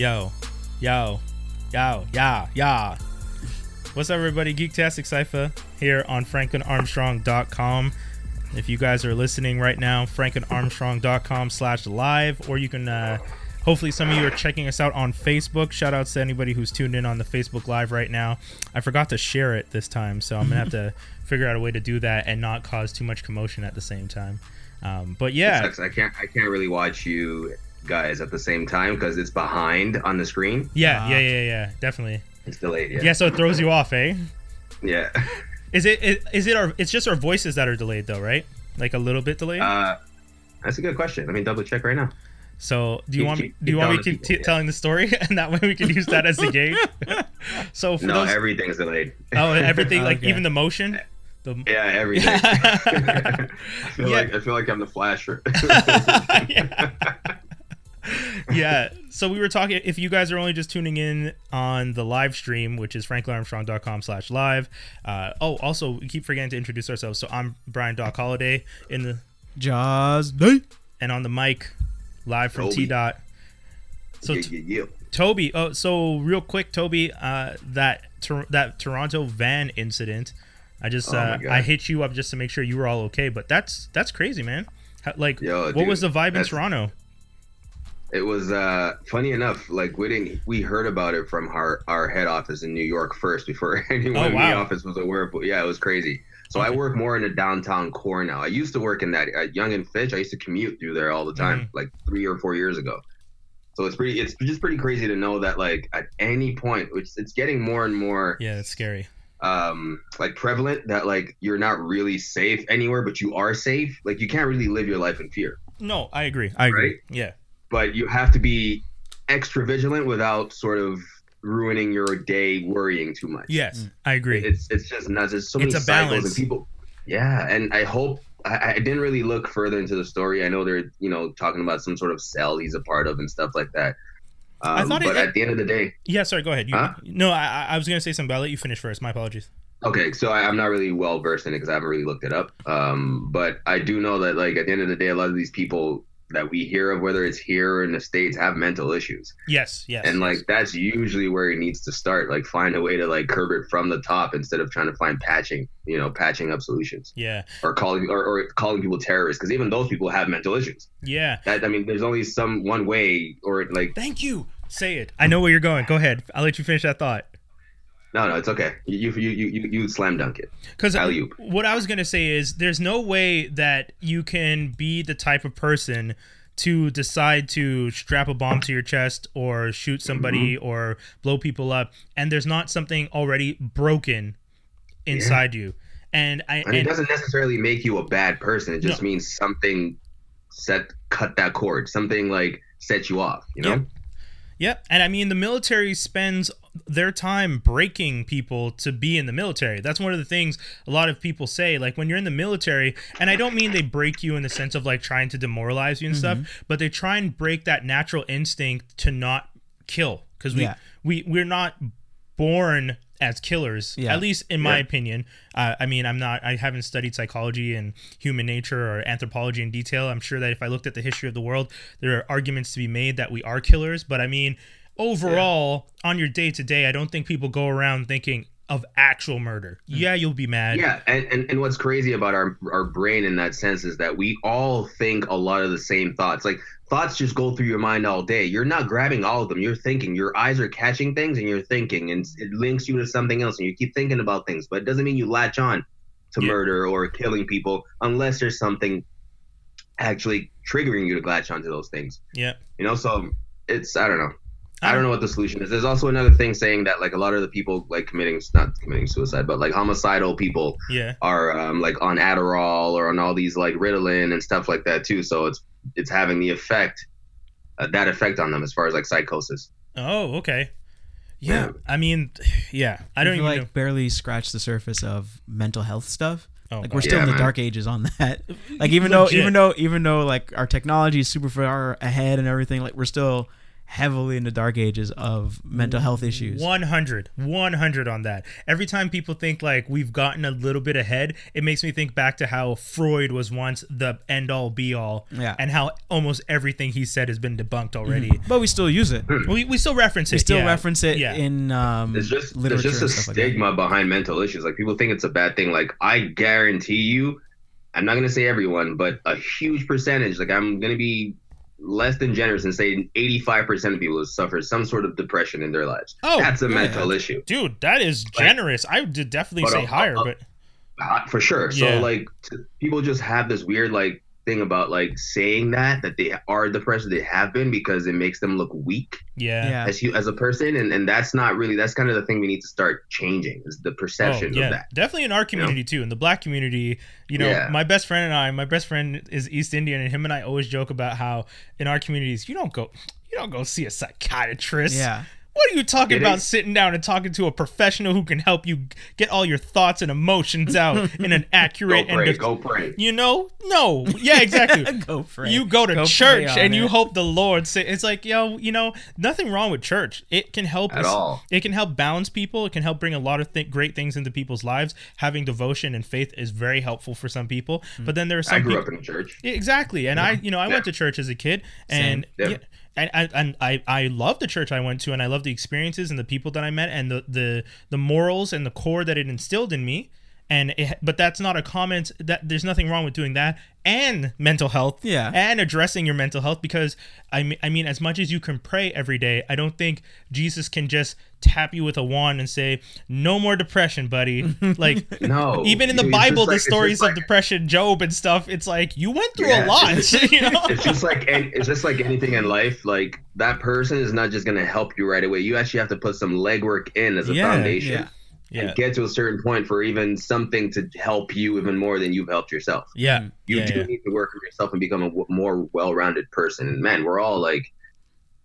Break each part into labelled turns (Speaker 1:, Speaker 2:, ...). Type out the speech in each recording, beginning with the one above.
Speaker 1: Yo, yo, yo, yeah, yeah. What's up, everybody? Geektastic Cypher here on franklinarmstrong.com. If you guys are listening right now, franklinarmstrong.com slash live, or you can, uh, hopefully, some of you are checking us out on Facebook. Shout outs to anybody who's tuned in on the Facebook Live right now. I forgot to share it this time, so I'm going to have to figure out a way to do that and not cause too much commotion at the same time. Um, but yeah,
Speaker 2: I can't. I can't really watch you guys at the same time because it's behind on the screen.
Speaker 1: yeah,
Speaker 3: Uh,
Speaker 1: yeah, yeah, yeah, definitely.
Speaker 2: It's delayed.
Speaker 1: Yeah.
Speaker 2: Yeah.
Speaker 1: so it throws you off, eh?
Speaker 2: Yeah.
Speaker 1: Is it, it is it our it's just our voices that are delayed though, right? Like a little bit delayed.
Speaker 2: Uh, that's a good question. Let me double check right now.
Speaker 1: so do you
Speaker 2: keep-
Speaker 1: want me
Speaker 2: keep-
Speaker 1: do you want me to
Speaker 2: telling
Speaker 1: keep
Speaker 2: people,
Speaker 1: t-
Speaker 2: yeah.
Speaker 1: telling the story and that way we can use that as the gauge? so for
Speaker 2: no,
Speaker 1: those
Speaker 2: everything's delayed.
Speaker 1: oh everything like
Speaker 3: Okay.
Speaker 1: even the motion. The,
Speaker 2: Yeah, everything. I feel
Speaker 1: Yeah.
Speaker 2: like I feel like I'm the flasher.
Speaker 1: yeah. yeah. So we were talking. If you guys are only just tuning in on the live stream, which is franklinarmstrong.com slash live. Uh, oh, also we keep forgetting to introduce ourselves. So I'm Brian Doc Holiday in the
Speaker 3: Jaws D.
Speaker 1: and on the mic, live from
Speaker 2: Toby.
Speaker 1: T Dot. So
Speaker 2: yeah, yeah, yeah.
Speaker 1: Toby, oh, so real quick, Toby, uh, that Tor- that Toronto van incident. I just
Speaker 2: Oh
Speaker 1: uh, I hit you up just to make sure you were all okay, but that's that's crazy, man. How, like,
Speaker 2: Yo,
Speaker 1: what
Speaker 2: dude,
Speaker 1: was the vibe in
Speaker 2: that's-
Speaker 1: Toronto?
Speaker 2: It was uh, funny enough. Like we didn't, we heard about it from our our head office in New York first before anyone
Speaker 1: Oh,
Speaker 2: in the office was aware. But yeah, it was crazy. So I work more in the downtown core now. I used to work in that at Yonge and Finch. I used to commute through there all the time,
Speaker 1: Mm-hmm.
Speaker 2: like three or four years ago. So it's pretty. It's just pretty crazy to know that like at any point, which it's getting more and more
Speaker 1: Yeah, it's scary.
Speaker 2: um like prevalent that like you're not really safe anywhere, but you are safe. Like you can't really live your life in fear.
Speaker 1: No, I agree. I agree.
Speaker 2: Right?
Speaker 1: Yeah.
Speaker 2: But you have to be extra vigilant without sort of ruining your day worrying too much.
Speaker 1: Yes, I agree.
Speaker 2: It's it's just nuts. There's so many
Speaker 1: It's a
Speaker 2: cycles
Speaker 1: balance.
Speaker 2: and people. Yeah, and I hope I, I didn't really look further into the story. I know they're you know talking about some sort of cell he's a part of and stuff like that. Um,
Speaker 1: I thought it-
Speaker 2: but at the end of the day,
Speaker 1: yeah, sorry. Go ahead. You,
Speaker 2: Huh?
Speaker 1: No, I, I- I was gonna say something, but I'll let you finish first. My apologies.
Speaker 2: okay, so I, I'm not really well versed in it because I haven't really looked it up. Um, but I do know that like at the end of the day, a lot of these people that we hear of, whether it's here or in the states, have mental issues.
Speaker 1: Yes, yes.
Speaker 2: and like
Speaker 1: yes.
Speaker 2: that's usually where it needs to start like find a way to like curb it from the top instead of trying to find patching you know patching up solutions
Speaker 1: yeah,
Speaker 2: or calling or, or calling people terrorists because even those people have mental issues
Speaker 1: yeah.
Speaker 2: that i mean there's only some one way or like
Speaker 1: Thank you. Say it. I know where you're going. Go ahead. I'll let you finish that thought.
Speaker 2: No no it's okay you you you you, you slam dunk it
Speaker 1: Because what I was gonna say is, there's no way that you can be the type of person to decide to strap a bomb to your chest or shoot somebody
Speaker 2: Mm-hmm.
Speaker 1: or blow people up, and there's not something already broken inside you. And I
Speaker 2: and it doesn't necessarily make you a bad person it just
Speaker 1: No.
Speaker 2: means something set cut that cord something like set you off you know
Speaker 1: Yep. Yep. And I mean, the military spends their time breaking people to be in the military. That's one of the things a lot of people say. Like, when you're in the military, and I don't mean they break you in the sense of like trying to demoralize you and stuff, but they try and break that natural instinct to not kill. Because we,
Speaker 3: Yeah.
Speaker 1: we, we're not born as killers,
Speaker 3: Yeah.
Speaker 1: at least in my
Speaker 2: Yeah.
Speaker 1: opinion. Uh, I mean, I'm not, I haven't studied psychology and human nature or anthropology in detail. I'm sure that if I looked at the history of the world, there are arguments to be made that we are killers. But I mean, overall, on your day to day, I don't think people go around thinking of actual murder. Mm. Yeah, you'll be mad.
Speaker 2: Yeah, and, and, and what's crazy about our our brain in that sense is that we all think a lot of the same thoughts. Like thoughts just go through your mind all day. You're not grabbing all of them. You're thinking. Your eyes are catching things, and you're thinking, and it links you to something else, and you keep thinking about things. But it doesn't mean you latch on to
Speaker 1: Yeah.
Speaker 2: murder or killing people unless there's something actually triggering you to latch onto those things.
Speaker 1: Yeah.
Speaker 2: You know, so it's I don't know. I don't know what the solution is. There's also another thing saying that like a lot of the people like committing not committing suicide, but like homicidal people
Speaker 1: Yeah.
Speaker 2: are um, like on Adderall or on all these like Ritalin and stuff like that too. So it's it's having the effect uh, that effect on them as far as like psychosis.
Speaker 1: Oh, okay. Yeah.
Speaker 2: Yeah.
Speaker 1: I mean, yeah. I don't
Speaker 3: I
Speaker 1: even
Speaker 3: like
Speaker 1: know.
Speaker 3: barely scratch the surface of mental health stuff.
Speaker 1: Oh,
Speaker 3: Like
Speaker 1: God.
Speaker 3: we're still
Speaker 2: Yeah,
Speaker 3: in the
Speaker 2: man.
Speaker 3: dark ages on that. Like even though even though even though like our technology is super far ahead and everything, like we're still heavily in the dark ages of mental health issues.
Speaker 1: 100 100 on that every time people think like we've gotten a little bit ahead it makes me think back to how freud was once the end all be all
Speaker 3: Yeah.
Speaker 1: and how almost everything he said has been debunked already
Speaker 3: But we still use it.
Speaker 1: we, we still reference it
Speaker 3: We still
Speaker 1: yeah.
Speaker 3: reference it
Speaker 1: yeah
Speaker 3: in um,
Speaker 2: There's just there's
Speaker 3: literature
Speaker 2: just a
Speaker 3: and stuff like
Speaker 2: stigma behind mental issues. Like people think it's a bad thing. Like I guarantee you, I'm not gonna say everyone, but a huge percentage. Like I'm gonna be less than generous and say 85% of people suffer some sort of depression in their lives.
Speaker 1: Oh,
Speaker 2: that's a
Speaker 3: yeah.
Speaker 2: mental issue.
Speaker 1: dude that is generous i would definitely say
Speaker 2: uh,
Speaker 1: higher
Speaker 2: uh,
Speaker 1: but
Speaker 2: Uh, for sure.
Speaker 1: Yeah.
Speaker 2: So like t- people just have this weird like thing about like saying that that they are depressed, they have been because it makes them look weak
Speaker 1: yeah
Speaker 3: Yeah.
Speaker 2: as you as a person, and and that's not really that's kind of the thing we need to start changing is the perception
Speaker 1: Oh, yeah,
Speaker 2: of that.
Speaker 1: definitely in our community too. In the black community, you know,
Speaker 2: Yeah.
Speaker 1: my best friend and I, my best friend is East Indian, and him and I always joke about how in our communities you don't go, you don't go see a psychiatrist.
Speaker 3: Yeah.
Speaker 1: What are you talking
Speaker 2: It
Speaker 1: about?
Speaker 2: is-
Speaker 1: Sitting down and talking to a professional who can help you get all your thoughts and emotions out in an
Speaker 2: Go
Speaker 1: accurate
Speaker 2: pray,
Speaker 1: and
Speaker 2: go pray.
Speaker 1: you know, no, yeah, exactly.
Speaker 3: go it.
Speaker 1: You go to
Speaker 3: Go
Speaker 1: church and
Speaker 3: on
Speaker 1: you hope the Lord say it's like yo, you know, nothing wrong with church. It can help
Speaker 2: At
Speaker 1: us-
Speaker 2: all.
Speaker 1: It can help balance people. It can help bring a lot of th- great things into people's lives. Having devotion and faith is very helpful for some people. But then there are some
Speaker 2: I grew
Speaker 1: people
Speaker 2: up in a church.
Speaker 1: Yeah, exactly. And I, you know, I
Speaker 2: Yeah.
Speaker 1: went to church as a kid, and yeah, and and, I, I love the church I went to, and I love the experiences and the people that I met, and the the the morals and the core that it instilled in me. And it, but that's not a comment that there's nothing wrong with doing that and mental health,
Speaker 3: Yeah.
Speaker 1: and addressing your mental health because I mean, I mean, as much as you can pray every day, I don't think Jesus can just tap you with a wand and say no more depression, buddy. like
Speaker 2: No,
Speaker 1: even in the
Speaker 2: It's
Speaker 1: Bible,
Speaker 2: like-
Speaker 1: the
Speaker 2: it's just
Speaker 1: stories
Speaker 2: like-
Speaker 1: of depression, Job and stuff, it's like you went through
Speaker 2: Yeah,
Speaker 1: a lot,
Speaker 2: it's-
Speaker 1: you know?
Speaker 2: it's just like and it's just like anything in life. Like that person is not just gonna help you right away. You actually have to put some legwork in as a
Speaker 1: Yeah,
Speaker 2: foundation.
Speaker 3: yeah.
Speaker 1: Yeah,
Speaker 2: And get to a certain point for even something to help you even more than you've helped yourself.
Speaker 1: yeah, mm-hmm.
Speaker 2: You
Speaker 1: yeah,
Speaker 2: do
Speaker 1: yeah.
Speaker 2: need to work on yourself and become a w- more well-rounded person. And man, we're all like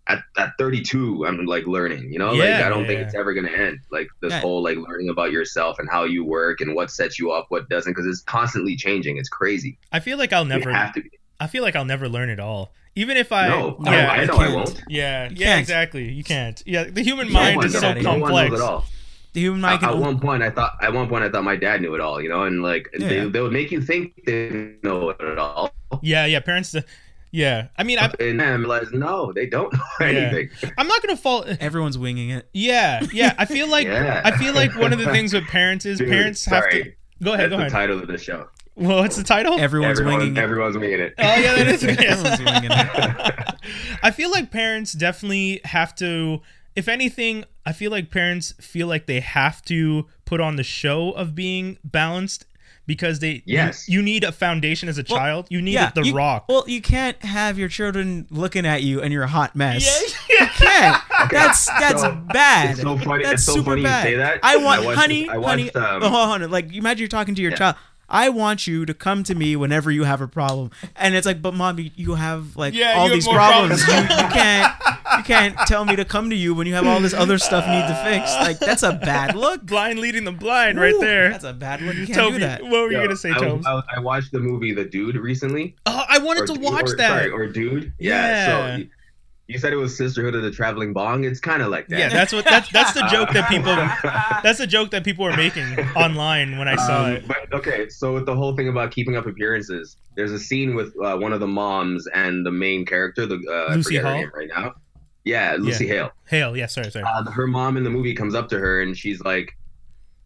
Speaker 2: at, at 32, I'm like learning. You know, like I don't
Speaker 1: yeah,
Speaker 2: think
Speaker 1: yeah.
Speaker 2: it's ever gonna end. Like this
Speaker 3: Yeah.
Speaker 2: whole like learning about yourself and how you work and what sets you up, what doesn't, because it's constantly changing. It's crazy.
Speaker 1: I feel like I'll
Speaker 2: You
Speaker 1: never.
Speaker 2: have to be.
Speaker 1: I feel like I'll never learn it all, even if I.
Speaker 2: no,
Speaker 1: yeah,
Speaker 2: I, I know I
Speaker 3: can't.
Speaker 2: won't.
Speaker 1: yeah,
Speaker 3: You
Speaker 1: yeah,
Speaker 3: can't.
Speaker 1: exactly. You can't. Yeah, the human mind
Speaker 3: one
Speaker 1: is so
Speaker 3: it.
Speaker 2: No one
Speaker 1: complex.
Speaker 2: Knows it all.
Speaker 3: The human
Speaker 2: At,
Speaker 3: mind can
Speaker 2: at one point, I thought at one point I thought my dad knew it all, you know, and like
Speaker 3: Yeah.
Speaker 2: they, they would make you think they know it all,
Speaker 1: Yeah, yeah. Parents. Uh, yeah, I mean, I,
Speaker 2: and then I realized no, they don't know
Speaker 1: Yeah.
Speaker 2: anything.
Speaker 1: I'm not gonna fall.
Speaker 3: Uh, everyone's winging it.
Speaker 1: Yeah, yeah. I feel like
Speaker 2: Yeah.
Speaker 1: I feel like one of the things with parents is
Speaker 2: Dude,
Speaker 1: parents have to.
Speaker 2: sorry.
Speaker 1: Go ahead.
Speaker 2: That's
Speaker 1: Go
Speaker 2: the
Speaker 1: ahead.
Speaker 2: title of the show.
Speaker 1: Well, what's the title?
Speaker 3: Everyone's
Speaker 2: Everyone,
Speaker 3: winging it.
Speaker 2: everyone's winging it.
Speaker 1: Oh yeah, that is.
Speaker 3: Everyone's winging it.
Speaker 1: I feel like parents definitely have to. If anything, I feel like parents feel like they have to put on the show of being balanced because they.
Speaker 2: Yes.
Speaker 1: You, you need a foundation as a
Speaker 3: Well,
Speaker 1: child. You need
Speaker 3: yeah,
Speaker 1: the
Speaker 3: you-
Speaker 1: rock.
Speaker 3: Well, you can't have your children looking at you and you're a hot mess.
Speaker 1: yeah,
Speaker 3: You can't. That's that's
Speaker 2: So,
Speaker 3: bad.
Speaker 2: It's so funny.
Speaker 3: That's
Speaker 2: it's so
Speaker 3: super
Speaker 2: funny
Speaker 3: bad.
Speaker 2: you say that.
Speaker 3: I want,
Speaker 2: watched-
Speaker 3: honey,
Speaker 2: I watched,
Speaker 3: honey.
Speaker 2: um,
Speaker 3: oh, hold on. Like, imagine you're talking to your
Speaker 2: Yeah.
Speaker 3: child. I want you to come to me whenever you have a problem, and it's like, but mom, you, you have like
Speaker 1: Yeah,
Speaker 3: all
Speaker 1: you have
Speaker 3: these
Speaker 1: more
Speaker 3: problems. you,
Speaker 1: problems.
Speaker 3: you can't, you can't tell me to come to you when you have all this other stuff you need to fix. Like, that's a bad look.
Speaker 1: blind leading the blind, right there.
Speaker 3: That's a bad look. You can't
Speaker 1: Toby,
Speaker 3: do that.
Speaker 1: what were you gonna say,
Speaker 2: I, was- I, I watched the movie The Dude recently.
Speaker 1: Oh, I wanted
Speaker 2: Or
Speaker 1: to watch
Speaker 2: or-
Speaker 1: that.
Speaker 2: Sorry, or Dude.
Speaker 1: Yeah.
Speaker 2: Yeah. So you- said it was Sisterhood of the Traveling Bong. It's kind of like that.
Speaker 1: yeah, that's what that's that's the joke that people that's the joke that people were making online when I saw
Speaker 2: Um,
Speaker 1: it.
Speaker 2: But okay, so with the whole thing about keeping up appearances, there's a scene with uh, one of the moms and the main character, the uh,
Speaker 1: Lucy
Speaker 2: forget her
Speaker 1: Hall?
Speaker 2: right now. Yeah, Lucy Hale.
Speaker 1: Hale, yeah, sorry, sorry.
Speaker 2: Uh, her mom in the movie comes up to her and she's like,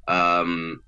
Speaker 2: um,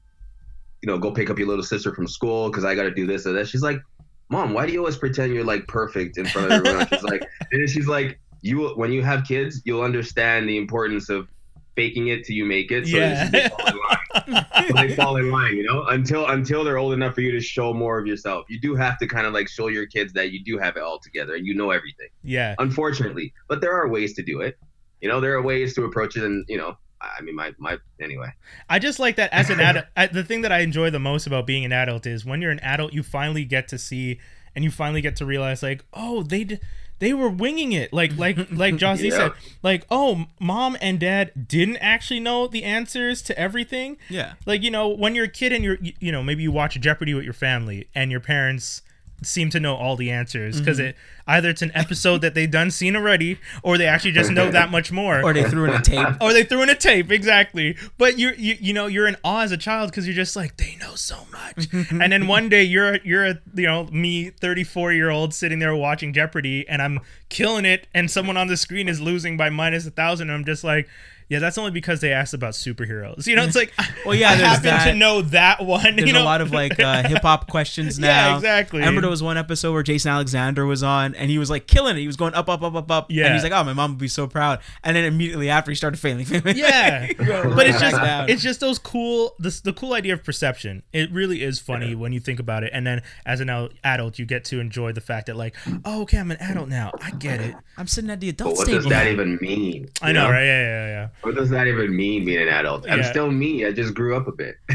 Speaker 2: you know, go pick up your little sister from school because I got to do this or that. She's like, Mom, why do you always pretend you're like perfect in front of everyone? she's like, and then she's like, you when you have kids, you'll understand the importance of faking it till you make it. So
Speaker 1: Yeah.
Speaker 2: they fall in line. So they fall in line, you know, until until they're old enough for you to show more of yourself. You do have to kind of like show your kids that you do have it all together and you know everything
Speaker 1: yeah.
Speaker 2: unfortunately. But there are ways to do it. You know, there are ways to approach it, and you know, I mean, my my anyway.
Speaker 1: I just like that as an adult. I, the thing that I enjoy the most about being an adult is when you're an adult, you finally get to see and you finally get to realize, like, oh, they d- they were winging it, like like like Jaws D
Speaker 2: Yeah.
Speaker 1: said, like, oh, mom and dad didn't actually know the answers to everything.
Speaker 3: Yeah.
Speaker 1: Like you know, when you're a kid and you're you, you know maybe you watch Jeopardy with your family and your parents seem to know all the answers because mm-hmm. it either it's an episode that they've done seen already, or they actually just know that much more,
Speaker 3: Or they threw in a tape.
Speaker 1: or they threw in a tape exactly. But you're you, you know you're in awe as a child because you're just like they know so much. And then one day you're you're a you know me 34 year old sitting there watching jeopardy and i'm killing it and someone on the screen is losing by minus a thousand and i'm just like yeah that's only because they asked about superheroes you know it's like
Speaker 3: Well, yeah,
Speaker 1: i happen
Speaker 3: that.
Speaker 1: to know that one
Speaker 3: There's
Speaker 1: you know
Speaker 3: a lot of like uh, hip hop questions now.
Speaker 1: Yeah, exactly.
Speaker 3: I remember there was one episode where Jason Alexander was on, and he was like killing it. He was going up, up, up, up, up.
Speaker 1: Yeah.
Speaker 3: And he's like, "Oh, my mom would be so proud." And then immediately after, he started failing.
Speaker 1: yeah but it's just
Speaker 3: Down.
Speaker 1: it's just those cool this the cool idea of perception it really is funny when you think about it and then as an adult you get to enjoy the fact that like oh okay i'm an adult now i get it
Speaker 3: I'm sitting at the
Speaker 2: But
Speaker 3: adult
Speaker 2: what
Speaker 3: table.
Speaker 2: does that even mean?
Speaker 1: i
Speaker 2: You
Speaker 1: know right yeah yeah yeah
Speaker 2: What does that even mean being an adult? I'm still me. I just grew up a bit.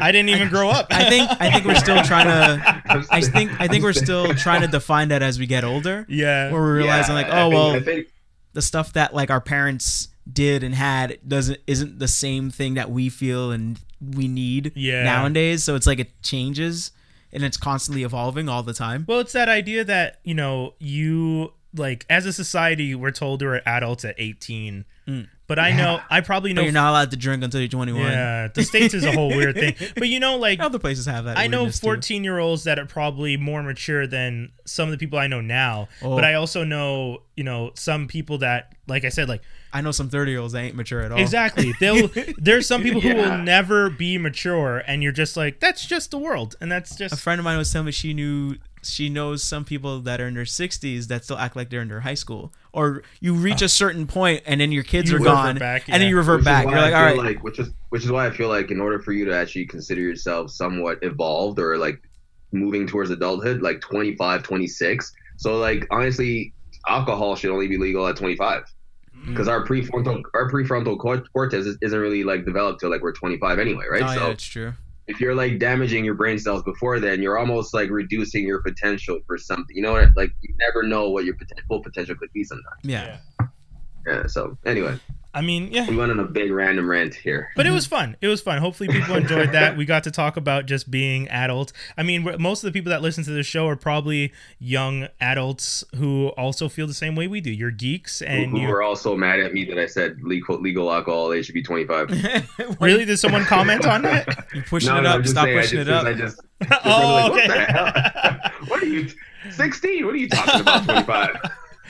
Speaker 1: i didn't even grow up
Speaker 3: I think I think we're still trying to.
Speaker 2: I'm
Speaker 3: I
Speaker 2: still-
Speaker 3: think I think we're
Speaker 2: still-
Speaker 3: still trying to define that as we get older.
Speaker 1: yeah
Speaker 3: Where we're realizing
Speaker 2: Yeah,
Speaker 3: like,
Speaker 2: I
Speaker 3: oh
Speaker 2: think-
Speaker 3: well,
Speaker 2: I think
Speaker 3: the stuff that like our parents did and had doesn't isn't the same thing that we feel and we need
Speaker 1: Yeah.
Speaker 3: nowadays. So it's like it changes and it's constantly evolving all the time.
Speaker 1: well it's that idea that you know you like as a society we're told we're adults at 18 but i know i probably
Speaker 3: Mm. But
Speaker 1: know
Speaker 3: you're not allowed to drink until you're 21.
Speaker 1: yeah the states is a whole weird thing but you know like
Speaker 3: Other places have that.
Speaker 1: I know
Speaker 3: weirdness, too.
Speaker 1: 14 year olds that are probably more mature than some of the people I know now.
Speaker 3: Oh.
Speaker 1: But I also know, you know, some people that, like I said, like
Speaker 3: I know some 30 year olds that ain't mature at all.
Speaker 1: exactly. They'll there's some people who
Speaker 2: Yeah.
Speaker 1: will never be mature, and you're just like, that's just the world, and that's just A
Speaker 3: friend of mine was telling me she knew she knows some people that are in their 60s that still act like they're in their high school. Or you reach a certain point and then your kids
Speaker 1: You
Speaker 3: are gone,
Speaker 1: back,
Speaker 3: and then you revert
Speaker 2: Which is
Speaker 3: back. You're like,
Speaker 2: I
Speaker 3: all
Speaker 2: feel like which is which is why I feel like in order for you to actually consider yourself somewhat evolved or like moving towards adulthood, like 25, 26. So like honestly, alcohol should only be legal at 25
Speaker 3: Mm.
Speaker 2: because our prefrontal our prefrontal cor- cortex is- isn't really like developed till like we're 25 anyway, right?
Speaker 3: oh,
Speaker 2: so
Speaker 3: yeah, it's true.
Speaker 2: If you're like damaging your brain cells before then, you're almost like reducing your potential for something. You know what? Like you never know what your poten- full potential could be sometimes.
Speaker 3: Yeah.
Speaker 2: Yeah. So anyway,
Speaker 1: I mean, yeah.
Speaker 2: we went on a big random rant here.
Speaker 1: But it was fun. It was fun. Hopefully, people enjoyed that. We got to talk about just being adults. I mean, most of the people that listen to this show are probably young adults who also feel the same way we do. You're geeks, and
Speaker 2: who
Speaker 1: you
Speaker 2: were also mad at me that I said legal legal alcohol age should be 25.
Speaker 1: really did someone comment on that?
Speaker 3: You're pushing
Speaker 2: No,
Speaker 3: it
Speaker 2: no,
Speaker 3: up.
Speaker 2: I'm
Speaker 3: Stop
Speaker 2: saying, I
Speaker 3: pushing
Speaker 2: just,
Speaker 3: it up.
Speaker 2: I just,
Speaker 1: oh,
Speaker 2: like, what the
Speaker 1: okay.
Speaker 2: hell? what are you? 16? What are you talking about? 25?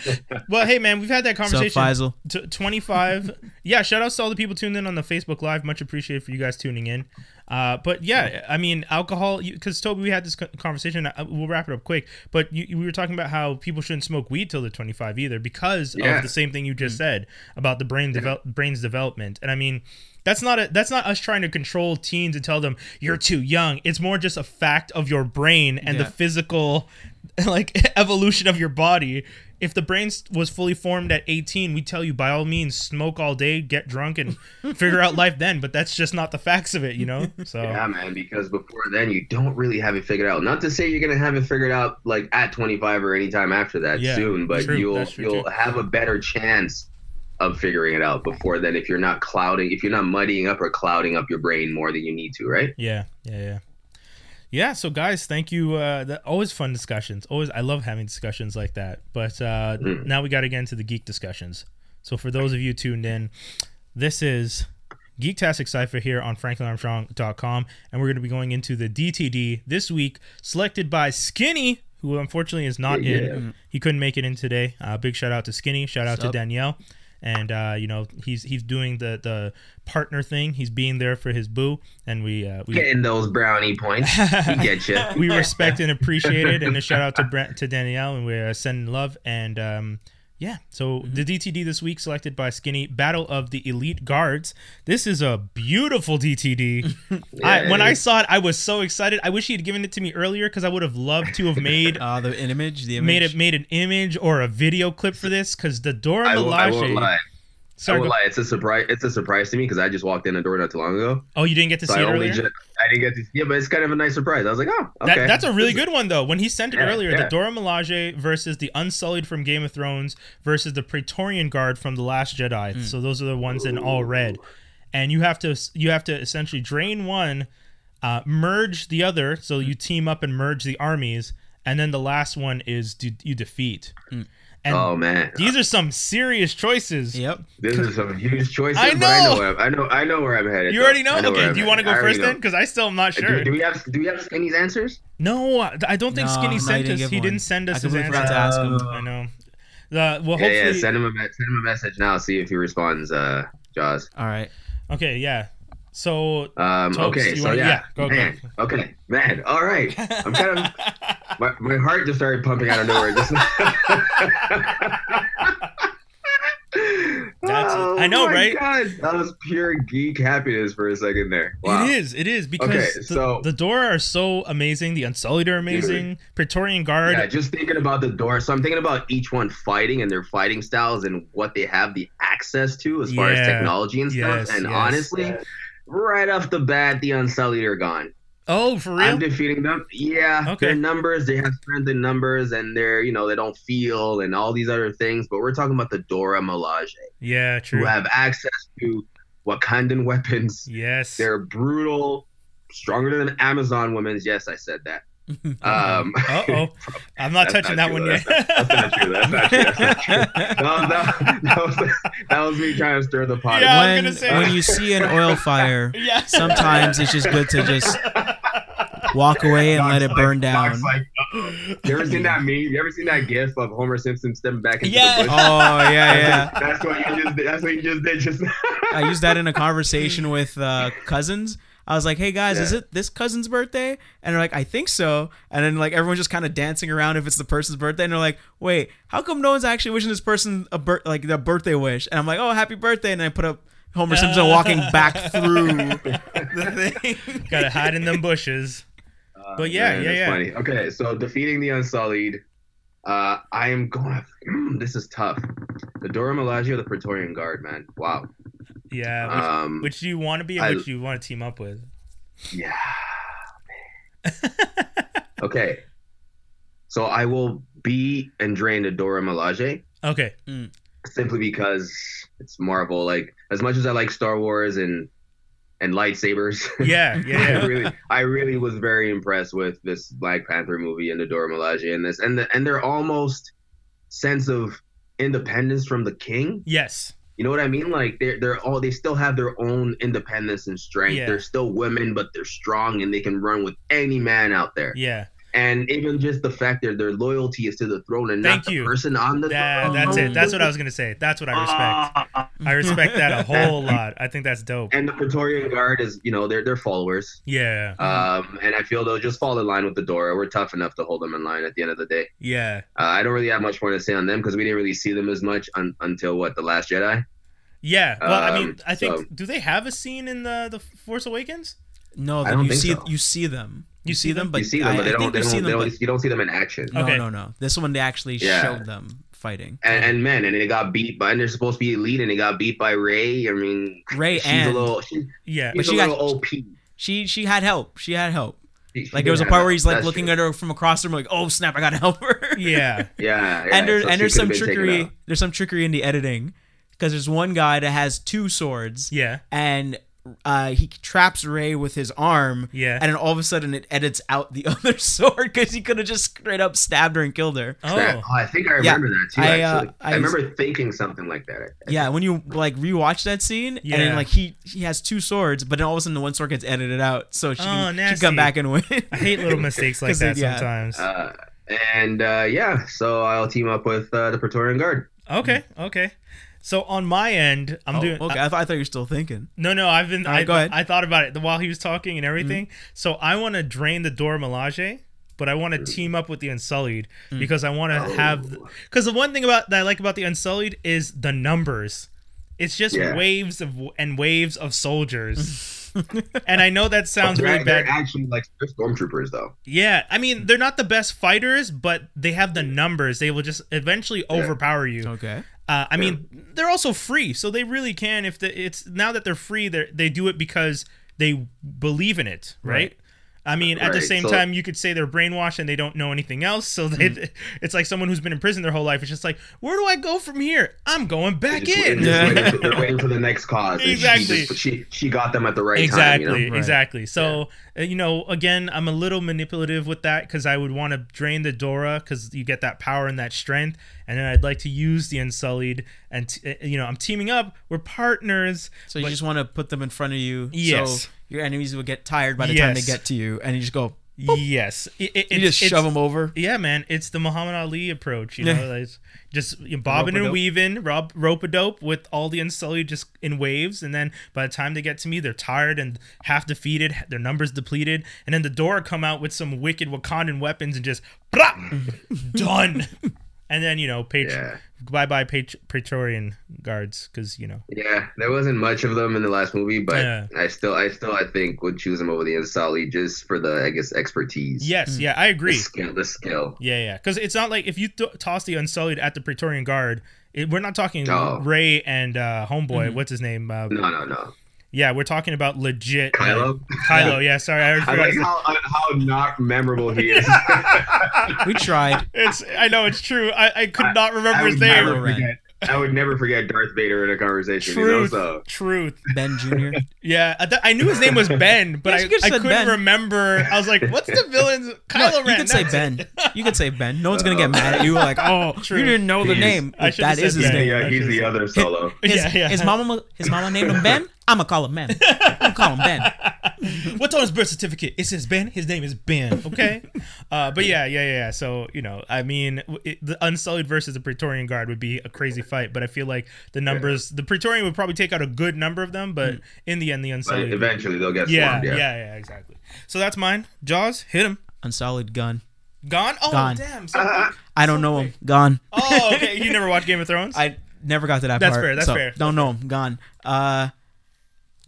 Speaker 1: well, hey man, we've had that
Speaker 3: Sup,
Speaker 1: conversation.
Speaker 3: Faisal?
Speaker 1: T- 25 yeah shout outs to all the people tuned in on the facebook live. Much appreciated for you guys tuning in. Uh, but yeah i mean alcohol because toby we had this conversation. Uh, we'll wrap it up quick. But you, we were talking about how people shouldn't smoke weed till they're 25 either because
Speaker 2: Yeah.
Speaker 1: of the same thing you just said about the brain devel- brain's development. And i mean that's not a, that's not us trying to control teens and tell them you're too young. It's more just a fact of your brain and the physical like evolution of your body. If the brain was fully formed at 18, we tell you by all means smoke all day, get drunk and figure out life then, but that's just not the facts of it, you know? So
Speaker 2: Yeah, man, because before then you don't really have it figured out. Not to say you're gonna have it figured out like at 25 or anytime after that
Speaker 1: Yeah,
Speaker 2: soon, but
Speaker 1: true,
Speaker 2: you'll
Speaker 1: true,
Speaker 2: you'll
Speaker 1: too.
Speaker 2: have a better chance of figuring it out before then if you're not clouding, if you're not muddying up or clouding up your brain more than you need to, right?
Speaker 1: Yeah, yeah, yeah. Yeah, so guys, thank you. Uh, that, always fun discussions. Always, I love having discussions like that. But uh,
Speaker 2: Mm.
Speaker 1: now we got to get into the geek discussions. So for those of you tuned in, this is Geektastic Cipher here on FranklinArmstrong.com, and we're going to be going into the DTD this week, selected by Skinny, who unfortunately is not
Speaker 2: Yeah.
Speaker 1: in. He couldn't make it in today. Uh, big shout out to Skinny. Shout out to
Speaker 3: Sup?
Speaker 1: Danielle. And uh, you know he's he's doing the the partner thing. He's being there for his boo, and we uh, we
Speaker 2: Getting those brownie points. He get you.
Speaker 1: we respect and appreciate it. And a shout out to Brent, to Danielle, and we're sending love. And um, yeah, so the DTD this week selected by Skinny Battle of the Elite Guards. This is a beautiful DTD. I, when I saw it, I was so excited. I wish he had given it to me earlier because I would have loved to have made.
Speaker 3: Uh, the image, the image.
Speaker 1: Made it made an image or a video clip for this because the Dora
Speaker 2: I, will, I won't
Speaker 1: Milaje.
Speaker 2: Lie. I
Speaker 1: Sorry, go-
Speaker 2: lie. It's a surprise. It's a surprise to me because I just walked in the door not too long ago.
Speaker 1: oh, you didn't get to
Speaker 2: So
Speaker 1: see
Speaker 2: I
Speaker 1: it
Speaker 2: only
Speaker 1: earlier.
Speaker 2: just, I didn't get to see it, but it's kind of a nice surprise. I was like, oh, okay.
Speaker 1: That, that's a really
Speaker 2: This is-
Speaker 1: good one though. When he sent it
Speaker 2: Yeah,
Speaker 1: earlier, the. Dora Milaje versus the Unsullied from Game of Thrones versus the Praetorian Guard from the Last Jedi.
Speaker 2: Hmm.
Speaker 1: So those are the ones in all red, and you have to you have to essentially drain one, uh, merge the other. So you team up and merge the armies, and then the last one is do you defeat.
Speaker 3: Mm.
Speaker 1: And
Speaker 2: oh man,
Speaker 1: these are some serious choices.
Speaker 3: Yep.
Speaker 2: this is some huge choices.
Speaker 1: I
Speaker 2: but I
Speaker 1: know.
Speaker 2: know. Where I'm, know. I know where I'm headed.
Speaker 1: You
Speaker 2: though.
Speaker 1: already know.
Speaker 2: I
Speaker 1: okay,
Speaker 2: I'm
Speaker 1: do you want to go
Speaker 2: I already
Speaker 1: first then? Because I still am not sure.
Speaker 2: Do, we have Do we have Skinny's answers?
Speaker 1: no, I don't think
Speaker 3: No,
Speaker 1: Skinny
Speaker 3: no, he
Speaker 1: sent
Speaker 3: didn't
Speaker 1: us. He
Speaker 3: one.
Speaker 1: didn't send
Speaker 3: I
Speaker 1: us his
Speaker 3: completely
Speaker 1: answer.
Speaker 3: forgot to ask him.
Speaker 1: I know. The well,
Speaker 2: yeah,
Speaker 1: hopefully.
Speaker 2: yeah. Send him a send him a message now. See if he responds. Uh, Jaws.
Speaker 3: All right.
Speaker 1: okay, yeah. So
Speaker 2: Um,
Speaker 1: Topes,
Speaker 2: okay, so
Speaker 1: wanna-
Speaker 2: yeah,
Speaker 1: yeah, go, go.
Speaker 2: man, okay, man, all right. I'm kind of my, my heart just started pumping out of nowhere. Just
Speaker 1: That's-
Speaker 2: Oh
Speaker 1: I know,
Speaker 2: my
Speaker 1: right?
Speaker 2: God, that was pure geek happiness for a second there. Wow.
Speaker 1: It is. It is because
Speaker 2: Okay,
Speaker 1: the,
Speaker 2: so-
Speaker 1: the Dora are so amazing. The Unsullied are amazing. Praetorian Guard.
Speaker 2: Yeah, just thinking about the door. So I'm thinking about each one fighting and their fighting styles and what they have the access to as far
Speaker 1: Yeah.
Speaker 2: as technology and stuff.
Speaker 1: Yes,
Speaker 2: and
Speaker 1: yes.
Speaker 2: honestly, right off the bat, the Unsullied are gone.
Speaker 1: oh, for real?
Speaker 2: I'm defeating them. Yeah,
Speaker 1: Okay.
Speaker 2: their numbers, they have strength in numbers, and they're you know they don't feel and all these other things. But we're talking about the Dora Milaje,
Speaker 1: yeah, true.
Speaker 2: who have access to Wakandan weapons.
Speaker 1: yes.
Speaker 2: They're brutal, stronger than Amazon women's. Yes, I said that. Um,
Speaker 1: Uh oh. I'm not touching
Speaker 2: not
Speaker 1: that one
Speaker 2: true.
Speaker 1: yet.
Speaker 2: That's not true. That's not true. That's not true. That, that, that was, that was me trying to stir the pot.
Speaker 1: Yeah, I was
Speaker 3: when
Speaker 1: gonna say-
Speaker 3: when you see an oil fire,
Speaker 1: yeah.
Speaker 3: sometimes it's just good to just walk away and let it burn
Speaker 2: like-
Speaker 3: down.
Speaker 2: Doc's like, uh-oh. you ever seen that meme? You ever seen that GIF of Homer Simpson stepping back into
Speaker 1: Yeah.
Speaker 2: the bush?
Speaker 3: Oh yeah, yeah.
Speaker 2: That's what you just did. That's what you just did. Just
Speaker 3: I used that in a conversation with uh, cousins. I was like, "Hey guys, is it this cousin's birthday?" And they're like, "I think so." And then like everyone's just kind of dancing around if it's the person's birthday, and they're like, "Wait, how come no one's actually wishing this person a bir- like the birthday wish?" And I'm like, "Oh, happy birthday!" And I put up Homer Simpson walking back through the thing.
Speaker 1: Gotta hide in them bushes. Uh, but yeah,
Speaker 2: Man,
Speaker 1: yeah, yeah.
Speaker 2: Funny. Okay, so defeating the Unsullied. Uh, I am going. this is tough. The Dora Milaje or the Praetorian Guard, man. Wow.
Speaker 1: Yeah. Which,
Speaker 2: Um,
Speaker 1: which do you want to be and
Speaker 2: I-
Speaker 1: which do you want to team up with?
Speaker 2: Yeah. okay. So I will be and drain the Dora Milaje
Speaker 1: Okay.
Speaker 2: simply because it's Marvel. Like as much as I like Star Wars and and lightsabers,
Speaker 1: Yeah, yeah,
Speaker 2: I really, I really was very impressed with this Black Panther movie and the Dora Milaje and this and the and their almost sense of independence from the king.
Speaker 1: yes.
Speaker 2: You know what I mean? Like they're they're all they still have their own independence and strength.
Speaker 1: Yeah.
Speaker 2: They're still women, but they're strong and they can run with any man out there.
Speaker 1: Yeah.
Speaker 2: And even just the fact that their loyalty is to the throne and
Speaker 1: Thank
Speaker 2: not the person on the
Speaker 1: That,
Speaker 2: throne.
Speaker 1: that's it. That's what I was gonna say. That's what I respect.
Speaker 2: Ah.
Speaker 1: I respect that a whole lot. I think that's dope.
Speaker 2: And the Praetorian Guard is, you know, they're they're followers.
Speaker 1: Yeah.
Speaker 2: Um, and I feel they'll just fall in line with the Dora. We're tough enough to hold them in line at the end of the day.
Speaker 1: Yeah.
Speaker 2: Uh, I don't really have much more to say on them because we didn't really see them as much un- until what the Last Jedi.
Speaker 1: Yeah. Well, I mean,
Speaker 2: Um,
Speaker 1: I think
Speaker 2: so-
Speaker 1: do they have a scene in the the Force Awakens?
Speaker 3: No,
Speaker 2: I
Speaker 3: then
Speaker 2: don't
Speaker 3: you
Speaker 2: think
Speaker 3: see
Speaker 2: so.
Speaker 3: you see them.
Speaker 1: You see them?
Speaker 3: but
Speaker 2: you see them,
Speaker 3: I,
Speaker 2: but they
Speaker 3: I
Speaker 2: don't.
Speaker 3: think
Speaker 2: They
Speaker 3: you
Speaker 2: don't,
Speaker 3: see
Speaker 2: they
Speaker 3: them,
Speaker 2: don't
Speaker 3: but
Speaker 2: you don't see them in action.
Speaker 3: no,
Speaker 1: Okay.
Speaker 3: no, no. This one they actually
Speaker 2: Yeah.
Speaker 3: showed them fighting.
Speaker 2: And, and man, and they got beat by, and they're supposed to be elite, and they got beat by Rey. I mean,
Speaker 3: Rey
Speaker 2: she's
Speaker 3: and
Speaker 2: a little, she,
Speaker 1: Yeah.
Speaker 3: But
Speaker 2: she's
Speaker 3: she
Speaker 2: a
Speaker 3: got-
Speaker 2: little OP.
Speaker 3: she she had help. She had help.
Speaker 2: She- she
Speaker 3: Like there was a part where he's like
Speaker 2: That's
Speaker 3: looking
Speaker 2: true.
Speaker 3: at her from across the room, like, "Oh snap, I gotta help her."
Speaker 1: Yeah.
Speaker 2: Yeah, yeah.
Speaker 3: and there,
Speaker 2: so
Speaker 3: and there's some trickery. There's some trickery in the editing because there's one guy that has two swords,
Speaker 1: Yeah.
Speaker 3: and uh, he traps Rey with his arm,
Speaker 1: Yeah.
Speaker 3: and then all of a sudden it edits out the other sword because he could have just straight up stabbed her and killed her.
Speaker 2: That-
Speaker 1: Oh.
Speaker 2: I think I
Speaker 3: Yeah,
Speaker 2: remember that too.
Speaker 3: I, uh,
Speaker 2: actually, I,
Speaker 3: I-
Speaker 2: remember thinking something like that. I-
Speaker 3: Yeah, when you like rewatch that scene, and
Speaker 1: Yeah.
Speaker 3: then like he he has two swords, but then all of a sudden the one sword gets edited out, so she,
Speaker 1: Oh,
Speaker 3: can, she can come back and win.
Speaker 1: I hate little mistakes like that
Speaker 3: yeah.
Speaker 1: sometimes.
Speaker 2: Uh, and uh, yeah, so I'll team up with uh, the Praetorian Guard.
Speaker 1: okay. Okay. So on my end, I'm
Speaker 3: Oh,
Speaker 1: doing.
Speaker 3: okay, I, thought I thought you were still thinking.
Speaker 1: No, no, I've been.
Speaker 3: All right,
Speaker 1: I,
Speaker 3: go ahead.
Speaker 1: I thought about it while he was talking and everything. Mm-hmm. So I want to drain the Dora Milaje, but I want to team up with the Unsullied mm. because I want to oh. have. Because the one thing about that I like about the Unsullied is the numbers. It's just
Speaker 2: Yeah.
Speaker 1: waves of and waves of soldiers. and I know that sounds
Speaker 2: they're,
Speaker 1: really
Speaker 2: they're
Speaker 1: bad.
Speaker 2: actually like they're stormtroopers though.
Speaker 1: Yeah, I mean they're not the best fighters, but they have the numbers. They will just eventually overpower you.
Speaker 3: Okay.
Speaker 1: Uh, I mean, they're also free, so they really can. If the, it's now that they're free, they they do it because they believe in it, right? I mean, at the same
Speaker 2: so-
Speaker 1: time, you could say they're brainwashed and they don't know anything else. So they,
Speaker 2: Mm.
Speaker 1: it's like someone who's been in prison their whole life. It's just like, where do I go from here? I'm going
Speaker 2: They're
Speaker 1: back
Speaker 2: just
Speaker 1: in.
Speaker 2: waiting- just waiting for- they're waiting for the next cause.
Speaker 1: Exactly.
Speaker 2: She, just, she, she got them at the right
Speaker 1: exactly
Speaker 2: time. You know?
Speaker 3: Right.
Speaker 1: exactly so uh, you know again i'm a little manipulative with that because i would want to drain the dora because you get that power and that strength and then i'd like to use the unsullied and t- uh, you know i'm teaming up we're partners
Speaker 3: So you
Speaker 1: but-
Speaker 3: just want to put them in front of you.
Speaker 1: Yes.
Speaker 3: So your enemies will get tired by the time they get to you, and you just go.
Speaker 1: yes it, it,
Speaker 3: You just shove them over.
Speaker 1: yeah man it's the muhammad ali approach you know just you know, bobbing and
Speaker 3: Rope-a-dope.
Speaker 1: weaving rob rope a dope with all the unsullied just in waves and then by the time they get to me they're tired and half defeated their numbers depleted and then the Dora come out with some wicked wakandan weapons and just done and then you know page
Speaker 2: Yeah.
Speaker 1: bye bye page praetorian guards because you know
Speaker 2: Yeah, there wasn't much of them in the last movie, but
Speaker 1: Yeah.
Speaker 2: I still, I still, I think would choose them over the Unsullied just for the, I guess, expertise.
Speaker 1: yes yeah i agree.
Speaker 2: the
Speaker 1: agree
Speaker 2: skill, the skill.
Speaker 1: Yeah, yeah. Because it's not like if you th- toss the Unsullied at the Praetorian Guard, it, we're not talking
Speaker 2: Oh.
Speaker 1: Rey and uh, Homeboy.
Speaker 3: Mhm.
Speaker 1: What's his name? Uh,
Speaker 2: No, no, no.
Speaker 1: Yeah, we're talking about legit. uh,
Speaker 2: Kylo.
Speaker 1: Kylo. Yeah, sorry, I
Speaker 2: I like how how not memorable he is.
Speaker 3: We tried.
Speaker 1: it's. I know it's true. I, I could not remember
Speaker 2: I
Speaker 1: his name.
Speaker 2: never forget. I would never forget Darth Vader in a conversation.
Speaker 1: Truth.
Speaker 2: You know, so
Speaker 1: Truth.
Speaker 3: Ben Jr.
Speaker 1: Yeah, I, th- I knew his name was Ben, but
Speaker 3: Yes,
Speaker 1: I,
Speaker 3: could've
Speaker 1: I
Speaker 3: said
Speaker 1: couldn't
Speaker 3: Ben.
Speaker 1: remember. I was like, "What's the villain's Kylo
Speaker 3: No,
Speaker 1: Ren?"
Speaker 3: you could say Ben. You could say Ben. No one's gonna get mad at you. Like, oh,
Speaker 1: True.
Speaker 3: you didn't know the
Speaker 2: He's-
Speaker 3: name.
Speaker 1: I
Speaker 3: If
Speaker 1: should've
Speaker 3: that is his
Speaker 1: Ben.
Speaker 3: name.
Speaker 2: yeah, he's the other solo.
Speaker 3: His,
Speaker 1: yeah, yeah.
Speaker 3: his mama, his mama named him Ben. I'ma call him Ben. I'm call him Ben.
Speaker 1: What's on his birth certificate? It says Ben. His name is Ben. Okay. uh, but yeah, yeah, yeah, yeah. So you know, I mean, it, the Unsullied versus the Praetorian Guard would be a crazy fight. But I feel like the numbers, the Praetorian would probably take out a good number of them, but in the end, the
Speaker 2: But
Speaker 1: Unsullied.
Speaker 2: eventually they'll get
Speaker 1: yeah,
Speaker 2: swarmed.
Speaker 1: yeah,
Speaker 2: Yeah.
Speaker 1: yeah, exactly. So that's mine. Jaws, hit him.
Speaker 3: Unsullied gun.
Speaker 1: Gone. Oh
Speaker 3: Gone.
Speaker 1: damn. So quick.
Speaker 3: I don't know him. Gone.
Speaker 1: oh, okay. You never watched Game of Thrones?
Speaker 3: I never got to that
Speaker 1: That's
Speaker 3: part.
Speaker 1: fair, that's
Speaker 3: so
Speaker 1: fair.
Speaker 3: Don't know him. Gone. Uh,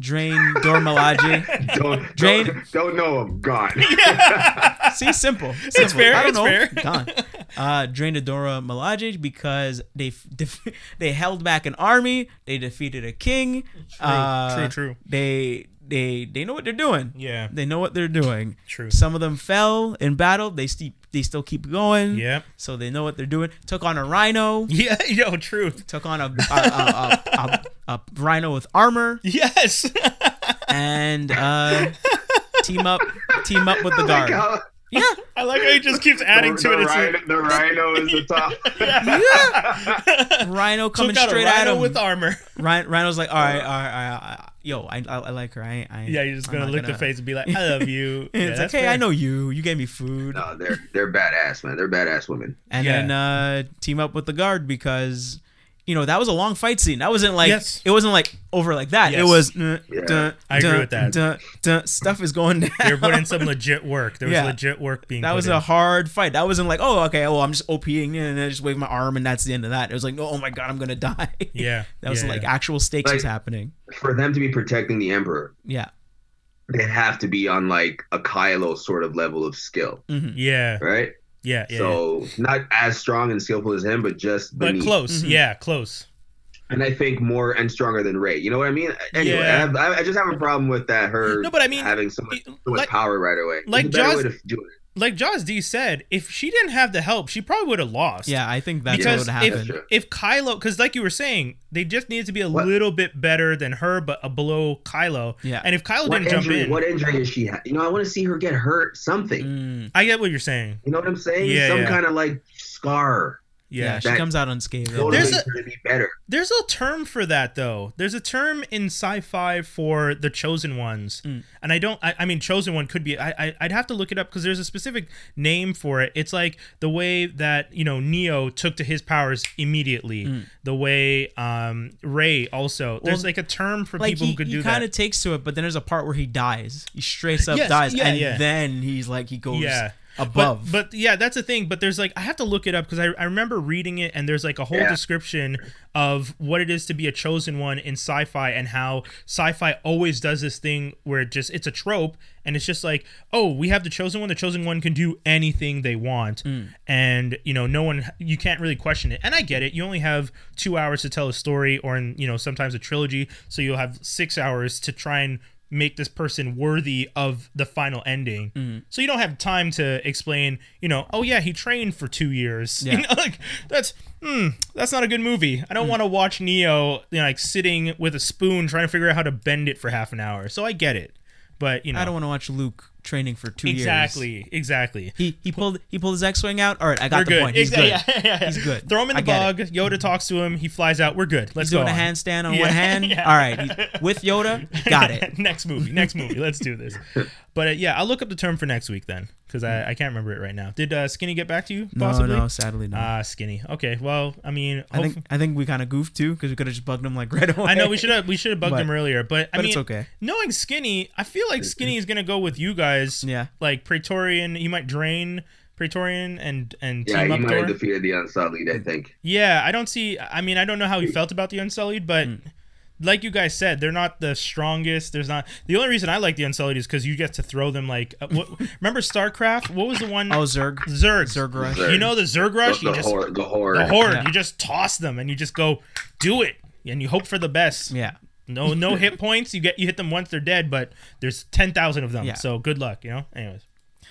Speaker 3: Drain Dora Milaje.
Speaker 2: Don't,
Speaker 3: Jane-
Speaker 2: don't don't know him. Gone.
Speaker 3: See, simple. simple.
Speaker 1: fair,
Speaker 3: I don't
Speaker 1: it's
Speaker 3: know.
Speaker 1: fair.
Speaker 3: Gone. Uh, drained a Dora Milaje because they def- they held back an army. They defeated a king. True,
Speaker 1: true, true.
Speaker 3: They they they know what they're doing.
Speaker 1: Yeah.
Speaker 3: They know what they're doing.
Speaker 1: True.
Speaker 3: Some of them fell in battle. They steep. They still keep going.
Speaker 1: Yep.
Speaker 3: So they know what they're doing. Took on a rhino.
Speaker 1: Yeah. Yo, truth.
Speaker 3: Took on a a, a, a, a, a rhino with armor
Speaker 1: Yes.
Speaker 3: and uh, team up team up with the
Speaker 2: Like
Speaker 3: guard.
Speaker 2: how-
Speaker 3: Yeah.
Speaker 1: I like how he just keeps adding
Speaker 2: the,
Speaker 1: to
Speaker 2: the
Speaker 1: it.
Speaker 2: Rhino,
Speaker 1: like,
Speaker 2: the rhino is the top.
Speaker 3: yeah, Rhino coming
Speaker 1: took out a
Speaker 3: straight at
Speaker 1: rhino
Speaker 3: him.
Speaker 1: with armor.
Speaker 3: Ryan, Rhino's like, all right, all right, all right, I- yo, I, I, I like her. I, I
Speaker 1: Yeah, you're just gonna
Speaker 3: not
Speaker 1: lick the
Speaker 3: gonna-
Speaker 1: face and be like, "I love you." Yeah,
Speaker 3: it's like,
Speaker 1: that's
Speaker 3: hey,
Speaker 1: fair.
Speaker 3: I know you. You gave me food,
Speaker 2: no, they're they're badass, man. They're badass women.
Speaker 3: and
Speaker 1: Yeah.
Speaker 3: then uh, team up with the guard because, you know, that was a long fight scene. That wasn't like
Speaker 1: Yes.
Speaker 3: it wasn't like over like that. It was.
Speaker 2: Yeah.
Speaker 3: dun,
Speaker 1: I agree
Speaker 3: dun,
Speaker 1: with that.
Speaker 3: dun, dun, stuff is going down.
Speaker 1: They were putting some legit work. There was
Speaker 3: Yeah.
Speaker 1: legit work being. Done.
Speaker 3: That
Speaker 1: put
Speaker 3: was
Speaker 1: in.
Speaker 3: a hard fight. That wasn't like, oh, okay, well, I'm just OPing and then I just wave my arm and that's the end of that. It was like, oh my god, I'm gonna die.
Speaker 1: Yeah,
Speaker 3: that was
Speaker 1: yeah,
Speaker 3: like
Speaker 1: yeah.
Speaker 3: actual stakes was happening.
Speaker 2: For them to be protecting the emperor,
Speaker 3: Yeah.
Speaker 2: they have to be on like a Kylo sort of level of skill,
Speaker 3: Mhm.
Speaker 1: Yeah,
Speaker 2: right?
Speaker 1: Yeah, yeah. yeah.
Speaker 2: so not as strong and skillful as him, but just
Speaker 1: But
Speaker 2: beneath.
Speaker 1: close.
Speaker 3: Mhm.
Speaker 1: Yeah, close.
Speaker 2: and I think more and stronger than Rey. You know what I mean? Anyway,
Speaker 1: Yeah.
Speaker 2: I, have, I I just have a problem with that. Her
Speaker 1: No, but I mean,
Speaker 2: having so much, so much
Speaker 1: like-
Speaker 2: power right away.
Speaker 1: like
Speaker 2: There's a better
Speaker 1: Jaws-
Speaker 2: way to do it.
Speaker 1: Like Jaws D said, if she didn't have the help, she probably would have lost.
Speaker 3: Yeah, I think that's
Speaker 1: because
Speaker 3: what would
Speaker 1: if
Speaker 3: happen.
Speaker 2: Sure.
Speaker 1: if Kylo, because like you were saying, they just needed to be a
Speaker 2: What-
Speaker 1: little bit better than her, but a below Kylo.
Speaker 3: Yeah.
Speaker 1: And if Kylo
Speaker 2: What
Speaker 1: didn't jump in,
Speaker 2: What injury is she? Ha- you know, I want to see her get hurt. Something.
Speaker 3: Mm.
Speaker 1: I get what you're saying.
Speaker 2: You know what I'm saying?
Speaker 1: Yeah,
Speaker 2: Some
Speaker 1: yeah.
Speaker 2: kind of like scar.
Speaker 3: Yeah,
Speaker 1: Yeah.
Speaker 3: she
Speaker 2: That-
Speaker 3: comes out unscathed.
Speaker 2: Totally
Speaker 1: There's a-
Speaker 2: be better.
Speaker 1: There's a term for that though. There's a term in sci-fi for the chosen ones,
Speaker 3: Mm.
Speaker 1: and I don't. I, I mean, chosen one could be. I, I I'd have to look it up because there's a specific name for it. It's like the way that you know Neo took to his powers immediately.
Speaker 3: Mm.
Speaker 1: The way um Rey also. There's
Speaker 3: Well,
Speaker 1: like a term for
Speaker 3: like
Speaker 1: people
Speaker 3: he,
Speaker 1: who could do that.
Speaker 3: he kind of takes to it, but then there's a part where he dies. He straight up
Speaker 1: Yes,
Speaker 3: dies,
Speaker 1: yeah,
Speaker 3: and
Speaker 1: yeah.
Speaker 3: then he's like he goes
Speaker 1: Yeah.
Speaker 3: Above.
Speaker 1: But, but yeah, that's the thing. But there's like I have to look it up because I, I remember reading it and there's like a whole
Speaker 2: Yeah.
Speaker 1: description of what it is to be a chosen one in sci-fi and how sci-fi always does this thing where it just it's a trope and it's just like oh we have the chosen one the chosen one can do anything they want hmm. and you know no one you can't really question it and I get it you only have two hours to tell a story or in you know sometimes a trilogy so you'll have six hours to try and make this person worthy of the final ending. So you don't have time to explain, you know, oh yeah, he trained for two years.
Speaker 3: Yeah.
Speaker 1: You know, like that's hmm, that's not a good movie. I don't want to watch Neo you know, like sitting with a spoon trying to figure out how to bend it for half an hour. So I get it. But you know
Speaker 3: I don't want to watch Luke training for two years.
Speaker 1: exactly, exactly.
Speaker 3: He he pulled he pulled his X-wing out. All right, I got
Speaker 1: We're
Speaker 3: the
Speaker 1: good.
Speaker 3: point. He's
Speaker 1: Exa-
Speaker 3: good.
Speaker 1: Yeah, yeah, yeah.
Speaker 3: He's good.
Speaker 1: Throw him in the bog. Yoda talks to him. He flies out. We're good. Let's
Speaker 3: He's doing
Speaker 1: go
Speaker 3: a handstand on one hand. All right, he's, with Yoda, got it.
Speaker 1: next movie. Next movie. Let's do this. But uh, yeah, I'll look up the term for next week then, because I, I can't remember it right now. Did uh, Skinny get back to you?
Speaker 3: No,
Speaker 1: Possibly.
Speaker 3: no, sadly not.
Speaker 1: Ah, Skinny. Okay. Well, I mean,
Speaker 3: I think I think we kind of goofed too because we could have just bugged him like right away.
Speaker 1: I know we should have we should have bugged
Speaker 3: But-
Speaker 1: him earlier, but I mean,
Speaker 3: it's okay.
Speaker 1: knowing Skinny, I feel like Skinny is gonna go with you guys.
Speaker 3: Yeah.
Speaker 1: Like Praetorian, he might drain Praetorian and and
Speaker 2: Yeah,
Speaker 1: team
Speaker 2: he
Speaker 1: up
Speaker 2: might have defeated the Unsullied, I think.
Speaker 1: Yeah, I don't see. I mean, I don't know how he felt about the Unsullied, but
Speaker 3: Mm.
Speaker 1: like you guys said, they're not the strongest. There's not. The only reason I like the Unsullied is because you get to throw them like. Uh, what, remember StarCraft? What was the one?
Speaker 3: Oh, Zerg.
Speaker 1: Zerg.
Speaker 3: Zerg Rush.
Speaker 2: Zerg.
Speaker 1: You know the Zerg
Speaker 2: The,
Speaker 1: Rush.
Speaker 2: the,
Speaker 1: you just
Speaker 2: horde, the horde.
Speaker 1: the horde.
Speaker 3: Yeah.
Speaker 1: You just toss them and you just go do it, and you hope for the best.
Speaker 3: Yeah.
Speaker 1: No, no hit points. You get you hit them once they're dead, but there's ten thousand of them.
Speaker 3: Yeah.
Speaker 1: So good luck. You know. Anyways,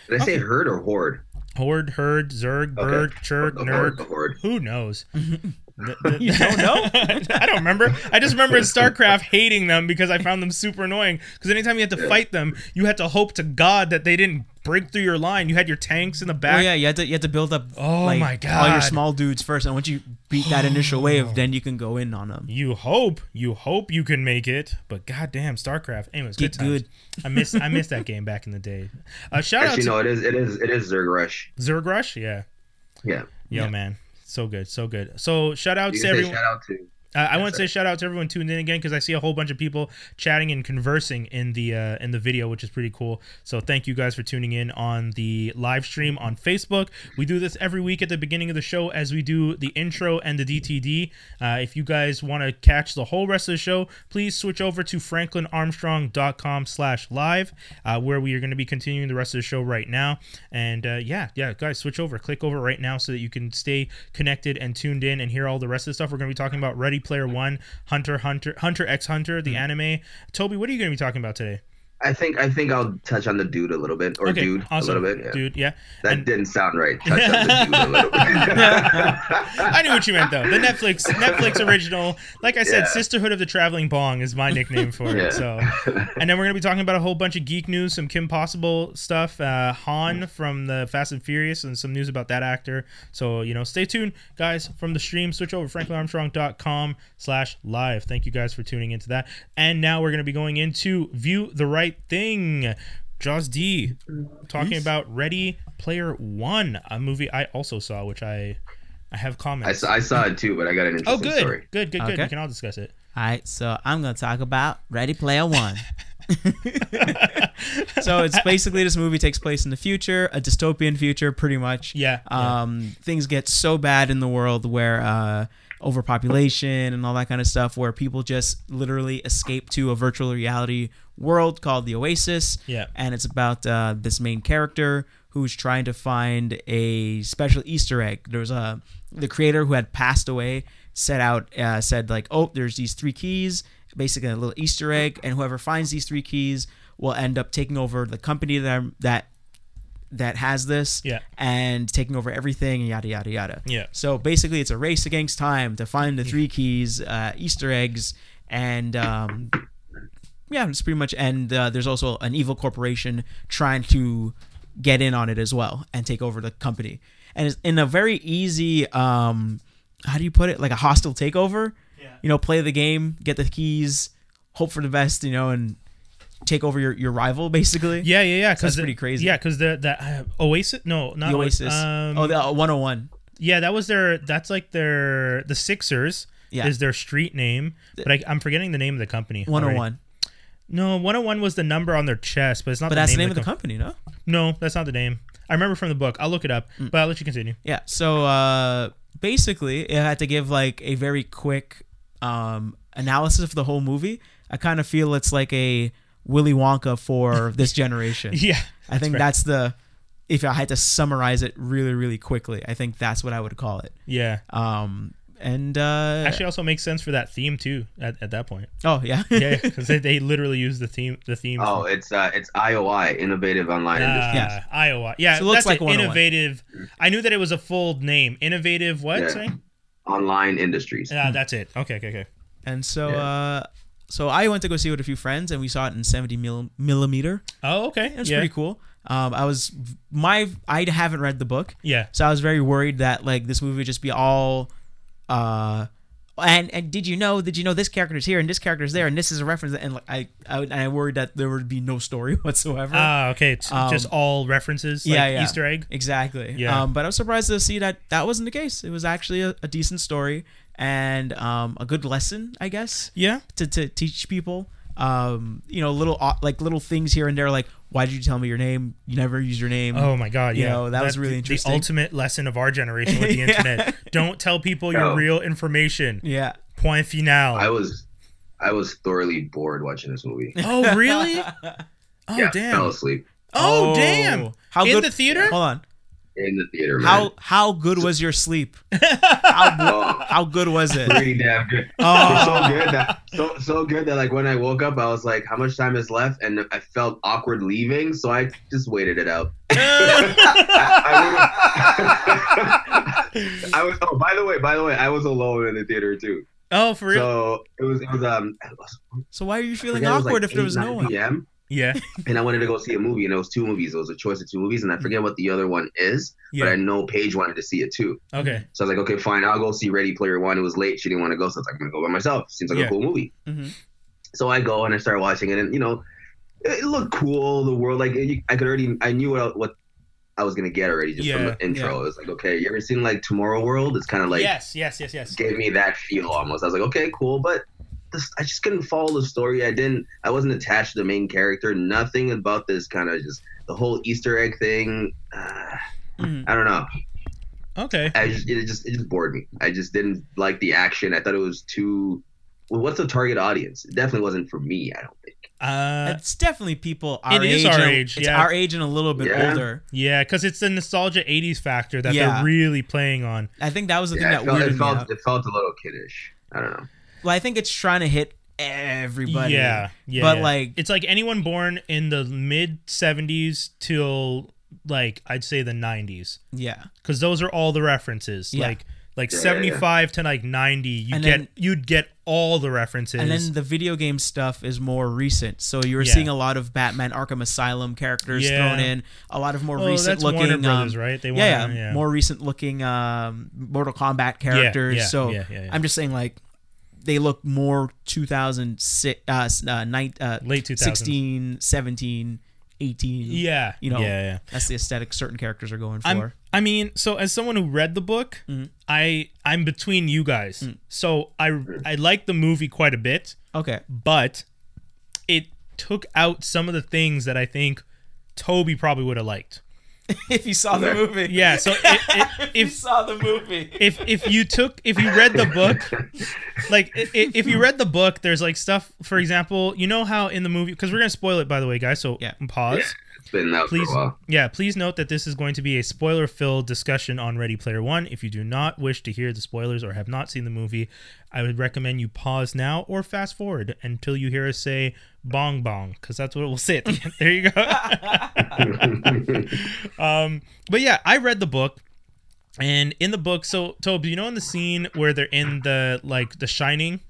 Speaker 2: Did I say herd or horde?
Speaker 1: horde, herd, Zerg, bird, churg,
Speaker 2: The horde,
Speaker 1: nerd.
Speaker 2: the horde.
Speaker 1: Who knows? The- the-
Speaker 3: You don't know?
Speaker 1: I don't remember. I just remember in StarCraft hating them because I found them super annoying. Because anytime you had to fight them, you had to hope to God that they didn't break through your line. You had your tanks in the back.
Speaker 3: Oh
Speaker 1: back.
Speaker 3: yeah, you had to you had to build up.
Speaker 1: Oh,
Speaker 3: like,
Speaker 1: my
Speaker 3: All your small dudes first, and once you beat that initial wave, then you can go in on them.
Speaker 1: You hope, you hope you can make it, but goddamn, StarCraft. Anyways, good times.
Speaker 3: good.
Speaker 1: I miss, I missed that game back in the day. Uh, shout
Speaker 2: Actually,
Speaker 1: out To,
Speaker 2: no, it is it is it is Zerg Rush.
Speaker 1: Zerg Rush. Yeah,
Speaker 2: Yeah.
Speaker 1: yo
Speaker 3: Yeah.
Speaker 1: man, so good, so good. So shout out
Speaker 2: You
Speaker 1: to everyone.
Speaker 2: shout out to
Speaker 1: Uh, I want to say shout out to everyone tuned in again because I see a whole bunch of people chatting and conversing in the uh, in the video, which is pretty cool. So thank you guys for tuning in on the live stream on Facebook. We do this every week at the beginning of the show as we do the intro and the DTD. Uh, if you guys want to catch the whole rest of the show, please switch over to franklinarmstrong.com/live, uh, where we are going to be continuing the rest of the show right now. And uh, yeah, yeah, guys, switch over, click over right now so that you can stay connected and tuned in and hear all the rest of the stuff. We're going to be talking about Ready Player One, Hunter, Hunter, Hunter X Hunter, the mm-hmm. anime. Toby, what are you going to be talking about today?
Speaker 2: I think I think I'll touch on the dude a little bit, or dude
Speaker 1: awesome.
Speaker 2: a little bit. Yeah.
Speaker 1: dude. Yeah,
Speaker 2: That
Speaker 1: And-
Speaker 2: didn't sound right. Touch on the dude a little bit.
Speaker 1: I knew what you meant though. The Netflix Netflix original, like I said,
Speaker 2: Yeah.
Speaker 1: Sisterhood of the Traveling Bong is my nickname for
Speaker 2: Yeah.
Speaker 1: it. So, and then we're gonna be talking about a whole bunch of geek news, some Kim Possible stuff, uh, Han from the Fast and Furious, and some news about that actor. So you know, stay tuned, guys. From the stream, switch over franklinarmstrong.com/slash live. Thank you guys for tuning into that. And now we're gonna be going into View the Right Thing. Jaws D talking about Ready Player One, a movie I also saw, which I I have
Speaker 2: I
Speaker 1: comments.
Speaker 2: saw, I saw it too, but I got an
Speaker 1: oh,
Speaker 2: interesting
Speaker 1: good,
Speaker 2: story.
Speaker 1: good, good, good.
Speaker 3: Okay.
Speaker 1: We can all discuss it.
Speaker 3: All right, so I'm gonna talk about Ready Player One. so it's basically this movie takes place in the future, a dystopian future, pretty much.
Speaker 1: Yeah, yeah.
Speaker 3: Um, things get so bad in the world where uh, overpopulation and all that kind of stuff, where people just literally escape to a virtual reality world called the Oasis.
Speaker 1: Yeah.
Speaker 3: And it's about uh, this main character who's trying to find a special Easter egg. There's a the creator who had passed away set out uh, said like, oh, there's these three keys, basically a little Easter egg, and whoever finds these three keys will end up taking over the company that that that has this
Speaker 1: Yeah.
Speaker 3: and taking over everything and yada yada yada.
Speaker 1: Yeah.
Speaker 3: So basically, it's a race against time to find the three keys, uh, Easter eggs, and um, yeah, it's pretty much. And uh, there's also an evil corporation trying to get in on it as well and take over the company. And it's in a very easy, um, how do you put it? Like a hostile takeover.
Speaker 1: Yeah.
Speaker 3: You know, play the game, get the keys, hope for the best. You know, and take over your, your rival basically.
Speaker 1: Yeah, yeah, yeah.
Speaker 3: So that's
Speaker 1: the-
Speaker 3: pretty crazy.
Speaker 1: Yeah, because the the uh, Oasis, no, not
Speaker 3: The Oasis.
Speaker 1: Um,
Speaker 3: oh, the uh, 101.
Speaker 1: yeah, that was their. That's like their the Sixers.
Speaker 3: Yeah.
Speaker 1: is their street name, but I, I'm forgetting the name of the company. already.
Speaker 3: 101.
Speaker 1: No, 101 was the number on their chest, but it's not.
Speaker 3: But
Speaker 1: the
Speaker 3: that's
Speaker 1: name
Speaker 3: the name of the
Speaker 1: com-
Speaker 3: company, no?
Speaker 1: No, that's not the name. I remember from the book. I'll look it up,
Speaker 3: Mm.
Speaker 1: but I'll let you continue.
Speaker 3: Yeah. So uh, basically, it had to give like a very quick um, analysis of the whole movie. I kind of feel it's like a Willy Wonka for this generation.
Speaker 1: Yeah,
Speaker 3: I think
Speaker 1: fair.
Speaker 3: that's the. If I had to summarize it really, really quickly, I think that's what I would call it.
Speaker 1: yeah,
Speaker 3: Um, and uh,
Speaker 1: Actually, also makes sense for that theme too. At, at that point,
Speaker 3: oh yeah,
Speaker 1: yeah, because they, they literally use the theme the theme.
Speaker 2: Oh, it's uh, it's IOI, Innovative Online
Speaker 1: Ah,
Speaker 2: Industries.
Speaker 3: Yes.
Speaker 1: Iowa. Yeah,
Speaker 3: So it looks
Speaker 1: that's
Speaker 3: like
Speaker 1: an
Speaker 3: 101.
Speaker 1: innovative. I knew that it was a full name. Innovative. What?
Speaker 2: Yeah.
Speaker 1: Sorry?
Speaker 2: Online Industries.
Speaker 1: Yeah, that's it. Okay, okay, okay.
Speaker 3: and so
Speaker 2: Yeah.
Speaker 3: uh, so I went to go see it with a few friends, and we saw it in 70 mil- millimeter.
Speaker 1: Oh, okay.
Speaker 3: It was
Speaker 1: yeah.
Speaker 3: pretty cool. Um, I was my I haven't read the book,
Speaker 1: Yeah.
Speaker 3: so I was very worried that like this movie would just be all, uh, and and did you know? Did you know this character's here and this character's there and this is a reference? And like I I, I worried that there would be no story whatsoever.
Speaker 1: Ah, okay. It's
Speaker 3: Um,
Speaker 1: just all references, like
Speaker 3: yeah, yeah.
Speaker 1: Easter egg.
Speaker 3: Exactly.
Speaker 1: Yeah.
Speaker 3: Um, but I was surprised to see that that wasn't the case. It was actually a, a decent story and um, a good lesson, I guess,
Speaker 1: Yeah.
Speaker 3: to, to teach people. Um, you know, little like little things here and there, like why did you tell me your name? You never use your name.
Speaker 1: Oh my God.
Speaker 3: You
Speaker 1: Yeah.
Speaker 3: know, that was really interesting.
Speaker 1: The ultimate lesson of our generation with the
Speaker 3: Yeah.
Speaker 1: internet. Don't tell people your
Speaker 2: Oh.
Speaker 1: real information.
Speaker 3: Yeah.
Speaker 1: Point final.
Speaker 2: I was I was thoroughly bored watching this movie.
Speaker 1: oh, really? Oh,
Speaker 2: yeah,
Speaker 1: damn.
Speaker 2: fell asleep
Speaker 1: Oh, damn.
Speaker 3: How
Speaker 1: In
Speaker 3: good?
Speaker 1: the theater?
Speaker 3: Hold on.
Speaker 2: In the theater. Man.
Speaker 3: How how good was your sleep? How,
Speaker 2: Oh,
Speaker 3: how good was it?
Speaker 2: pretty damn good.
Speaker 3: Oh.
Speaker 2: so good that so so good that like when I woke up, I was like, "How much time is left?" And I felt awkward leaving, so I just waited it out. I, I was. Oh, by the way, by the way, I was alone in the theater too.
Speaker 1: oh, for real?
Speaker 2: So it was. It was. Um.
Speaker 3: So why are you feeling
Speaker 2: forget, it was,
Speaker 3: awkward
Speaker 2: like
Speaker 3: if there was no one?
Speaker 2: PM,
Speaker 1: yeah.
Speaker 2: and I wanted to go see a movie, and it was two movies. It was a choice of two movies, and I forget what the other one is, but I know Paige wanted to see it too.
Speaker 1: Okay.
Speaker 2: So I was like, okay, fine, I'll go see Ready Player One. It was late; she didn't want to go, so I was like, I'm gonna go by myself. Seems like
Speaker 1: Yeah.
Speaker 2: a cool movie.
Speaker 3: Mhm.
Speaker 2: So I go and I start watching it, and you know, it, looked cool. The world, like I could already, I knew what what I was gonna get already just from the intro.
Speaker 3: yeah.
Speaker 2: It was like, okay, you ever seen like Tomorrow World? It's kind of like
Speaker 1: yes, yes, yes, yes.
Speaker 2: gave me that feel almost. I was like, okay, cool, but this, I just couldn't follow the story. I didn't. I wasn't attached to the main character. Nothing about this kind of just the whole Easter egg thing. Uh,
Speaker 3: Mhm.
Speaker 2: I don't know.
Speaker 1: Okay.
Speaker 2: I just it just it just bored me. I just didn't like the action. I thought it was too. Well, what's the target audience? It definitely wasn't for me. I don't think.
Speaker 1: Uh,
Speaker 3: It's definitely people our
Speaker 1: It is
Speaker 3: age.
Speaker 1: our
Speaker 3: and-
Speaker 1: age,
Speaker 3: It's
Speaker 1: yeah.
Speaker 3: our age and a little bit
Speaker 2: Yeah.
Speaker 3: older.
Speaker 1: yeah, because it's the nostalgia '80s factor that
Speaker 3: Yeah.
Speaker 1: they're really playing on.
Speaker 3: I think that was the
Speaker 2: Yeah,
Speaker 3: thing
Speaker 2: it
Speaker 3: that
Speaker 2: felt,
Speaker 3: weirded
Speaker 2: it
Speaker 3: me out.
Speaker 2: it felt a little kiddish. I don't know.
Speaker 3: Well, I think it's trying to hit everybody.
Speaker 1: Yeah, yeah.
Speaker 3: But
Speaker 1: yeah.
Speaker 3: like,
Speaker 1: it's like anyone born in the mid '70s till like I'd say the '90s,
Speaker 3: yeah,
Speaker 1: because those are all the references.
Speaker 3: Yeah.
Speaker 1: Like like
Speaker 2: Yeah, yeah,
Speaker 1: 75 to like 90, you
Speaker 3: And
Speaker 1: get
Speaker 3: then-
Speaker 1: you'd get all the references.
Speaker 3: and then the video game stuff is more recent. So you were
Speaker 1: Yeah.
Speaker 3: seeing a lot of Batman Arkham Asylum characters
Speaker 1: Yeah.
Speaker 3: thrown in, a lot of more
Speaker 1: oh,
Speaker 3: recent
Speaker 1: that's
Speaker 3: looking.
Speaker 1: Warner Brothers,
Speaker 3: um,
Speaker 1: right? They
Speaker 3: yeah,
Speaker 1: wanna-
Speaker 3: yeah, more recent looking um, Mortal Kombat characters.
Speaker 1: yeah,
Speaker 3: so
Speaker 1: yeah, yeah, yeah.
Speaker 3: I'm just saying, like, they look more 2006, uh, uh, nine, uh,
Speaker 1: late 2000s.
Speaker 3: 16, 17, 18.
Speaker 1: Yeah,
Speaker 3: You know,
Speaker 1: yeah, yeah.
Speaker 3: That's the aesthetic certain characters are going for.
Speaker 1: I'm, I mean, so as someone who read the book,
Speaker 3: Mhm.
Speaker 1: I I'm between you guys.
Speaker 3: Mm.
Speaker 1: So I I like the movie quite a bit,
Speaker 3: okay.
Speaker 1: but it took out some of the things that I think Toby probably would have liked.
Speaker 3: if you saw the movie.
Speaker 1: Yeah, so it, it,
Speaker 3: if you saw the movie.
Speaker 1: if if you took if you read the book, like i- i- if you read the book, there's like stuff. For example, you know how in the movie because we're gonna spoil it by the way, guys. So
Speaker 3: Yeah.
Speaker 1: pause.
Speaker 2: It's been out
Speaker 1: Please,
Speaker 2: for a while.
Speaker 1: yeah, please note that this is going to be a spoiler-filled discussion on Ready Player One. If you do not wish to hear the spoilers or have not seen the movie, I would recommend you pause now or fast forward until you hear us say "bong bong" because that's what we'll say at the end. There you go. um, but yeah, I read the book, and in the book, so Toby, you know, in the scene where they're in the like The Shining,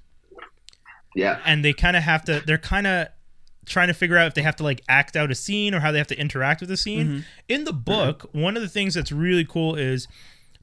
Speaker 2: yeah.
Speaker 1: and they kind of have to they're kind of trying to figure out if they have to like act out a scene or how they have to interact with the scene
Speaker 3: Mm-hmm.
Speaker 1: in the book one of the things that's really cool is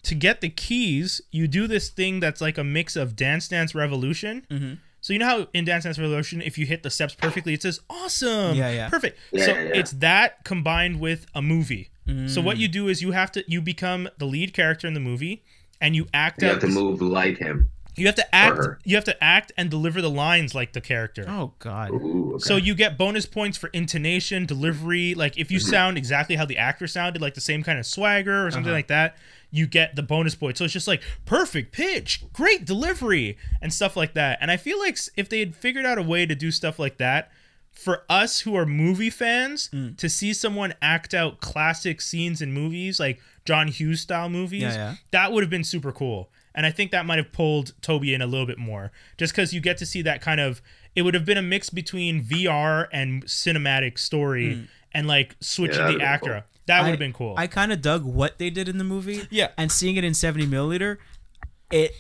Speaker 1: to get the keys you do this thing that's like a mix of dance dance revolution
Speaker 3: Mm-hmm.
Speaker 1: so you know how in dance dance revolution if you hit the steps perfectly it says awesome
Speaker 3: Yeah, yeah.
Speaker 1: perfect
Speaker 2: Yeah,
Speaker 1: so
Speaker 2: yeah, yeah.
Speaker 1: it's that combined with a movie so
Speaker 3: Mm.
Speaker 1: what you do is you have to you become the lead character in the movie and you act
Speaker 2: You
Speaker 1: out
Speaker 2: have to move like him.
Speaker 1: You have to act you have to act and deliver the lines like the character
Speaker 3: Oh God.
Speaker 2: Ooh, okay.
Speaker 1: so you get bonus points for intonation, delivery. Like if you
Speaker 2: Mm-hmm.
Speaker 1: sound exactly how the actor sounded, like the same kind of swagger or something
Speaker 3: Uh-huh.
Speaker 1: like that, you get the bonus points. So it's just like perfect pitch, great delivery, and stuff like that. And I feel like if they had figured out a way to do stuff like that, for us who are movie fans,
Speaker 3: Mm.
Speaker 1: to see someone act out classic scenes in movies like John Hughes style movies,
Speaker 3: Yeah, yeah.
Speaker 1: that would have been super cool. And I think that might have pulled Toby in a little bit more, just because you get to see that kind of. It would have been a mix between VR and cinematic story, hmm. and like switching
Speaker 2: Yeah,
Speaker 1: the
Speaker 2: that'd have been
Speaker 1: actor. That would. Have been cool.
Speaker 3: I kind of dug what they did in the movie.
Speaker 1: Yeah.
Speaker 3: And seeing it in 70 millimeter, it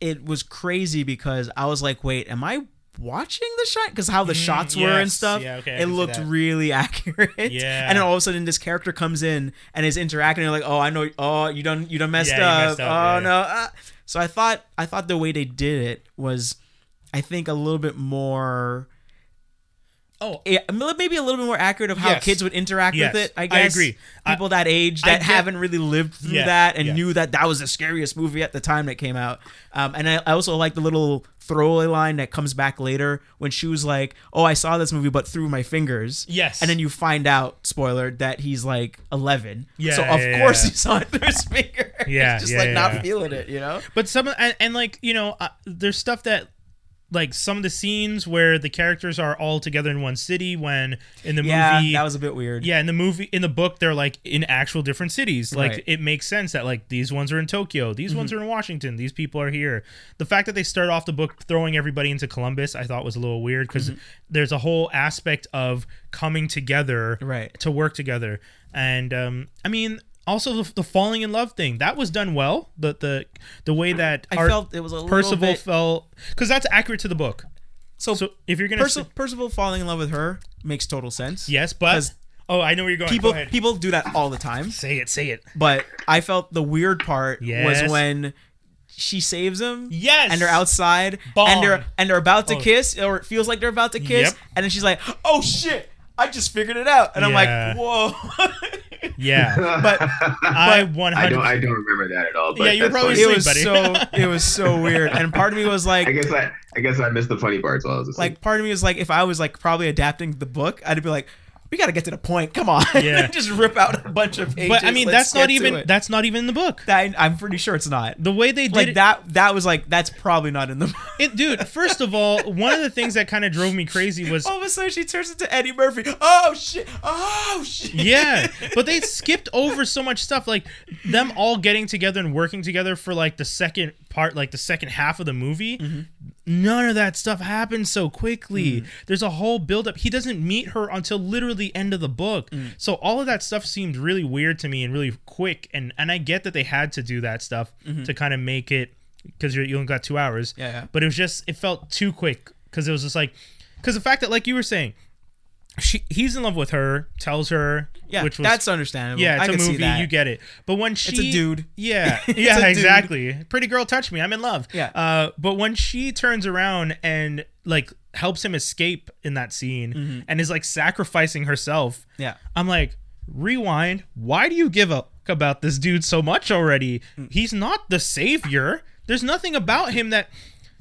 Speaker 3: it was crazy because I was like, wait, am I watching the shot? Because how the shots were and stuff,
Speaker 1: Yeah, okay,
Speaker 3: it looked really accurate.
Speaker 1: Yeah.
Speaker 3: And then all of a sudden, this character comes in and is interacting. And you're like, oh, I know. Oh, you done you done messed
Speaker 1: Yeah, you
Speaker 3: up.
Speaker 1: messed up,
Speaker 3: Oh
Speaker 1: yeah.
Speaker 3: no. Ah. So I thought I thought the way they did it was, I think, a little bit more.
Speaker 1: Oh,
Speaker 3: Yeah, maybe a little bit more accurate of how
Speaker 1: Yes.
Speaker 3: kids would interact
Speaker 1: Yes,
Speaker 3: with it. I guess.
Speaker 1: I agree. I-
Speaker 3: People that age that
Speaker 1: get-
Speaker 3: haven't really lived through
Speaker 1: Yeah,
Speaker 3: that and
Speaker 1: yeah.
Speaker 3: knew that that was the scariest movie at the time that came out. Um, and I, I also like the little throwaway line that comes back later when she was like, "Oh, I saw this movie, but through my fingers."
Speaker 1: Yes.
Speaker 3: And then you find out, spoiler, that he's like eleven.
Speaker 1: Yeah,
Speaker 3: So of
Speaker 1: yeah,
Speaker 3: course he saw it through his finger.
Speaker 1: Yeah,
Speaker 3: He's just like not feeling it, you know.
Speaker 1: But some and, and like you know, uh, there's stuff that like some of the scenes where the characters are all together in one city. When in the
Speaker 3: Yeah,
Speaker 1: movie,
Speaker 3: that was a bit weird.
Speaker 1: yeah, in the movie, in the book, they're like in actual different cities. Like
Speaker 3: Right.
Speaker 1: it makes sense that like these ones are in Tokyo, these ones are in Washington, these people are here. The fact that they start off the book throwing everybody into Columbus, I thought was a little weird because there's a whole aspect of coming together
Speaker 3: Right.
Speaker 1: to work together. And um, I mean, also the, the falling in love thing that was done well. The the the way that
Speaker 3: I
Speaker 1: Art-
Speaker 3: felt it was a little
Speaker 1: Parzival
Speaker 3: bit.
Speaker 1: fell because that's accurate to the book.
Speaker 3: So,
Speaker 1: So if you're gonna
Speaker 3: Perci-
Speaker 1: say-
Speaker 3: Parzival falling in love with her makes total sense.
Speaker 1: yes, but oh, I know where you're going.
Speaker 3: people
Speaker 1: Go
Speaker 3: people do that all the time.
Speaker 1: say it, say it.
Speaker 3: But I felt the weird part
Speaker 1: Yes.
Speaker 3: was when she saves him.
Speaker 1: Yes.
Speaker 3: And they're outside
Speaker 1: Bong.
Speaker 3: and they're and they're about to
Speaker 1: Oh.
Speaker 3: kiss, or it feels like they're about to kiss,
Speaker 1: Yep.
Speaker 3: and then she's like, "Oh shit, I just figured it out," and I'm like, "Whoa."
Speaker 1: Yeah,
Speaker 2: but
Speaker 1: I 100.
Speaker 2: I don't I don't remember that at all. But
Speaker 1: Yeah, you were probably
Speaker 2: funny.
Speaker 3: it was
Speaker 1: buddy.
Speaker 3: so it was so weird, and part of me was like,
Speaker 2: I guess I I guess I missed the funny parts while I was asleep.
Speaker 3: like part of me was like, if I was like probably adapting the book, I'd be like. We gotta get to the point. Come on,
Speaker 1: Yeah.
Speaker 3: just rip out a bunch of pages.
Speaker 1: but I mean,
Speaker 3: Let's
Speaker 1: that's not even that's not even in the book.
Speaker 3: That I'm pretty sure it's not.
Speaker 1: The way they did
Speaker 3: Like
Speaker 1: it,
Speaker 3: that. That was like that's probably not in the.
Speaker 1: it, dude. First of all, one of the things that kind of drove me crazy was
Speaker 3: All of a sudden, she turns into Eddie Murphy. Oh shit! Oh shit!
Speaker 1: yeah, but they skipped over so much stuff, like them all getting together and working together for like the second part, like the second half of the movie.
Speaker 3: Mm-hmm.
Speaker 1: None of that stuff happens so quickly.
Speaker 3: Mm.
Speaker 1: There's a whole build up. He doesn't meet her until literally the end of the book.
Speaker 3: Mm.
Speaker 1: So all of that stuff seemed really weird to me and really quick. And and I get that they had to do that stuff to kind of make it because you only got two hours.
Speaker 3: Mm-hmm. Yeah, yeah.
Speaker 1: But it was just it felt too quick because it was just like because the fact that like you were saying. She, he's in love with her, tells her,
Speaker 3: Yeah,
Speaker 1: which was
Speaker 3: that's understandable.
Speaker 1: yeah,
Speaker 3: I
Speaker 1: it's a
Speaker 3: can see
Speaker 1: movie. You get it. But when she, it's
Speaker 3: a dude.
Speaker 1: Yeah,
Speaker 3: a
Speaker 1: yeah,
Speaker 3: dude.
Speaker 1: exactly. Pretty girl, touch me. I'm in love.
Speaker 3: Yeah.
Speaker 1: Uh, but when she turns around and like helps him escape in that scene
Speaker 3: Mm-hmm.
Speaker 1: and is like sacrificing herself,
Speaker 3: Yeah.
Speaker 1: I'm like, rewind. Why do you give up about this dude so much already?
Speaker 3: Mm.
Speaker 1: He's not the savior. There's nothing about him that.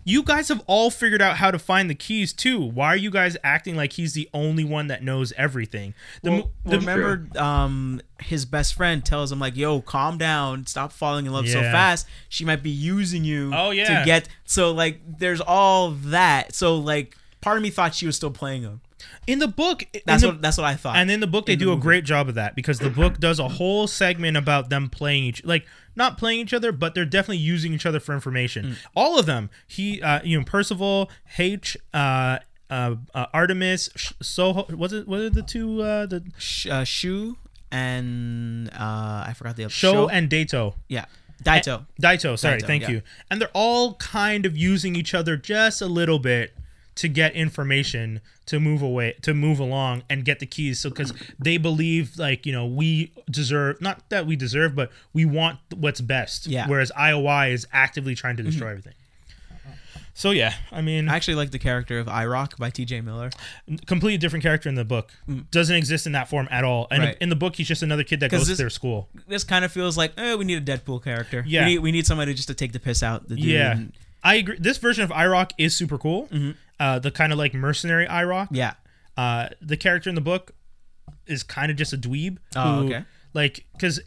Speaker 1: You guys have all figured out how to find the keys too. Why are you guys acting like he's the only one that knows everything? The,
Speaker 3: Well,
Speaker 1: the-
Speaker 3: remember, um, his best friend tells him like, "Yo, calm down, stop falling in love so fast. She might be using you.
Speaker 1: Oh, yeah.
Speaker 3: to get so like, there's all that. So like, part of me thought she was still playing him.
Speaker 1: In the book,
Speaker 3: That's
Speaker 1: the,
Speaker 3: what that's what I thought.
Speaker 1: And in the book, they
Speaker 3: in the
Speaker 1: do a great job of that because the book does a whole segment about them playing each, like not playing each other, but they're definitely using each other for information.
Speaker 3: Mm.
Speaker 1: All of them. He, uh, you know, Parzival, H, uh, uh, uh, Artemis, Soho. Was it? What are the two? Uh, the
Speaker 3: Sh- uh, Shu and uh, I forgot the other
Speaker 1: Show and Dato.
Speaker 3: yeah, Daito.
Speaker 1: Daito, sorry,
Speaker 3: Daito,
Speaker 1: thank
Speaker 3: yeah.
Speaker 1: you. And they're all kind of using each other just a little bit to get information to move away to move along and get the keys so because they believe like you know we deserve not that we deserve but we want what's best
Speaker 3: Yeah. Mm-hmm.
Speaker 1: whereas ioi is actively trying to destroy everything so yeah i mean
Speaker 3: I actually like the character of iRock by T.J. Miller.
Speaker 1: completely different character in the book doesn't exist in that form at all and
Speaker 3: Mm. Right.
Speaker 1: in the book he's just another kid that goes
Speaker 3: this-
Speaker 1: to their school
Speaker 3: This kind of feels like, eh, we need a Deadpool character.
Speaker 1: Yeah.
Speaker 3: we need, we need somebody just to take the piss out. The dude
Speaker 1: yeah
Speaker 3: and-
Speaker 1: i agree this version of irock is super cool uh, the kind of like mercenary irock
Speaker 3: Mm-hmm. yeah.
Speaker 1: uh, the character in the book is kind of just a dweeb.
Speaker 3: Oh,
Speaker 1: who,
Speaker 3: okay.
Speaker 1: Like, because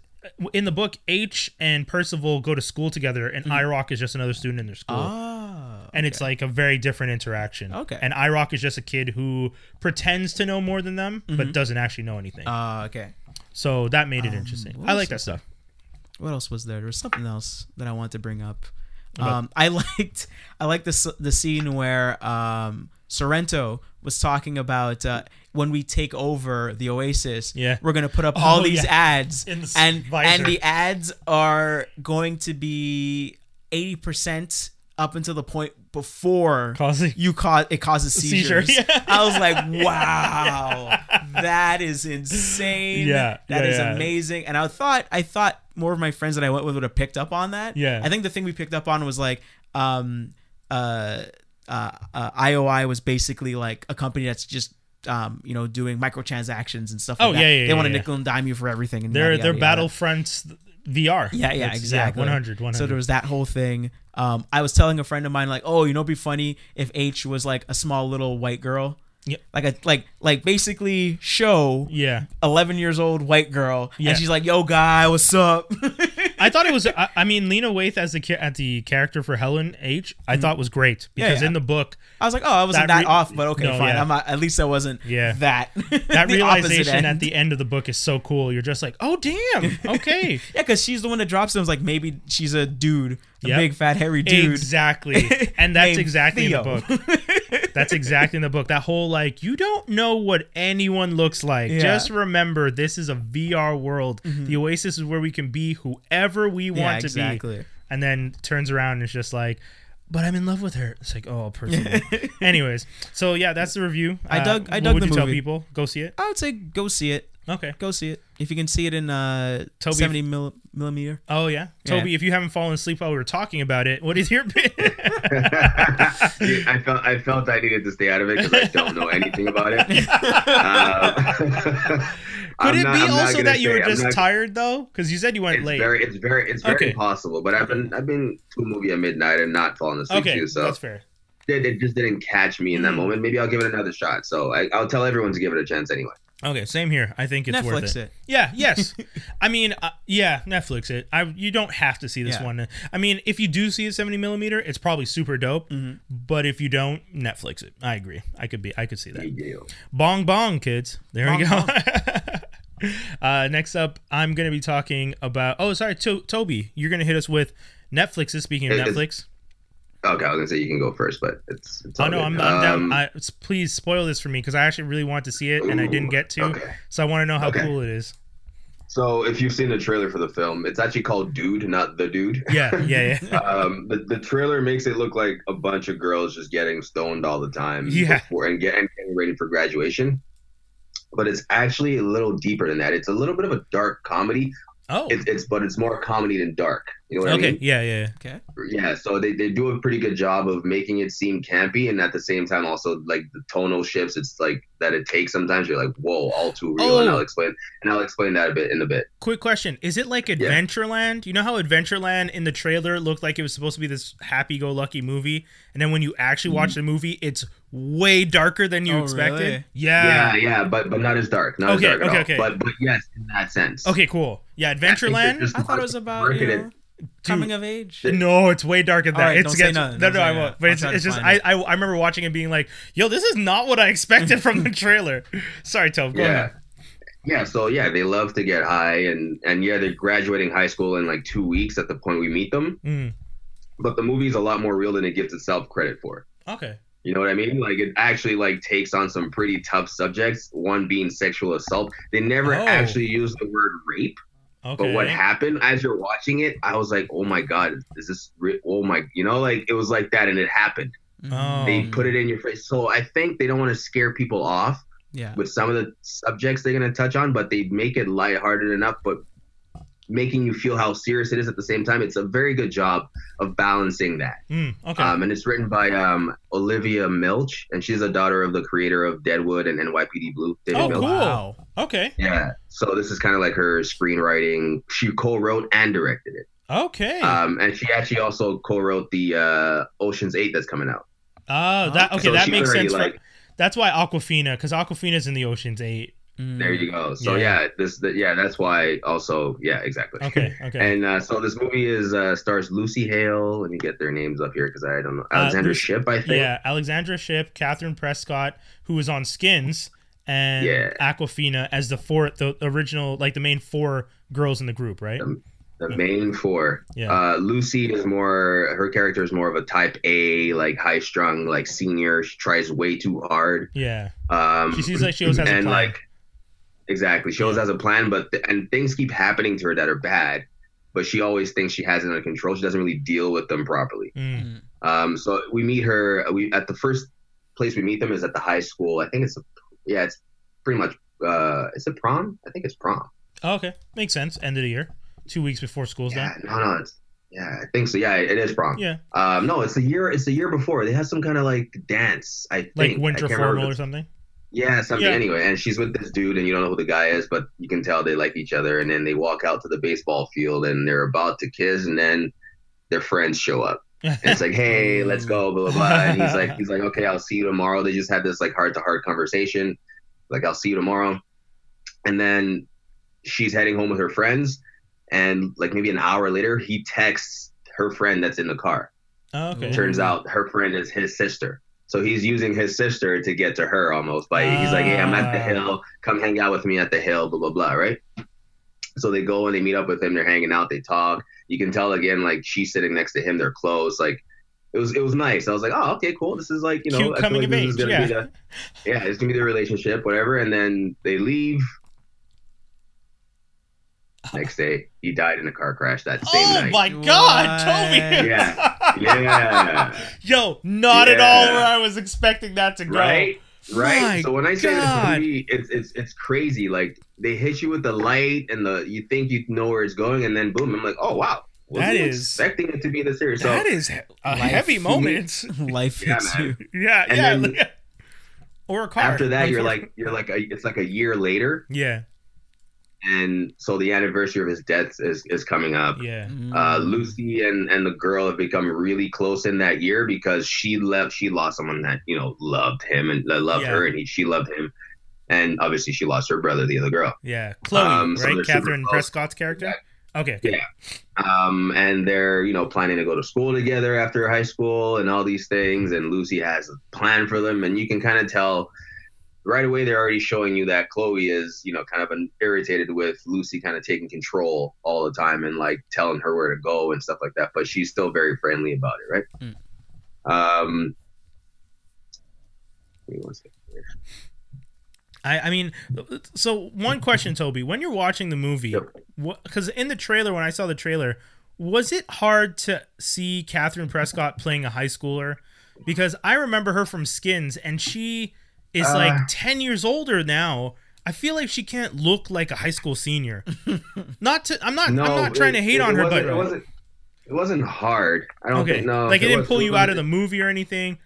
Speaker 1: in the book, H and Parzival go to school together, and IROC is just another student in their school.
Speaker 3: Oh,
Speaker 1: And it's like a very different interaction.
Speaker 3: Okay.
Speaker 1: And IROC is just a kid who pretends to know more than them, but doesn't actually know anything.
Speaker 3: Oh, okay.
Speaker 1: so that made it interesting. I like that stuff.
Speaker 3: What else was there? There was something else that I wanted to bring up. Um, I liked I liked the the scene where um, Sorrento was talking about uh, when we take over the Oasis.
Speaker 1: Yeah.
Speaker 3: we're gonna put up all
Speaker 1: Oh,
Speaker 3: these
Speaker 1: yeah.
Speaker 3: ads,
Speaker 1: In the
Speaker 3: and
Speaker 1: visor.
Speaker 3: and the ads are going to be eighty percent up until the point before
Speaker 1: Causing-
Speaker 3: you cause it causes
Speaker 1: Seizure,
Speaker 3: seizures.
Speaker 1: yeah.
Speaker 3: I was like, wow, that is insane.
Speaker 1: Yeah,
Speaker 3: that
Speaker 1: yeah,
Speaker 3: is
Speaker 1: yeah.
Speaker 3: amazing. And I thought I thought more of my friends that I went with would have picked up on that.
Speaker 1: Yeah.
Speaker 3: I think the thing we picked up on was like, um, uh, uh, uh, IOI was basically like a company that's just. Um, you know, doing microtransactions and stuff.
Speaker 1: Oh,
Speaker 3: like that.
Speaker 1: yeah, yeah,
Speaker 3: They
Speaker 1: yeah,
Speaker 3: want to
Speaker 1: yeah.
Speaker 3: nickel and dime you for everything. And
Speaker 1: They're
Speaker 3: yada,
Speaker 1: they're
Speaker 3: yada.
Speaker 1: Battlefronts VR.
Speaker 3: Yeah, yeah,
Speaker 1: It's-
Speaker 3: exactly.
Speaker 1: 100, 100.
Speaker 3: So there was that whole thing. Um, I was telling a friend of mine, like, oh, you know, it'd be funny if H was like a small little white girl.
Speaker 1: Yep.
Speaker 3: Like a like like basically show
Speaker 1: yeah.
Speaker 3: eleven years old white girl,
Speaker 1: Yeah.
Speaker 3: and she's like, "Yo, guy, what's up?"
Speaker 1: I thought it was. I, I mean, Lena Waithe as the at the character for Helen H. I thought was great
Speaker 3: Mm-hmm. Yeah,
Speaker 1: because
Speaker 3: yeah.
Speaker 1: in the book,
Speaker 3: I was like, "Oh, I wasn't
Speaker 1: That
Speaker 3: that, off, but okay,
Speaker 1: No,
Speaker 3: fine. I'm not, at least I wasn't
Speaker 1: Yeah.
Speaker 3: that
Speaker 1: that realization at the end of the book is so cool. You're just like, oh damn, okay,
Speaker 3: yeah, because she's the one that drops them. Like maybe she's a dude, a
Speaker 1: Yep.
Speaker 3: big fat hairy dude.
Speaker 1: exactly, and that's exactly in the book. That's exactly in the book. That whole like, you don't know what anyone looks like.
Speaker 3: Yeah. Mm-hmm.
Speaker 1: Just remember, this is a VR world. The Oasis is where we can be whoever we
Speaker 3: Yeah,
Speaker 1: want to be.
Speaker 3: exactly.
Speaker 1: be. And then turns around and is just like, but I'm in love with her. It's like, oh, personal. Anyways, so yeah, that's the review.
Speaker 3: I
Speaker 1: Uh,
Speaker 3: dug- I
Speaker 1: what
Speaker 3: dug
Speaker 1: would
Speaker 3: the
Speaker 1: you tell
Speaker 3: movie.
Speaker 1: people? Go see it.
Speaker 3: I would say go see it.
Speaker 1: Okay.
Speaker 3: Go see it if you can see it in uh
Speaker 1: Toby-
Speaker 3: seventy mil- millimeter.
Speaker 1: Oh yeah,
Speaker 3: Yeah.
Speaker 1: Toby. If you haven't fallen asleep while we were talking about it, what is your?
Speaker 2: I felt I felt I needed to stay out of it because I don't know anything about it. Uh,
Speaker 1: Could it
Speaker 2: not-
Speaker 1: be
Speaker 2: I'm
Speaker 1: also that you
Speaker 2: say-
Speaker 1: were just
Speaker 2: not-
Speaker 1: tired though? Because you said you went
Speaker 2: It's
Speaker 1: late.
Speaker 2: very, it's very, it's very
Speaker 1: Okay.
Speaker 2: possible. But I've been, I've been to a movie at midnight and not falling asleep
Speaker 1: okay,
Speaker 2: too. So
Speaker 1: that's fair.
Speaker 2: it, it just didn't catch me in that
Speaker 1: Mm.
Speaker 2: moment. Maybe I'll give it another shot. So I, I'll tell everyone to give it a chance anyway.
Speaker 1: Okay, same here. I think it's worth it.
Speaker 3: it.
Speaker 1: Yeah. Yes. I mean, uh, yeah. Netflix it. I you don't have to see this
Speaker 3: Yeah.
Speaker 1: one. I mean, if you do see it 70 millimeter, it's probably super dope.
Speaker 3: Mm-hmm.
Speaker 1: But if you don't, Netflix it. I agree. I could be. I could see that.
Speaker 2: Deal.
Speaker 1: Bong bong, kids. There we go. uh, next up, I'm gonna be talking about. Oh, sorry, to- Toby. You're gonna hit us with Netflix. Speaking of
Speaker 2: It- it's-
Speaker 1: Netflix.
Speaker 2: Okay, I was gonna say you can go first, but it's. it's
Speaker 1: Oh no. I'm, I'm
Speaker 2: Um,
Speaker 1: down. I, please spoil this for me because I actually really want to see it and I didn't get to.
Speaker 2: okay.
Speaker 1: So I want to know how
Speaker 2: Okay.
Speaker 1: cool it is.
Speaker 2: So if you've seen the trailer for the film, it's actually called Dude, not the Dude.
Speaker 1: Yeah, yeah, yeah.
Speaker 2: um, the, the trailer makes it look like a bunch of girls just getting stoned all the time
Speaker 1: Yeah.
Speaker 2: before and, get, and getting ready for graduation. But it's actually a little deeper than that. It's a little bit of a dark comedy.
Speaker 1: Oh,
Speaker 2: It's, it's but it's more comedy than dark. You know what I
Speaker 1: okay.
Speaker 2: mean?
Speaker 1: Yeah, yeah, yeah.
Speaker 3: Okay.
Speaker 2: Yeah. So they, they do a pretty good job of making it seem campy and at the same time also like the tonal shifts. It's like that it takes sometimes you're like whoa all too real and
Speaker 1: Oh.
Speaker 2: I'll explain and I'll explain that a bit in a bit.
Speaker 1: Quick question: Is it like Adventureland? You know how Adventureland in the trailer looked like it was supposed to be this happy-go-lucky movie, and then when you actually watch mm-hmm. the movie, it's way darker than you
Speaker 3: Oh,
Speaker 1: expected.
Speaker 3: really?
Speaker 2: Yeah,
Speaker 1: Yeah.
Speaker 2: yeah, but but not as dark. Not
Speaker 1: Okay,
Speaker 2: as dark at
Speaker 1: okay,
Speaker 2: all.
Speaker 1: okay.
Speaker 2: But but yes, in that sense.
Speaker 1: Okay. Cool. Yeah.
Speaker 2: I think they're
Speaker 1: Adventureland.
Speaker 2: just
Speaker 3: I thought it was about you know, coming of age.
Speaker 1: No, it's way darker than that.
Speaker 3: All right,
Speaker 1: it's
Speaker 3: don't say
Speaker 1: gets,
Speaker 3: nothing,
Speaker 1: no,
Speaker 3: don't
Speaker 1: no, I
Speaker 3: nothing.
Speaker 1: won't. But
Speaker 3: I'll
Speaker 1: it's, it's just I,
Speaker 3: it.
Speaker 1: I I remember watching it being like, yo, this is not what I expected from the trailer. Sorry, Tove. Go
Speaker 2: Yeah.
Speaker 1: ahead.
Speaker 2: Yeah, so yeah, they love to get high and and yeah, they're graduating high school in like 2 weeks at the point we meet them.
Speaker 1: Mm,
Speaker 2: But the movie's a lot more real than it gives itself credit for.
Speaker 1: okay.
Speaker 2: You know what I mean? Like it actually like takes on some pretty tough subjects, one being sexual assault. They never
Speaker 1: Oh.
Speaker 2: actually use the word rape,
Speaker 1: Okay.
Speaker 2: but what happened as you're watching it, I was like, "Oh my god, is this re- oh my, you know, like it was like that and it happened." Mm.
Speaker 1: Oh.
Speaker 2: They put it in your face. So I think they don't want to scare people off
Speaker 3: Yeah.
Speaker 2: with some of the subjects they're going to touch on, but they make it lighthearted enough, but making you feel how serious it is at the same time. It's a very good job of balancing that.
Speaker 1: Mm, okay.
Speaker 2: Um, and it's written by um, Olivia Milch, and she's a daughter of the creator of Deadwood and NYPD Blue, David
Speaker 1: oh,
Speaker 2: Milch.
Speaker 1: cool.
Speaker 3: Wow.
Speaker 1: Okay.
Speaker 2: Yeah. So this is kind of like her screenwriting. She co-wrote and directed it.
Speaker 1: Okay.
Speaker 2: Um, and she actually also co-wrote the uh, Ocean's Eight that's coming out.
Speaker 1: oh, that okay.
Speaker 2: So
Speaker 1: that makes
Speaker 2: already,
Speaker 1: sense. for- that's why Awkwafina, because Awkwafina's in the Ocean's Eight.
Speaker 3: Mm.
Speaker 2: There you go. So
Speaker 1: Yeah.
Speaker 2: yeah, this the, yeah that's why also yeah exactly.
Speaker 1: Okay. Okay.
Speaker 2: And uh, so this movie is uh, stars Lucy Hale. Let me get their names up here because I don't know.
Speaker 1: Uh, Lucy-
Speaker 2: Shipp, I think.
Speaker 1: yeah, Alexandra Shipp, Kathryn Prescott, who was on Skins, and
Speaker 2: Yeah.
Speaker 1: Awkwafina as the four, the original, like the main four girls in the group, right?
Speaker 2: Um, The main four.
Speaker 1: Yeah.
Speaker 2: Uh, Lucy is more. Her character is more of a type A, like high strung, like senior. She tries way too hard.
Speaker 1: Yeah.
Speaker 2: Um,
Speaker 1: She seems like she always has a
Speaker 2: and
Speaker 1: plan.
Speaker 2: like exactly, she always has a plan, but th- and things keep happening to her that are bad. But she always thinks she has it under control. She doesn't really deal with them properly.
Speaker 1: Mm.
Speaker 2: Um, so we meet her. We at the first place we meet them is at the high school. I think it's a, yeah, it's pretty much. Uh, is it prom? I think it's prom.
Speaker 1: Oh, okay. Makes sense. End of the year. Two weeks before school's
Speaker 2: Yeah,
Speaker 1: done.
Speaker 2: no, no, it's yeah, I think so. Yeah, it is prom.
Speaker 1: Yeah.
Speaker 2: Um, no, it's the year. It's the year before. They have some kind of like dance. I think
Speaker 1: Like winter formal or something.
Speaker 2: Yeah, something.
Speaker 1: Yeah.
Speaker 2: Anyway, and she's with this dude, and you don't know who the guy is, but you can tell they like each other. And then they walk out to the baseball field, and they're about to kiss, and then their friends show up. And it's like, hey, let's go, blah blah blah. And he's like, he's like, okay, I'll see you tomorrow. They just had this like heart to heart conversation. Like, I'll see you tomorrow. And then she's heading home with her friends, and like maybe an hour later, he texts her friend that's in the car.
Speaker 1: oh, okay.
Speaker 2: Turns mm-hmm. out her friend is his sister. So he's using his sister to get to her almost by he's like, Hey, I'm at the
Speaker 1: Ah.
Speaker 2: hill, come hang out with me at the hill, blah blah blah, right? So they go and they meet up with him, they're hanging out, they talk. You can tell again, like she's sitting next to him, they're close. Like it was it was nice. I was like, Oh, okay, cool. This is like, you know,
Speaker 1: Cute coming
Speaker 2: like
Speaker 1: of age.
Speaker 2: gonna
Speaker 1: Yeah.
Speaker 2: the Yeah, it's gonna be the relationship, whatever. And then they leave. Next day, he died in a car crash that same
Speaker 1: oh
Speaker 2: night.
Speaker 1: my God, Toby!
Speaker 2: Yeah. Yeah.
Speaker 1: Yo, not at all where I was expecting that to go.
Speaker 2: right right
Speaker 1: My
Speaker 2: so when i say
Speaker 1: God.
Speaker 2: this movie it's it's it's crazy like they hit you with the light and the you think you know where it's going and then boom i'm like oh wow
Speaker 1: That
Speaker 2: wasn't expecting it to be this serious so
Speaker 1: That is he- a heavy
Speaker 3: hit-
Speaker 1: moment.
Speaker 3: Life
Speaker 2: Yeah,
Speaker 3: hits
Speaker 2: man.
Speaker 3: you.
Speaker 1: yeah,
Speaker 2: And
Speaker 1: yeah.
Speaker 2: then-
Speaker 1: or a car.
Speaker 2: after that you're
Speaker 1: Like-
Speaker 2: like you're like a, it's like a year later
Speaker 1: yeah,
Speaker 2: and so the anniversary of his death is is coming up
Speaker 1: yeah.
Speaker 2: uh, Lucy and, and the girl have become really close in that year because she left. She lost someone that you know loved him and loved
Speaker 1: Yeah.
Speaker 2: her, and he, she loved him. And obviously, she lost her brother, the other girl.
Speaker 1: Yeah, Chloe,
Speaker 2: Um, so
Speaker 1: right?
Speaker 2: they're Kathryn.
Speaker 1: Prescott's character. Okay.
Speaker 2: Yeah. Um, and they're you know planning to go to school together after high school and all these things. And Lucy has a plan for them, and you can kind of tell right away they're already showing you that Chloe is you know kind of irritated with Lucy kind of taking control all the time and like telling her where to go and stuff like that. But she's still very friendly about it, right? Um. give me one second here.
Speaker 1: I, I mean, so one question, Toby. When you're watching the movie,
Speaker 2: Yep.
Speaker 1: because in the trailer, when I saw the trailer, was it hard to see Kathryn Prescott playing a high schooler? Because I remember her from Skins, and she is
Speaker 2: Uh.
Speaker 1: like ten years older now. I feel like she can't look like a high school senior. not to, I'm not,
Speaker 2: No,
Speaker 1: I'm not trying
Speaker 2: it-
Speaker 1: to hate
Speaker 2: it
Speaker 1: on her, but
Speaker 2: it wasn't. It wasn't hard. I don't
Speaker 1: okay,
Speaker 2: think. No,
Speaker 1: like it, didn't pull you out of the movie or anything.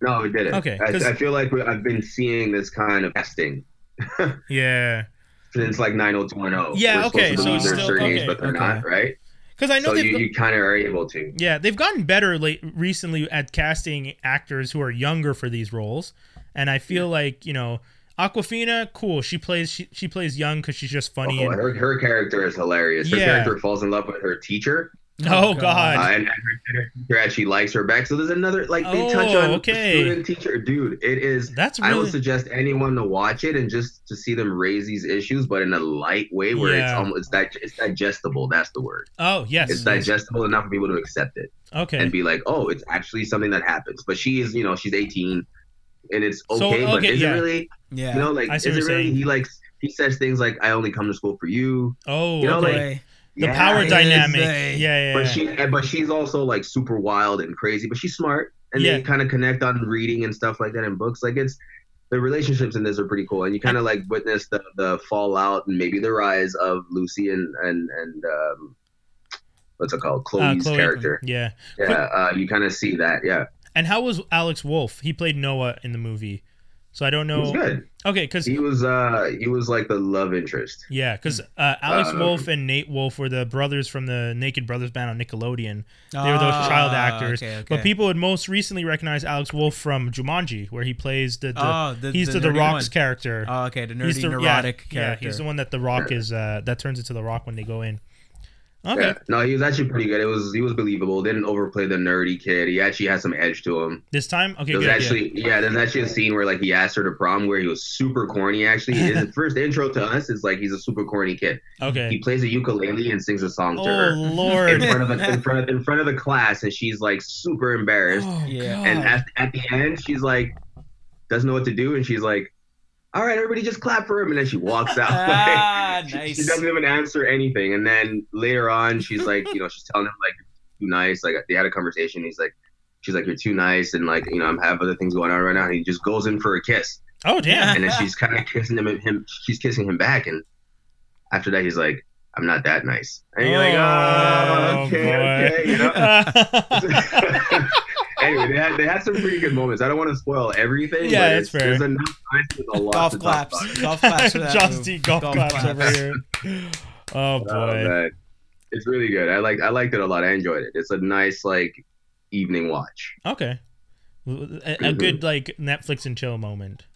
Speaker 2: No, it didn't.
Speaker 1: Okay, 'cause-
Speaker 2: I, I feel like I've been seeing this kind of testing
Speaker 1: Yeah,
Speaker 2: since like 90210.
Speaker 1: Yeah,
Speaker 2: We're
Speaker 1: okay,
Speaker 2: supposed to
Speaker 3: so
Speaker 2: believe
Speaker 3: it's
Speaker 2: they're
Speaker 1: still-
Speaker 2: certain
Speaker 1: okay,
Speaker 2: age, but they're
Speaker 3: okay.
Speaker 2: not, right?
Speaker 1: because I know
Speaker 2: So you, you kind of are able to.
Speaker 1: Yeah, they've gotten better late recently at casting actors who are younger for these roles, and I feel like you know Awkwafina, cool. She plays she, she plays young because she's just funny.
Speaker 2: Oh,
Speaker 1: and,
Speaker 2: her, her character is hilarious. Her
Speaker 1: Yeah.
Speaker 2: character falls in love with her teacher,
Speaker 1: oh
Speaker 2: uh,
Speaker 1: god,
Speaker 2: and, and her, teacher actually likes her back. So there's another like they
Speaker 1: Oh,
Speaker 2: touch on
Speaker 1: okay.
Speaker 2: student teacher. Dude, it is.
Speaker 1: that's
Speaker 2: I would suggest anyone to watch it and just to see them raise these issues, but in a light way where it's almost it's that it's digestible. That's the word.
Speaker 1: oh yes,
Speaker 2: It's digestible enough for people to accept it.
Speaker 1: okay.
Speaker 2: and be like, oh, it's actually something that happens. But she is, you know, she's 18, and it's
Speaker 1: So,
Speaker 2: okay. but is
Speaker 1: yeah.
Speaker 2: it really?
Speaker 3: Yeah.
Speaker 2: You know, like
Speaker 1: I see
Speaker 2: is it really?
Speaker 1: saying.
Speaker 2: He likes he says things like, "I only come to school for you."
Speaker 1: oh
Speaker 2: you know,
Speaker 1: okay.
Speaker 2: like-
Speaker 1: the
Speaker 2: Yeah,
Speaker 1: power dynamic.
Speaker 3: a-
Speaker 1: yeah, yeah,
Speaker 2: But she, but she's also like super wild and crazy. But she's smart, and
Speaker 1: Yeah.
Speaker 2: they kind of connect on reading and stuff like that in books. Like it's the relationships in this are pretty cool, and you kind of like witness the the fallout and maybe the rise of Lucy and and and um, what's it called,
Speaker 1: Uh,
Speaker 2: Chloe's
Speaker 1: Chloe-
Speaker 2: character.
Speaker 1: Yeah,
Speaker 2: Yeah, uh, you kind of see that. Yeah,
Speaker 1: and how was Alex Wolff? He played Noah in the movie, so I don't
Speaker 2: it was
Speaker 1: know.
Speaker 2: good.
Speaker 1: Okay, because
Speaker 2: He was uh he was like the love interest.
Speaker 1: yeah, because uh, Alex
Speaker 2: Uh,
Speaker 1: Wolff and Nate Wolff were the brothers from the Naked Brothers band on Nickelodeon. They were those
Speaker 3: Ah,
Speaker 1: child actors.
Speaker 3: okay, okay.
Speaker 1: But people would most recently recognize Alex Wolff from Jumanji, where he plays the, the
Speaker 3: Oh, the,
Speaker 1: he's the, the
Speaker 3: nerdy
Speaker 1: Rock's
Speaker 3: one.
Speaker 1: character.
Speaker 3: Oh, okay, the nerdy
Speaker 1: he's the
Speaker 3: neurotic
Speaker 1: yeah,
Speaker 3: character.
Speaker 1: Yeah, he's the one that the Rock is uh, that turns into the Rock when they go in. Okay.
Speaker 2: Yeah. No, he was actually pretty good. It was he was believable. Didn't overplay the nerdy kid. He actually had some edge to him.
Speaker 1: This time, okay,
Speaker 2: There's
Speaker 1: good.
Speaker 2: actually yeah. there's actually a scene where like he asked her to prom where he was super corny. Actually, his first intro to us is like he's a super corny kid.
Speaker 1: Okay.
Speaker 2: He plays a ukulele and sings a song to
Speaker 1: Oh
Speaker 2: her in front of the in front of in front of the class, and she's like super embarrassed.
Speaker 1: Oh,
Speaker 3: Yeah.
Speaker 1: God.
Speaker 2: And at, at the end, she's like doesn't know what to do, and she's like, "All right, everybody, just clap for him." And then she walks out.
Speaker 3: Ah,
Speaker 2: She-
Speaker 3: nice.
Speaker 2: She doesn't even answer anything. And then later on, she's like, you know, she's telling him like, "You're too nice." Like they had a conversation. He's like, she's like, "You're too nice," and like, you know, I'm have other things going on right now. And he just goes in for a kiss,
Speaker 1: oh damn.
Speaker 2: and then she's kind of kissing him, him, she's kissing him back, and after that, he's like, "I'm not that nice," and you're like, "Oh, okay, okay," you know. anyway, they had they had some pretty good moments. I don't want to spoil everything.
Speaker 1: Yeah,
Speaker 2: but
Speaker 1: that's
Speaker 2: it's,
Speaker 1: fair.
Speaker 2: There's enough times with a lot
Speaker 3: golf
Speaker 2: to
Speaker 3: claps. Golf claps for that
Speaker 1: Just golf, claps, over here. Oh boy.
Speaker 2: Oh. It's really good. I like I liked it a lot. I enjoyed it. It's a nice like evening watch.
Speaker 1: okay. A, a
Speaker 2: Mhm.
Speaker 1: good like Netflix and chill moment.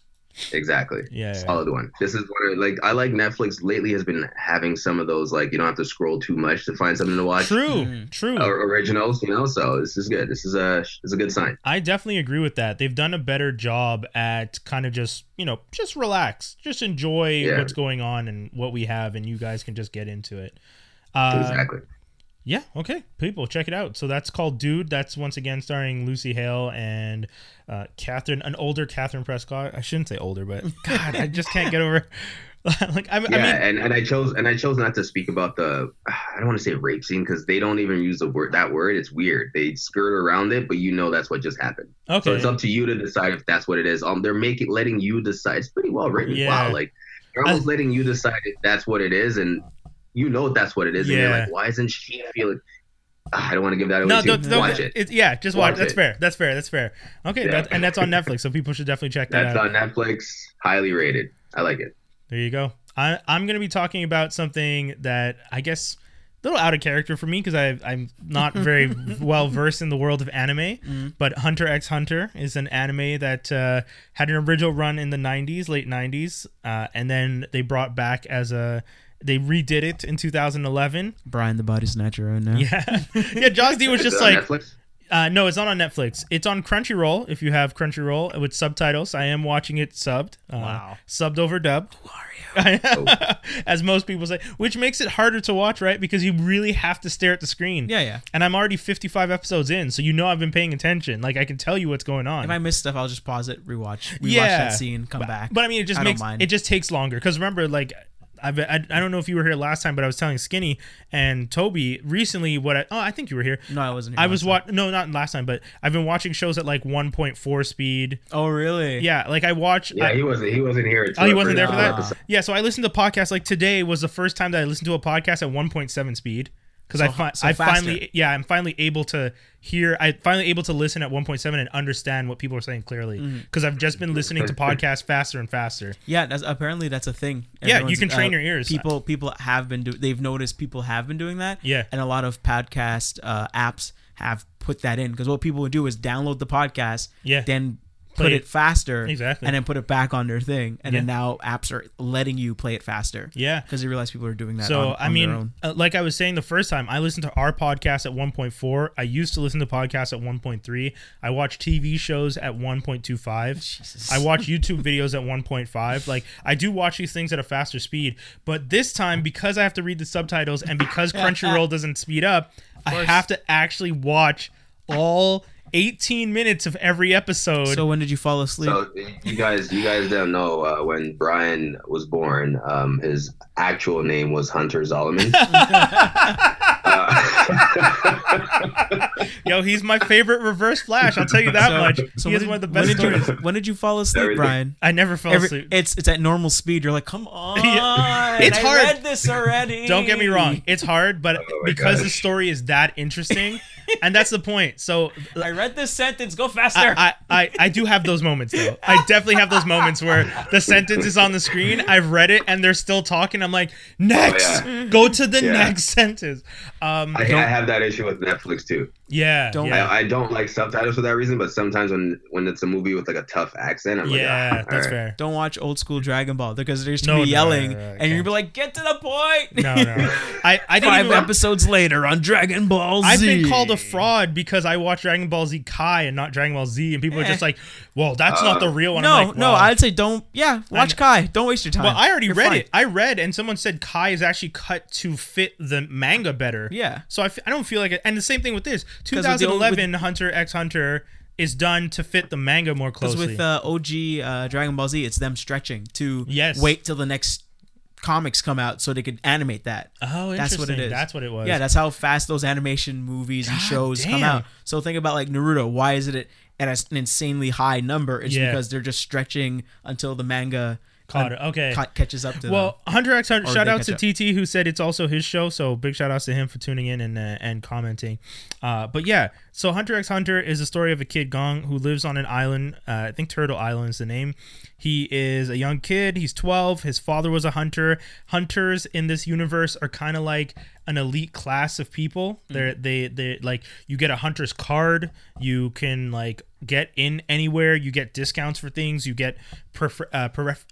Speaker 2: Exactly.
Speaker 1: Yeah. yeah.
Speaker 2: Solid one. This is one of, like I like Netflix lately has been having some of those like you don't have to scroll too much to find something to watch.
Speaker 1: True.
Speaker 3: Mm.
Speaker 1: True.
Speaker 2: Uh, originals, you know. So this is good. This is a this is a good sign.
Speaker 1: I definitely agree with that. They've done a better job at kind of just, you know, just relax, just enjoy
Speaker 2: Yeah.
Speaker 1: what's going on and what we have, and you guys can just get into it. Uh,
Speaker 2: exactly.
Speaker 1: Yeah, okay. People, check it out. So that's called Dude. That's once again starring Lucy Hale and uh, Kathryn, an older Kathryn Prescott. I shouldn't say older, but God, I just can't get over. like, I, I
Speaker 2: Yeah,
Speaker 1: mean,
Speaker 2: and, and I chose and I chose not to speak about the I don't want to say rape scene because they don't even use the word that word. It's weird. They skirt around it, but you know that's what just happened. Okay. So
Speaker 1: okay.
Speaker 2: it's up to you to decide if that's what it is. Um, they're making letting you decide. It's pretty well written.
Speaker 1: Yeah.
Speaker 2: Wow, like they're almost letting you decide if that's what it is, and you know that's what it is. And you're like, why isn't she feeling? Ah, I don't want to give that away.
Speaker 1: No,
Speaker 2: too.
Speaker 1: don't, don't
Speaker 2: watch it.
Speaker 1: It's, yeah, just watch.
Speaker 2: Watch
Speaker 1: That's
Speaker 2: it.
Speaker 1: fair. That's fair. That's fair. Okay,
Speaker 2: Yeah.
Speaker 1: that, and that's on Netflix, so people should definitely check that
Speaker 2: That's
Speaker 1: out.
Speaker 2: That's on Netflix. Highly rated. I like it.
Speaker 1: There you go. I, I'm going to be talking about something that I guess a little out of character for me because I'm not very well versed in the world of anime.
Speaker 3: Mm.
Speaker 1: But Hunter x Hunter is an anime that uh, had an original run in the 90s, late 90s, uh, and then they brought back as a. They redid it in 2011.
Speaker 3: Brian the Body Snatcher right now.
Speaker 1: Yeah, yeah. Jaws D was just like, uh, no, it's not on Netflix. It's on Crunchyroll. If you have Crunchyroll with subtitles, I am watching it subbed. Uh,
Speaker 3: Wow.
Speaker 1: Subbed over dubbed.
Speaker 3: Who are you?
Speaker 1: As most people say, which makes it harder to watch, right? Because you really have to stare at the screen.
Speaker 3: Yeah, yeah.
Speaker 1: And I'm already 55 episodes in, so you know I've been paying attention. Like I can tell you what's going on.
Speaker 3: If I miss stuff, I'll just pause it, rewatch, rewatch
Speaker 1: Yeah.
Speaker 3: that scene, come
Speaker 1: but,
Speaker 3: back.
Speaker 1: But I mean, it just
Speaker 3: I
Speaker 1: makes it just takes longer. Because remember, like. I've, I, I don't know if you were here last time, but I was telling Skinny and Toby recently what I oh I think you were here.
Speaker 3: no, I wasn't. Here
Speaker 1: I was
Speaker 3: last
Speaker 1: watching no not last time, but I've been watching shows at like 1.4 speed.
Speaker 3: Oh, really?
Speaker 1: Yeah, like I watch.
Speaker 2: Yeah,
Speaker 1: I-
Speaker 2: he wasn't. He wasn't here.
Speaker 1: Oh, he wasn't there for
Speaker 3: that?
Speaker 2: episode.
Speaker 1: Yeah, so I listened to podcasts like today was the first time that I listened to a podcast at 1.7 speed because I fi-
Speaker 3: so
Speaker 1: I
Speaker 3: faster.
Speaker 1: finally yeah I'm finally able to hear I finally able to listen at 1.7 and understand what people are saying clearly
Speaker 3: Mm-hmm.
Speaker 1: because I've just been listening to podcasts faster and faster.
Speaker 3: Yeah, that's apparently that's a thing.
Speaker 1: Yeah, you can train your ears.
Speaker 3: People, people have been do. They've noticed people have been doing that.
Speaker 1: Yeah.
Speaker 3: and a lot of podcast uh, apps have put that in because what people would do is download the podcast,
Speaker 1: Yeah.
Speaker 3: then
Speaker 1: Play
Speaker 3: put
Speaker 1: it.
Speaker 3: it faster,
Speaker 1: Exactly.
Speaker 3: and then put it back on their thing, and then now apps are letting you play it faster.
Speaker 1: Yeah.
Speaker 3: because they realize people are doing that.
Speaker 1: So
Speaker 3: on,
Speaker 1: I
Speaker 3: on their
Speaker 1: mean, uh, like I was saying the first time, I listened to our podcast at 1.4. I used to listen to podcasts at 1.3. I watch TV shows at 1.25.
Speaker 3: Jesus.
Speaker 1: I watch YouTube videos at 1.5. Like I do watch these things at a faster speed, but this time because I have to read the subtitles and because Crunchyroll doesn't speed up, I have to actually watch all 18 minutes of every episode.
Speaker 3: So when did you fall asleep?
Speaker 2: So you guys, you guys don't know uh, when Brian was born. Um, his actual name was Hunter Zolomon. uh,
Speaker 1: Yo, he's my favorite Reverse Flash. I'll tell you that
Speaker 3: So-
Speaker 1: much.
Speaker 3: so
Speaker 1: he
Speaker 3: when
Speaker 1: is
Speaker 3: did-
Speaker 1: one of the
Speaker 3: when
Speaker 1: best
Speaker 3: did you when did you fall asleep,
Speaker 2: Everything.
Speaker 3: Brian?
Speaker 1: I never fell
Speaker 3: Every-
Speaker 1: asleep.
Speaker 3: it's it's at normal speed. You're like, come on.
Speaker 1: Yeah. It's
Speaker 3: I
Speaker 1: hard.
Speaker 3: read this already.
Speaker 1: Don't get me wrong, it's hard, but
Speaker 2: Oh my
Speaker 1: because the story is that interesting, and that's the point. So
Speaker 3: I read this sentence. Go faster.
Speaker 1: I, I, I, I do have those moments though. I definitely have those moments where the sentence is on the screen. I've read it and they're still talking. I'm like, next,
Speaker 2: Oh,
Speaker 1: go to the
Speaker 2: Yeah.
Speaker 1: next sentence. Um,
Speaker 2: I, I have that issue with Netflix too.
Speaker 1: Yeah.
Speaker 3: Don't-
Speaker 1: yeah.
Speaker 2: I, I don't like subtitles for that reason, but sometimes when when it's a movie with like a tough accent, I'm
Speaker 1: yeah,
Speaker 2: like, ah,
Speaker 1: that's
Speaker 2: alright.
Speaker 1: fair.
Speaker 3: Don't watch old school Dragon Ball because there's too
Speaker 1: No,
Speaker 3: many
Speaker 1: no,
Speaker 3: yelling,
Speaker 1: no, no, no,
Speaker 3: and you're be like, "Get to the point."
Speaker 1: No, no. I, I didn't
Speaker 3: Five
Speaker 1: even,
Speaker 3: episodes later on Dragon Ball Z.
Speaker 1: I've been called a fraud because I watch Dragon Ball Z Kai and not Dragon Ball Z, and people are
Speaker 3: Eh.
Speaker 1: just like, "Well, that's not the real one."
Speaker 3: No,
Speaker 1: I'm like,
Speaker 3: no, I'd say don't. Yeah, watch Kai. Don't waste your time.
Speaker 1: Well, I already
Speaker 3: You're
Speaker 1: read
Speaker 3: fine.
Speaker 1: it. I read, and someone said Kai is actually cut to fit the manga better.
Speaker 3: Yeah.
Speaker 1: So I, f- I don't feel like it. And the same thing with this.
Speaker 3: With
Speaker 1: 2011 Hunter X Hunter is done to fit the manga more
Speaker 3: Because
Speaker 1: closely.
Speaker 3: with uh, OG uh, Dragon Ball Z, it's them stretching to
Speaker 1: Yes.
Speaker 3: wait till the next comics come out so they could animate that.
Speaker 1: oh, interesting.
Speaker 3: That's what it is.
Speaker 1: That's what it was.
Speaker 3: Yeah, that's how fast those animation movies and
Speaker 1: God
Speaker 3: shows come out. So think about like Naruto. Why is it at an insanely high number? It's
Speaker 1: Yeah.
Speaker 3: because they're just stretching until the manga
Speaker 1: Caught it. Okay.
Speaker 3: ca- catches up to
Speaker 1: Well, Hunter X Hunter.
Speaker 3: Or
Speaker 1: Shout
Speaker 3: they
Speaker 1: out to
Speaker 3: catch
Speaker 1: TT who said it's also his show. So big shout outs to him for tuning in and uh, and commenting. Uh, but yeah, so Hunter X Hunter is the story of a kid Gon who lives on an island. Uh, I think Turtle Island is the name. He is a young kid. He's 12. His father was a hunter. Hunters in this universe are kind of like an elite class of people. They're they they like you get a hunter's card. You can like get in anywhere. You get discounts for things. You get prefer, uh, pref-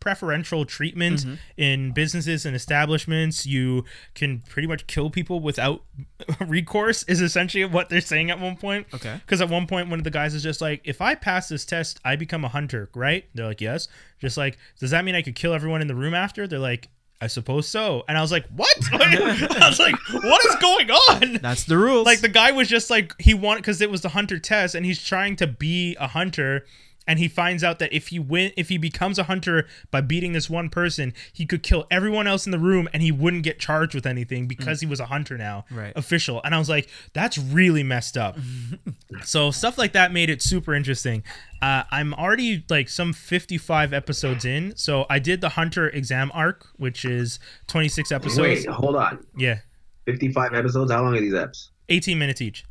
Speaker 1: preferential treatment mm-hmm. in businesses and establishments. You can pretty much kill people without recourse. Is essentially what they're saying at one point.
Speaker 3: Okay.
Speaker 1: Because at one point, one of the guys is just like, "If I pass this test, I become a hunter, right?" They're like, "Yes." Just like, does that mean I could kill everyone in the room after? They're like. I suppose so. And I was like, what? I was like, what is going on?
Speaker 3: That's the rules.
Speaker 1: Like the guy was just like he wanted because it was the hunter test, and he's trying to be a hunter, and he finds out that if he win, if he becomes a hunter by beating this one person, he could kill everyone else in the room, and he wouldn't get charged with anything because he was a hunter now,
Speaker 3: Right.
Speaker 1: Official. And I was like, that's really messed up. so stuff like that made it super interesting. Uh, I'm already like some 55 episodes in, so I did the hunter exam arc, which is 26 episodes.
Speaker 2: Wait, hold on.
Speaker 1: Yeah,
Speaker 2: 55 episodes? How long are these eps?
Speaker 1: 18 minutes each.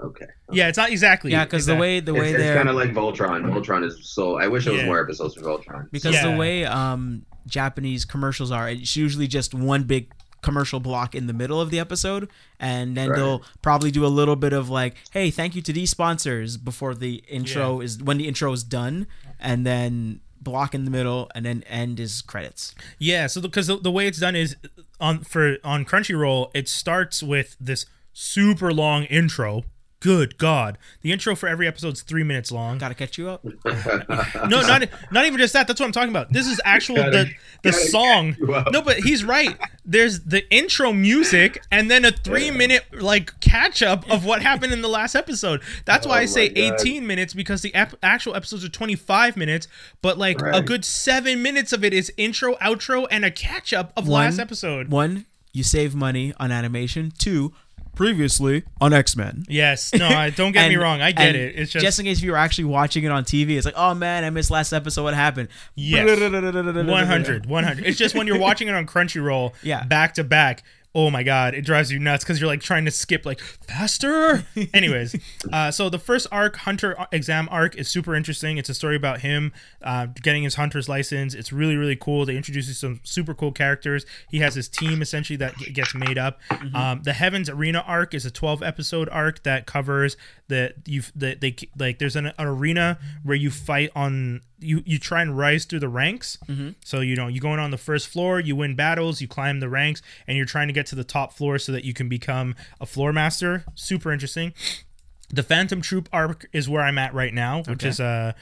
Speaker 2: Okay.
Speaker 1: Yeah, it's not exactly.
Speaker 3: yeah, because the way the way
Speaker 2: It's, it's
Speaker 3: they're
Speaker 2: kind of like Voltron. Voltron is so. I wish there was
Speaker 1: Yeah.
Speaker 2: more episodes for Voltron.
Speaker 3: because
Speaker 1: Yeah.
Speaker 3: the way um Japanese commercials are, it's usually just one big commercial block in the middle of the episode, and then
Speaker 2: Right.
Speaker 3: they'll probably do a little bit of like, "Hey, thank you to these sponsors" before the intro is when the intro is done, and then block in the middle, and then end is credits.
Speaker 1: Yeah, so because the, the way it's done is on for on Crunchyroll, it starts with this super long intro. Good God, the intro for every episode is three minutes long.
Speaker 3: Gotta catch you up.
Speaker 1: No, not not even just that. That's what I'm talking about. This is actual
Speaker 2: Gotta-
Speaker 1: the the song.
Speaker 2: catch you up.
Speaker 1: No, but he's right. There's the intro music and then a three minute like catch up of what happened in the last episode. That's why
Speaker 2: Oh
Speaker 1: I say 18 minutes because the ep- actual episodes are 25 minutes, but like a good seven minutes of it is intro, outro, and a catch up of last episode.
Speaker 3: One, you save money on animation. Two, previously on X Men.
Speaker 1: Yes, no, I don't get me wrong. I get it. It's just,
Speaker 3: in case you were actually watching it on TV, it's like, oh man, I missed last episode. What happened?
Speaker 1: Yes. 100 100 it's just when you're watching it on crunchyroll
Speaker 3: Yeah.
Speaker 1: back to back oh my god it drives you nuts because you're like trying to skip like faster. Anyways uh, so the first arc hunter exam arc is super interesting. It's a story about him uh, getting his hunter's license. It's really really cool. They introduce you some super cool characters. He has his team essentially that g- gets made up. Um, the heavens arena arc is a 12 episode arc that covers the you that they like there's an, an arena where you fight on you you try and rise through the ranks. So you know you're going on the first floor you win battles you climb the ranks and you're trying to get to the top floor so that you can become a floor master. Super interesting. The phantom troupe arc is where i'm at right now which
Speaker 3: Okay.
Speaker 1: is uh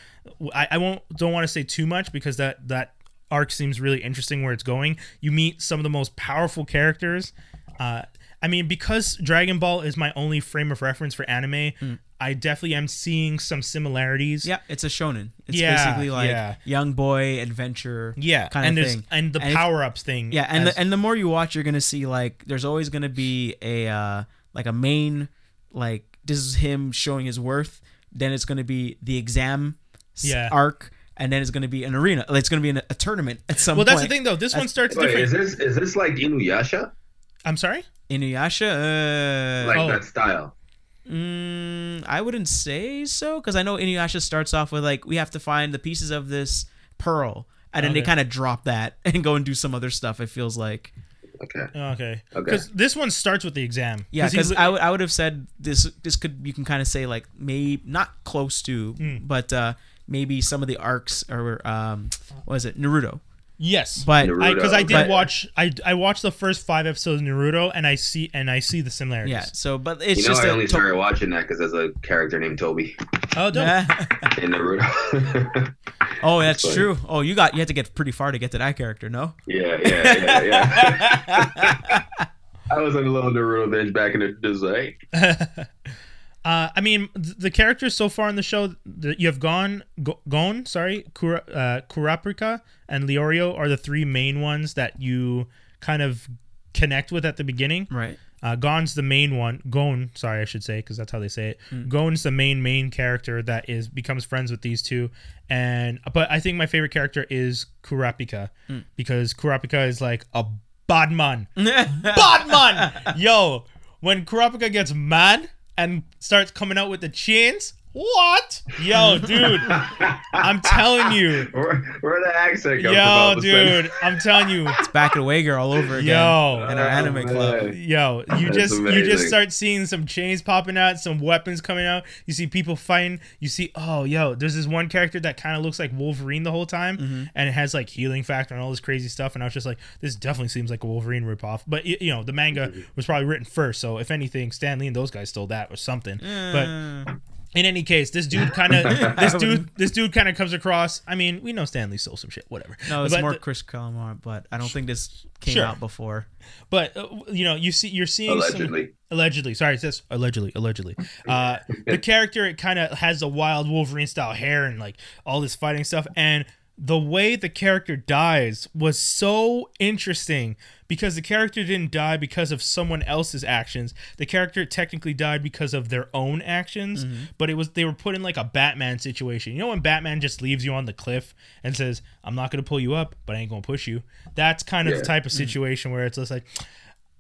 Speaker 1: I, I won't don't want to say too much because that that arc seems really interesting where it's going. You meet some of the most powerful characters uh i mean because dragon ball is my only frame of reference for anime i definitely am seeing some similarities
Speaker 3: Yeah, it's a shonen. It's
Speaker 1: Yeah,
Speaker 3: basically like
Speaker 1: yeah.
Speaker 3: young boy adventure.
Speaker 1: Yeah,
Speaker 3: kind
Speaker 1: and
Speaker 3: of thing.
Speaker 1: and the
Speaker 3: And
Speaker 1: power ups thing.
Speaker 3: Yeah, and
Speaker 1: as-
Speaker 3: the, and the more you watch, you're gonna see like there's always gonna be a uh, like a main like this is him showing his worth. Then it's gonna be the exam
Speaker 1: Yeah.
Speaker 3: arc, and then it's gonna be an arena. It's gonna be an, a tournament at some point.
Speaker 1: well,
Speaker 3: point.
Speaker 1: that's the thing though. This one starts
Speaker 2: Wait,
Speaker 1: different.
Speaker 2: is this is this like Inuyasha?
Speaker 1: I'm sorry.
Speaker 3: Inuyasha. Uh,
Speaker 2: Like
Speaker 1: Oh.
Speaker 2: that style?
Speaker 3: Mm, I wouldn't say so because I know Inuyasha starts off with like we have to find the pieces of this pearl, and then they kind of drop that and go and do some other stuff. It feels like
Speaker 2: Okay.
Speaker 1: Okay.
Speaker 2: Okay.
Speaker 1: Because this one starts with the exam.
Speaker 3: Yeah, because
Speaker 1: li-
Speaker 3: I would I would have said this this could you can kind of say like maybe not close to,
Speaker 1: Hmm.
Speaker 3: but uh, maybe some of the arcs or um, what is it Naruto?
Speaker 1: Yes,
Speaker 3: But
Speaker 1: because I, did
Speaker 3: But-
Speaker 1: watch I I watched the first five episodes of Naruto and I see and I see the similarities.
Speaker 3: yeah, so but it's just.
Speaker 2: You know,
Speaker 3: just
Speaker 2: I
Speaker 3: a
Speaker 2: only
Speaker 3: to-
Speaker 2: started watching that because there's a character named Toby
Speaker 1: Oh, dope.
Speaker 2: in Naruto.
Speaker 3: oh, that's
Speaker 2: funny.
Speaker 3: true. Oh, you got you had to get pretty far to get to that character, no?
Speaker 2: yeah, yeah, yeah, yeah. I was on a little Naruto binge back in the day.
Speaker 1: Uh, I mean, the characters so far in the show, that you have gone, Go, Gon, sorry, Kura, uh, Kurapika, and Leorio are the three main ones that you kind of connect with at the beginning.
Speaker 3: Right.
Speaker 1: Uh, Gon's the main one. Gon, sorry, I should say, because that's how they say it. Gon's the main main character that is becomes friends with these two, and but I think my favorite character is Kurapika because Kurapika is like a bad man. bad man, yo. When Kurapika gets mad and starts coming out with the chains, what? Yo, dude, I'm telling you,
Speaker 2: Where, where the accent comes from
Speaker 1: yo,
Speaker 2: all of a sudden?
Speaker 1: dude, I'm telling you.
Speaker 3: It's back at Wager all over again.
Speaker 1: Yo.
Speaker 3: in our
Speaker 2: Oh,
Speaker 3: anime club.
Speaker 1: Yo, you
Speaker 2: That's
Speaker 1: just you just start seeing some chains popping out, some weapons coming out. You see people fighting. You see, oh, yo, there's this one character that kind of looks like Wolverine the whole time,
Speaker 3: Mm-hmm.
Speaker 1: and it has like healing factor and all this crazy stuff. And I was just like, this definitely seems like a Wolverine ripoff. But you know, the manga
Speaker 2: Mm-hmm.
Speaker 1: was probably written first, so if anything, Stan Lee and those guys stole that or something. But
Speaker 3: Uh,
Speaker 1: in any case, this dude kind of this dude this dude kind of comes across. I mean, we know Stanley stole some shit, whatever.
Speaker 3: no, it's
Speaker 1: But
Speaker 3: more
Speaker 1: the-
Speaker 3: Chris Calamar, but I don't think this came
Speaker 1: Sure.
Speaker 3: out before.
Speaker 1: But uh, you know, you see, you're seeing some,
Speaker 2: Allegedly.
Speaker 1: allegedly. Sorry, it says allegedly, allegedly. Uh, the character it kind of has a wild Wolverine style hair and like all this fighting stuff, and the way the character dies was so interesting because the character didn't die because of someone else's actions. The character technically died because of their own actions, mm-hmm. but it was they were put in like a Batman situation. You know when Batman just leaves you on the cliff and says, "I'm not going to pull you up, but I ain't going to push you." That's kind of
Speaker 2: Yeah.
Speaker 1: the type of mm-hmm. situation where it's just like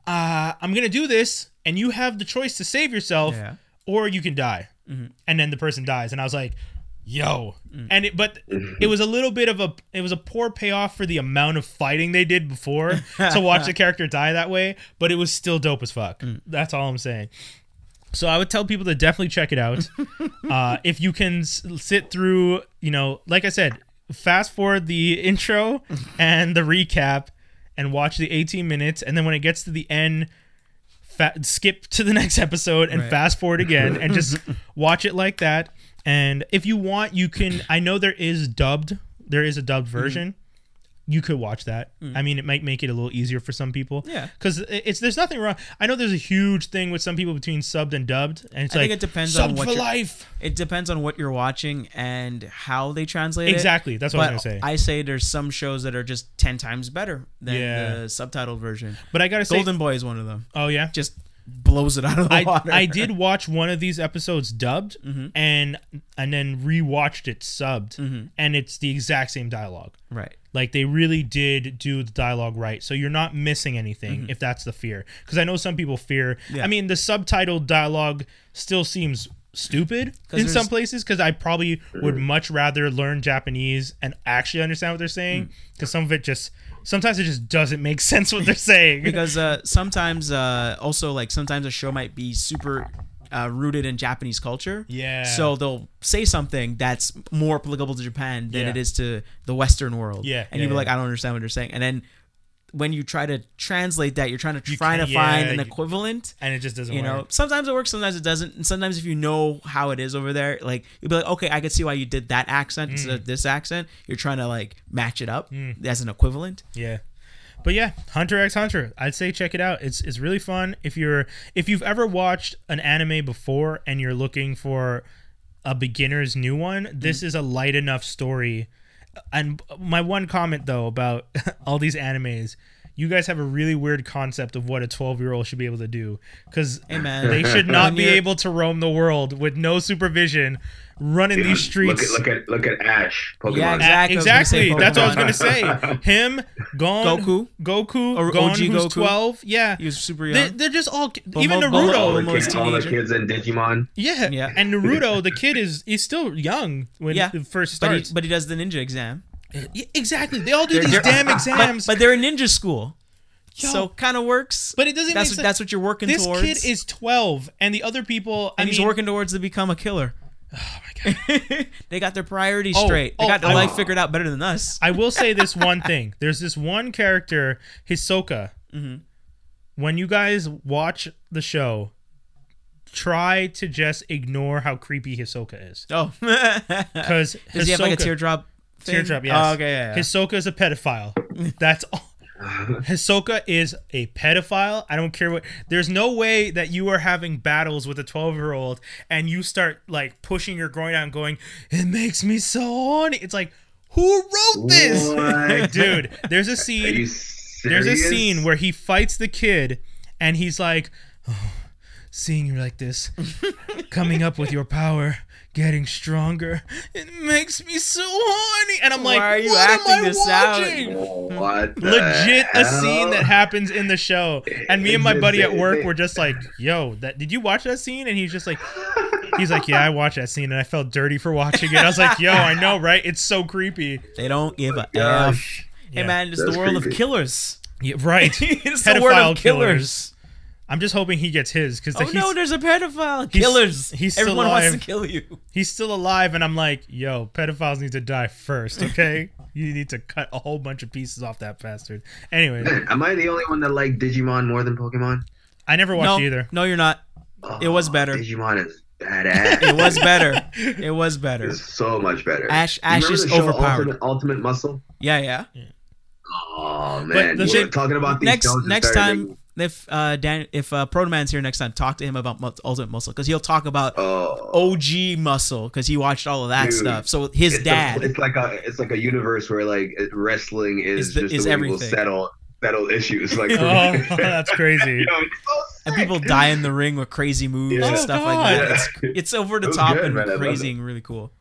Speaker 1: uh, I'm gonna do this, and you have the choice to save yourself,
Speaker 3: Yeah.
Speaker 1: or you can die. Mm-hmm. And then the person dies, and I was like, "Yo!" And it, but it was a little bit of a, it was a poor payoff for the amount of fighting they did before to watch the character die that way. But it was still dope as fuck. That's all I'm saying. So I would tell people to definitely check it out. uh, if you can s- sit through, you know, like I said, fast forward the intro and the recap and watch the 18 minutes, and then when it gets to the end, fa- skip to the next episode and
Speaker 3: Right.
Speaker 1: fast forward again and just watch it like that. And if you want, you can. I know there is dubbed. There is a dubbed
Speaker 3: Mm-hmm.
Speaker 1: version. You could watch that. I mean, it might make it a little easier for some people.
Speaker 3: Yeah.
Speaker 1: because it's there's nothing wrong. I know there's a huge thing with some people between subbed and dubbed, and it's
Speaker 3: I
Speaker 1: like
Speaker 3: think it depends on what
Speaker 1: for life.
Speaker 3: It depends on what you're watching and how they translate it.
Speaker 1: Exactly. That's what I
Speaker 3: But
Speaker 1: was gonna say.
Speaker 3: I say there's some shows that are just ten times better than
Speaker 1: Yeah.
Speaker 3: the subtitled version.
Speaker 1: but I gotta say,
Speaker 3: Golden Boy is one of them.
Speaker 1: oh yeah,
Speaker 3: Just blows it out of the
Speaker 1: I,
Speaker 3: water.
Speaker 1: I did watch one of these episodes dubbed
Speaker 3: Mm-hmm.
Speaker 1: and and then rewatched it subbed and it's the exact same dialogue.
Speaker 3: right.
Speaker 1: Like they really did do the dialogue right. So you're not missing anything if that's the fear. Because I know some people fear.
Speaker 3: Mm-hmm. Yeah.
Speaker 1: I mean, the subtitled dialogue still seems stupid in some places because I probably would much rather learn Japanese and actually understand what they're saying.
Speaker 3: Mm.
Speaker 1: Because some of it just sometimes it just doesn't make sense what they're saying.
Speaker 3: because uh, sometimes uh, also like sometimes a show might be super uh, rooted in Japanese culture.
Speaker 1: Yeah.
Speaker 3: So they'll say something that's more applicable to Japan than
Speaker 1: Yeah.
Speaker 3: it is to the Western world.
Speaker 1: Yeah,
Speaker 3: And
Speaker 1: yeah,
Speaker 3: you'll be
Speaker 1: yeah.
Speaker 3: like, I don't understand what they're saying. And then when you try to translate that, you're trying to
Speaker 1: You
Speaker 3: try to find
Speaker 1: yeah,
Speaker 3: an equivalent.
Speaker 1: and it just doesn't work.
Speaker 3: You
Speaker 1: work.
Speaker 3: know, sometimes it works, sometimes it doesn't. And sometimes if you know how it is over there, like you'll be like, okay, I could see why you did that accent instead
Speaker 1: Mm.
Speaker 3: of this accent. You're trying to like match it up as an equivalent.
Speaker 1: Yeah. But yeah, Hunter x Hunter. I'd say check it out. It's it's really fun. If you're if you've ever watched an anime before and you're looking for a beginner's new one, this is a light enough story. And my one comment though about all these animes, you guys have a really weird concept of what a 12 year old should be able to do because
Speaker 3: Hey
Speaker 1: they should not be able to roam the world with no supervision, running these streets.
Speaker 2: Look at look at look at Ash. Pokemon.
Speaker 3: Yeah, exactly. I was gonna say
Speaker 1: Exactly. That's what I was gonna say. Him, Gon,
Speaker 3: Goku?
Speaker 1: Goku,
Speaker 3: Or
Speaker 1: Gon,
Speaker 3: OG
Speaker 1: who's
Speaker 3: Goku?
Speaker 1: twelve. Yeah,
Speaker 3: He was super young.
Speaker 1: they're just all. Even
Speaker 3: Momo-
Speaker 1: Naruto.
Speaker 2: all, the
Speaker 3: Almost
Speaker 2: kids, all the kids in Digimon.
Speaker 1: Yeah,
Speaker 3: Yeah.
Speaker 1: And Naruto, the kid is he's still young when
Speaker 3: Yeah,
Speaker 1: it first
Speaker 3: but he,
Speaker 1: starts.
Speaker 3: but he does the ninja exam.
Speaker 1: Yeah, exactly. They all do
Speaker 3: They're-
Speaker 1: these
Speaker 3: they're-
Speaker 1: damn exams.
Speaker 3: But, they're in ninja school. so kind of works.
Speaker 1: But it doesn't.
Speaker 3: that's
Speaker 1: make
Speaker 3: what,
Speaker 1: sense.
Speaker 3: that's what you're working
Speaker 1: this
Speaker 3: towards.
Speaker 1: This kid is 12, and the other people.
Speaker 3: and
Speaker 1: I
Speaker 3: he's
Speaker 1: mean,
Speaker 3: working towards to become a killer.
Speaker 1: Oh my god.
Speaker 3: they got their priorities
Speaker 1: Oh,
Speaker 3: straight. They
Speaker 1: oh,
Speaker 3: got their
Speaker 1: I-
Speaker 3: life figured out better than us.
Speaker 1: I will say this one thing. There's this one character, Hisoka.
Speaker 3: Mm-hmm.
Speaker 1: When you guys watch the show, try to just ignore how creepy Hisoka is.
Speaker 3: oh,
Speaker 1: Because
Speaker 3: does he have like a teardrop? Thing?
Speaker 1: Teardrop, yes.
Speaker 3: Oh, okay, yeah. yeah.
Speaker 1: Hisoka is a pedophile. That's all. Hisoka is a pedophile. I don't care what. There's no way that you are having battles with a 12 year old and you start like pushing your groin out and going, "It makes me so horny." It's like, who wrote this, dude? There's a scene. There's a scene where he fights the kid and he's like, oh, "Seeing you like this, coming up with your power." Getting stronger, it makes me so horny, and I'm
Speaker 3: Why
Speaker 1: like,
Speaker 3: are you
Speaker 1: "What
Speaker 3: acting
Speaker 1: am I
Speaker 3: this out?"
Speaker 1: watching?"
Speaker 2: What the
Speaker 1: legit a scene that happens in the show and me and my buddy at work were just like yo that did you watch that scene and he's just like he's like yeah i watched that scene and i felt dirty for watching it i was like yo i know right it's so creepy
Speaker 3: They don't give a oh f.
Speaker 2: Gosh.
Speaker 1: Yeah.
Speaker 3: Hey man, it's
Speaker 2: That's
Speaker 3: the world of killers.
Speaker 1: yeah, right
Speaker 3: it's the world
Speaker 1: Pedophile
Speaker 3: of killers.
Speaker 1: I'm just hoping he gets his because
Speaker 3: Oh
Speaker 1: he's,
Speaker 3: no, there's a pedophile. Killers.
Speaker 1: he's still
Speaker 3: Everyone wants
Speaker 1: alive.
Speaker 3: to kill you.
Speaker 1: he's still alive and i'm like yo pedophiles need to die first okay you need to cut a whole bunch of pieces off that bastard anyway
Speaker 2: Am I the only one that liked Digimon more than Pokemon?
Speaker 1: i never watched
Speaker 3: no,
Speaker 1: either
Speaker 3: no, you're not. It was
Speaker 2: Oh,
Speaker 3: better.
Speaker 2: Digimon is badass.
Speaker 3: It was better. It was better.
Speaker 2: It's so much better.
Speaker 3: Ash-
Speaker 2: You remember
Speaker 3: Ash is
Speaker 2: the show
Speaker 3: overpowered.
Speaker 2: Ultimate, Ultimate Muscle.
Speaker 3: Yeah, yeah.
Speaker 2: Oh man,
Speaker 1: the
Speaker 2: we're
Speaker 1: shit-
Speaker 2: talking about these
Speaker 3: Next next
Speaker 2: started
Speaker 3: time, if uh Dan, if uh Protoman's here next time, talk to him about Ultimate Muscle because he'll talk about
Speaker 2: Oh,
Speaker 3: OG Muscle because he watched all of that
Speaker 2: Dude.
Speaker 3: stuff. So his
Speaker 2: it's a-
Speaker 3: dad.
Speaker 2: it's like a it's like a universe where like wrestling is,
Speaker 3: Is the-
Speaker 2: just
Speaker 3: is
Speaker 2: the way people
Speaker 3: everything.
Speaker 2: settle settle issues. Like,
Speaker 1: oh that's crazy
Speaker 2: You know, so
Speaker 3: and people die in the ring with crazy moves
Speaker 2: Yeah.
Speaker 3: and
Speaker 1: Oh,
Speaker 3: stuff like that.
Speaker 2: Yeah.
Speaker 3: It's, it's over the
Speaker 2: It
Speaker 3: top
Speaker 2: good,
Speaker 3: and
Speaker 2: man.
Speaker 3: Crazy and really cool.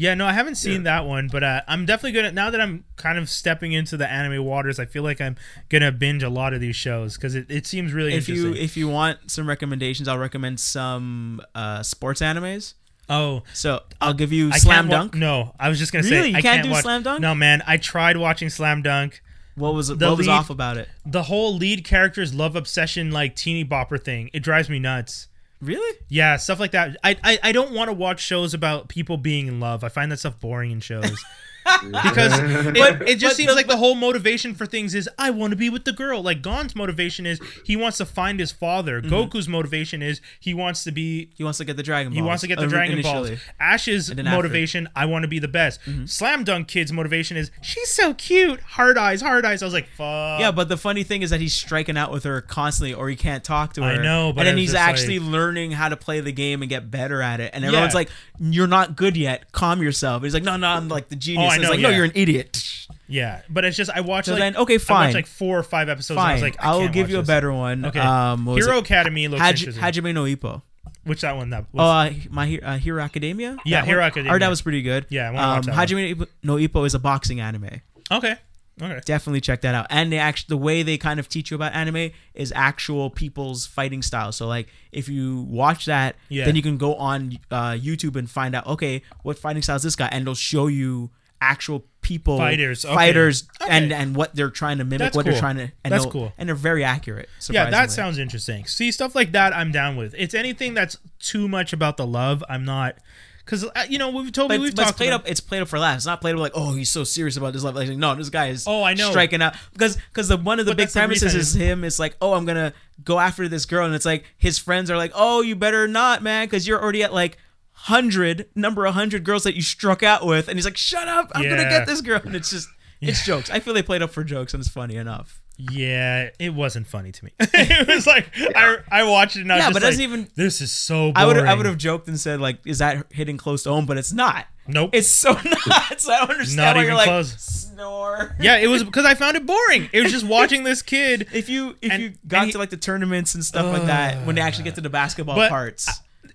Speaker 1: Yeah, no, I haven't seen that one, but uh, I'm definitely gonna now that I'm kind of stepping into the anime waters. I feel like I'm gonna binge a lot of these shows because it, it seems really
Speaker 3: If you if you want some recommendations, I'll recommend some uh, sports animes.
Speaker 1: oh,
Speaker 3: So I'll give you
Speaker 1: I
Speaker 3: Slam
Speaker 1: can't wa-
Speaker 3: Dunk.
Speaker 1: no, I was just gonna
Speaker 3: Really?
Speaker 1: say
Speaker 3: You
Speaker 1: I
Speaker 3: can't
Speaker 1: can't
Speaker 3: do
Speaker 1: watch,
Speaker 3: Slam Dunk?
Speaker 1: No, man, I tried watching Slam Dunk.
Speaker 3: What was
Speaker 1: The
Speaker 3: what was off about it?
Speaker 1: The whole lead character's love obsession, like teeny bopper thing, it drives me nuts.
Speaker 3: Really?
Speaker 1: Yeah, stuff like that. I I, I don't want to watch shows about people being in love. I find that stuff boring in shows. because it,
Speaker 3: But-
Speaker 1: it just
Speaker 3: but
Speaker 1: seems
Speaker 3: the-
Speaker 1: like the whole motivation for things is I want to be with the girl. Like Gon's motivation is he wants to find his father.
Speaker 3: Mm-hmm.
Speaker 1: Goku's motivation is he wants to be
Speaker 3: He wants to get the Dragon Balls.
Speaker 1: he wants to get the
Speaker 3: uh,
Speaker 1: Dragon
Speaker 3: initially.
Speaker 1: Balls. Ash's
Speaker 3: And then after. Mm-hmm.
Speaker 1: motivation, I want to be the best. Slam Dunk Kid's motivation is she's so cute. Hard eyes, hard eyes. I was like, fuck.
Speaker 3: Yeah, but the funny thing is that he's striking out with her constantly, or he can't talk to her.
Speaker 1: I know, but
Speaker 3: and then he's actually
Speaker 1: like-
Speaker 3: learning how to play the game and get better at it. And everyone's
Speaker 1: Yeah.
Speaker 3: like, "You're not good yet. Calm yourself." He's like, "No, no, I'm like the genius."
Speaker 1: Oh, I
Speaker 3: it's
Speaker 1: know,
Speaker 3: like, "No, you're an idiot."
Speaker 1: yeah. But it's just I watched
Speaker 3: So
Speaker 1: like
Speaker 3: then, okay,
Speaker 1: I
Speaker 3: fine.
Speaker 1: watched like four or five episodes. and I
Speaker 3: Fine,
Speaker 1: was like, I
Speaker 3: I'll
Speaker 1: can't
Speaker 3: give you a better one.
Speaker 1: Okay.
Speaker 3: Um,
Speaker 1: Hero
Speaker 3: it?
Speaker 1: Academy looks
Speaker 3: Haj-
Speaker 1: interesting.
Speaker 3: Hajime no Ippo.
Speaker 1: Which that one? That
Speaker 3: Oh,
Speaker 1: was,
Speaker 3: uh, my uh, Hero Academia.
Speaker 1: Yeah,
Speaker 3: That
Speaker 1: Hero? Academia.
Speaker 3: Or that was pretty good.
Speaker 1: Yeah, I
Speaker 3: um. Hajime no Ippo- is a boxing anime.
Speaker 1: okay. Okay.
Speaker 3: definitely check that out. And they actually the way they kind of teach you about anime is actual people's fighting style. So like if you watch that,
Speaker 1: Yeah.
Speaker 3: then you can go on uh, YouTube and find out okay what fighting style is this guy, and they'll show you actual people
Speaker 1: Fighters, okay.
Speaker 3: fighters and
Speaker 1: Okay.
Speaker 3: and what they're trying to mimic,
Speaker 1: That's
Speaker 3: what
Speaker 1: cool.
Speaker 3: they're trying to. And
Speaker 1: That's cool.
Speaker 3: and they're very accurate.
Speaker 1: Yeah, that sounds interesting. See, stuff like that, I'm down with. It's anything that's too much about the love. I'm not, because uh, you know we've told me we've
Speaker 3: but it's
Speaker 1: talked
Speaker 3: played
Speaker 1: about,
Speaker 3: up. It's played up for laughs. It's not played up like, oh, he's so serious about this love. Like, no, this guy is.
Speaker 1: Oh, I know.
Speaker 3: striking out because because the one of the
Speaker 1: But
Speaker 3: big
Speaker 1: that's the
Speaker 3: premises is him. It's like, oh, I'm gonna go after this girl, and it's like his friends are like, oh, you better not, man, because you're already at like hundred number hundred girls that you struck out with, and he's like, shut up, I'm gonna get this girl, and it's just. It's jokes. I feel they played up for jokes, and it's funny enough.
Speaker 1: Yeah, it wasn't funny to me. it was like I, I watched it and I
Speaker 3: Yeah,
Speaker 1: just
Speaker 3: but it doesn't even-
Speaker 1: This is so. Boring.
Speaker 3: I would I would have joked and said like, is that hitting close to home? But it's not.
Speaker 1: Nope.
Speaker 3: It's so not. So I don't understand
Speaker 1: Not
Speaker 3: why
Speaker 1: even
Speaker 3: you're like
Speaker 1: close.
Speaker 3: snore.
Speaker 1: yeah, it was because I found it boring. It was just watching this kid.
Speaker 3: if you if
Speaker 1: And-
Speaker 3: you got
Speaker 1: he-
Speaker 3: to like the tournaments and stuff like that when they actually get to the basketball parts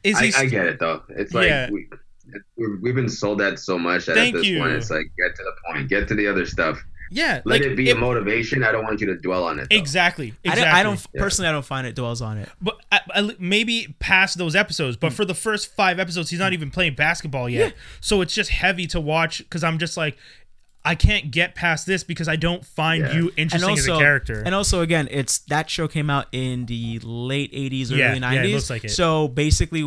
Speaker 1: Is
Speaker 2: I,
Speaker 1: he?
Speaker 2: I get it though. It's like
Speaker 1: Yeah.
Speaker 2: we, we're- we've been sold that so much that
Speaker 1: Thank
Speaker 2: at this
Speaker 1: you.
Speaker 2: point it's like get to the point, get to the other stuff.
Speaker 1: yeah,
Speaker 2: Let
Speaker 1: like
Speaker 2: it be
Speaker 1: it-
Speaker 2: a motivation. I don't want you to dwell on it. though.
Speaker 1: exactly.
Speaker 3: I
Speaker 1: Exactly.
Speaker 3: don't, I don't
Speaker 2: Yeah.
Speaker 3: personally I don't find it dwells on it
Speaker 1: But uh, uh, maybe past those episodes, but for the first five episodes, he's not even playing basketball yet. So it's just heavy to watch because I'm just like, I can't get past this because I don't find
Speaker 2: Yeah.
Speaker 1: you interesting as a character.
Speaker 3: And also, again, it's that show came out in the late '80s,
Speaker 1: Yeah,
Speaker 3: early
Speaker 1: yeah,
Speaker 3: '90s.
Speaker 1: it looks like it.
Speaker 3: So basically,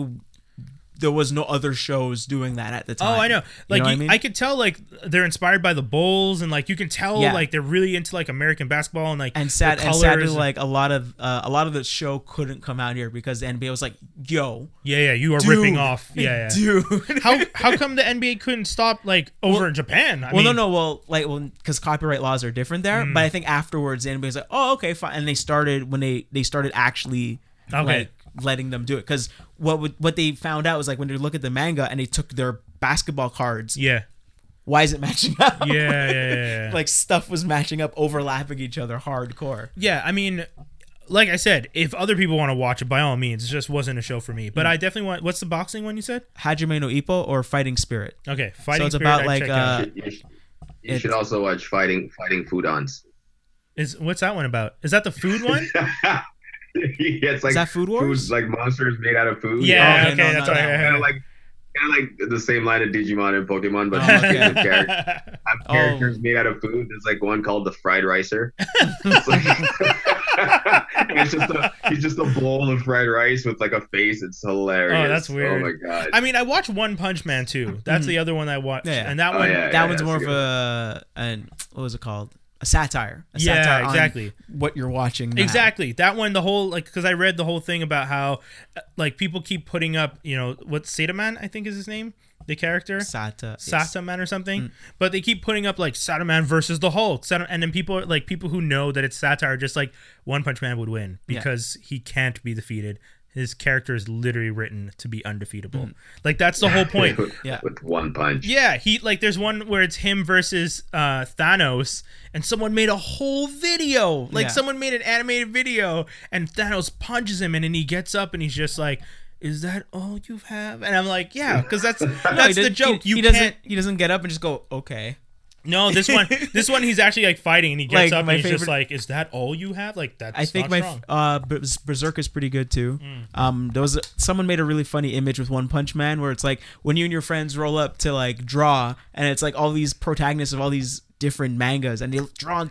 Speaker 3: there was no other shows doing that at the time.
Speaker 1: Oh, I know.
Speaker 3: You
Speaker 1: Like
Speaker 3: know
Speaker 1: you- I,
Speaker 3: I
Speaker 1: could tell, like they're inspired by the Bulls, and like you can tell,
Speaker 3: Yeah.
Speaker 1: like they're really into like American basketball and like
Speaker 3: and sad and sadly,
Speaker 1: colors.
Speaker 3: like a lot of uh, a lot of the show couldn't come out here because the NBA was like, "Yo,
Speaker 1: yeah, yeah, you are
Speaker 3: dude,
Speaker 1: ripping off. Yeah, yeah.
Speaker 3: dude."
Speaker 1: how how come the NBA couldn't stop like over in Japan? I
Speaker 3: well,
Speaker 1: mean,
Speaker 3: no, no. Well, like, well, because copyright laws are different there.
Speaker 1: Mm.
Speaker 3: But I think afterwards, the NBA was like, "Oh, okay, fine." And they started when they they started actually
Speaker 1: Okay.
Speaker 3: like letting them do it because what would, what they found out was like when they look at the manga and they took their basketball cards,
Speaker 1: Yeah,
Speaker 3: why is it matching up?
Speaker 1: yeah, yeah, yeah, yeah.
Speaker 3: like stuff was matching up, overlapping each other hardcore.
Speaker 1: yeah. I mean, like I said, if other people want to watch it, by all means, it just wasn't a show for me. But
Speaker 3: Mm.
Speaker 1: I definitely want. What's the boxing one you said?
Speaker 3: Hajime no Ippo or Fighting Spirit.
Speaker 1: Okay, fighting.
Speaker 3: it's
Speaker 1: Spirit,
Speaker 3: about,
Speaker 1: I'd
Speaker 3: like, uh,
Speaker 2: You, you should- you should also watch Fighting Fighting Foodons.
Speaker 1: is what's that one about? Is that the food one?
Speaker 2: yeah, it's like
Speaker 3: Is that Food Wars?
Speaker 2: food, like monsters made out of food.
Speaker 1: yeah,
Speaker 3: okay,
Speaker 1: okay,
Speaker 3: no,
Speaker 1: that's
Speaker 3: no,
Speaker 1: what
Speaker 3: no.
Speaker 2: Kind of like kind of like the same line of Digimon and Pokemon, but
Speaker 3: Oh,
Speaker 2: have
Speaker 3: okay.
Speaker 2: characters,
Speaker 3: Oh.
Speaker 2: characters made out of food. There's like one called the Fried Ricer. It's like- it's just a he's just a bowl of fried rice with like a face. It's hilarious.
Speaker 1: Oh, that's weird.
Speaker 2: Oh my god.
Speaker 1: I mean, I watched One Punch Man too. That's the other one I watched,
Speaker 3: Mm-hmm. Yeah.
Speaker 1: and that
Speaker 2: Oh,
Speaker 1: one,
Speaker 2: yeah,
Speaker 1: yeah,
Speaker 2: yeah.
Speaker 3: that one's more of
Speaker 2: that's
Speaker 3: a an what was it called? A satire. A satire on
Speaker 1: exactly.
Speaker 3: what you're watching. now.
Speaker 1: Exactly. That one, the whole like, because I read the whole thing about how, uh, like, people keep putting up, you know, what Sataman, I think is his name, the character,
Speaker 3: Sata. yes.
Speaker 1: Sataman or something.
Speaker 3: Mm.
Speaker 1: But they keep putting up like Sataman versus the Hulk, Sat- and then people like people who know that it's satire, just like One Punch Man would win
Speaker 3: Yeah.
Speaker 1: because he can't be defeated. His character is literally written to be undefeatable.
Speaker 3: Mm.
Speaker 1: Like that's the whole point.
Speaker 3: Yeah.
Speaker 2: with one punch.
Speaker 1: Yeah, he like there's one where it's him versus uh Thanos and someone made a whole video. Like
Speaker 3: Yeah.
Speaker 1: someone made an animated video and Thanos punches him and then he gets up and he's just like is that all you have? And I'm like, yeah, because that's
Speaker 3: No,
Speaker 1: that's the joke.
Speaker 3: He,
Speaker 1: you
Speaker 3: he
Speaker 1: can't.
Speaker 3: doesn't. He doesn't get up and just go okay.
Speaker 1: No, this one, this one, he's actually like fighting, and he gets
Speaker 3: Like,
Speaker 1: up
Speaker 3: my
Speaker 1: and he's just
Speaker 3: favorite-
Speaker 1: like, "Is that all you have?" Like that's
Speaker 3: I think
Speaker 1: not
Speaker 3: my
Speaker 1: strong.
Speaker 3: uh Bers- Berserk is pretty good too.
Speaker 1: Mm.
Speaker 3: Um, there was a, someone made a really funny image with One Punch Man where it's like when you and your friends roll up to like draw, and it's like all these protagonists of all these different mangas, and they draw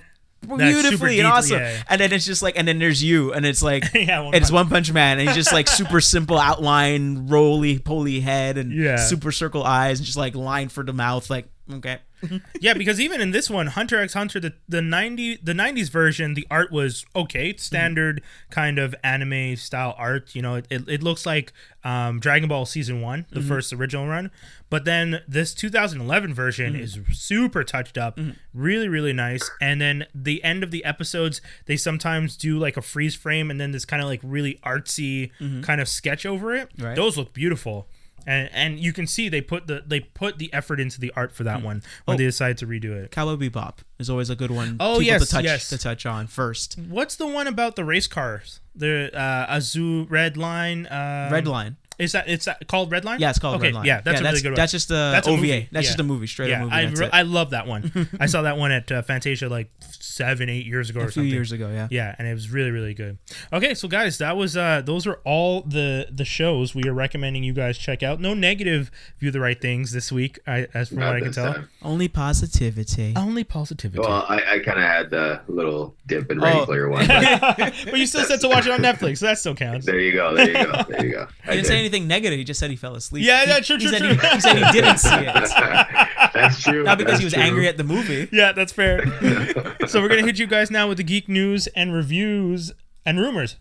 Speaker 1: super
Speaker 3: beautifully and awesome.
Speaker 1: yeah.
Speaker 3: And then it's just like, and then there's you, and it's like.
Speaker 1: yeah, one
Speaker 3: it's
Speaker 1: punch.
Speaker 3: One Punch Man, and he's just like super simple outline, roly poly head, and
Speaker 1: Yeah.
Speaker 3: super circle eyes, and just like line for the mouth. Like, okay,
Speaker 1: yeah, because even in this one, Hunter x Hunter, the the ninety the nineties version, the art was okay, it's mm-hmm. standard kind of anime style art. You know, it, it, it looks like um, Dragon Ball season one, the mm-hmm. first original run. But then this 2011 version mm-hmm. is super touched up, really really nice. And then the end of the episodes, they sometimes do like a freeze frame and then this kind of like really artsy kind of sketch over it.
Speaker 3: Right.
Speaker 1: Those look beautiful. And, and you can see they put the they put the effort into the art for that one when
Speaker 3: Oh.
Speaker 1: they decided to redo it.
Speaker 3: Cowboy Bebop is always a good one.
Speaker 1: Oh, yes,
Speaker 3: to touch
Speaker 1: yes.
Speaker 3: to touch on first.
Speaker 1: What's the one about the race cars? The uh, Azul Red Line. Um,
Speaker 3: Red Line.
Speaker 1: Is that it's that called Red Line?
Speaker 3: Yeah, it's called
Speaker 1: okay,
Speaker 3: Red Line.
Speaker 1: Yeah, that's a really
Speaker 3: that's,
Speaker 1: good one.
Speaker 3: That's just a
Speaker 1: That's a
Speaker 3: OVA.
Speaker 1: movie,
Speaker 3: That's
Speaker 1: yeah.
Speaker 3: just a movie, straight
Speaker 1: yeah,
Speaker 3: up movie.
Speaker 1: I,
Speaker 3: that's
Speaker 1: re-
Speaker 3: it.
Speaker 1: I love that one. I saw that one at uh, Fantasia like seven, eight years ago
Speaker 3: a
Speaker 1: or
Speaker 3: few
Speaker 1: something.
Speaker 3: years ago, yeah.
Speaker 1: Yeah, and it was really really good. Okay, so guys, that was uh those are all the the shows we are recommending you guys check out. No negative view the right things this week, I, as from
Speaker 2: Not
Speaker 1: what I can tell.
Speaker 2: time.
Speaker 3: Only positivity.
Speaker 1: Only positivity.
Speaker 2: Well, I, I kind of had the little dip in Ready
Speaker 3: Oh.
Speaker 2: Player One. but
Speaker 1: but you still said to watch it on Netflix, so that still counts.
Speaker 2: there you go. There you go. There you go.
Speaker 3: He didn't say anything negative. He just said he fell asleep.
Speaker 1: Yeah,
Speaker 3: He-
Speaker 1: yeah, true,
Speaker 3: he
Speaker 1: true,
Speaker 3: said
Speaker 1: true.
Speaker 3: He, he said he didn't see it.
Speaker 2: That's true.
Speaker 3: Not because
Speaker 2: That's
Speaker 3: he was
Speaker 2: true.
Speaker 3: angry at the movie.
Speaker 1: Yeah, that's fair. so we're gonna hit you guys now with the geek news and reviews and rumors.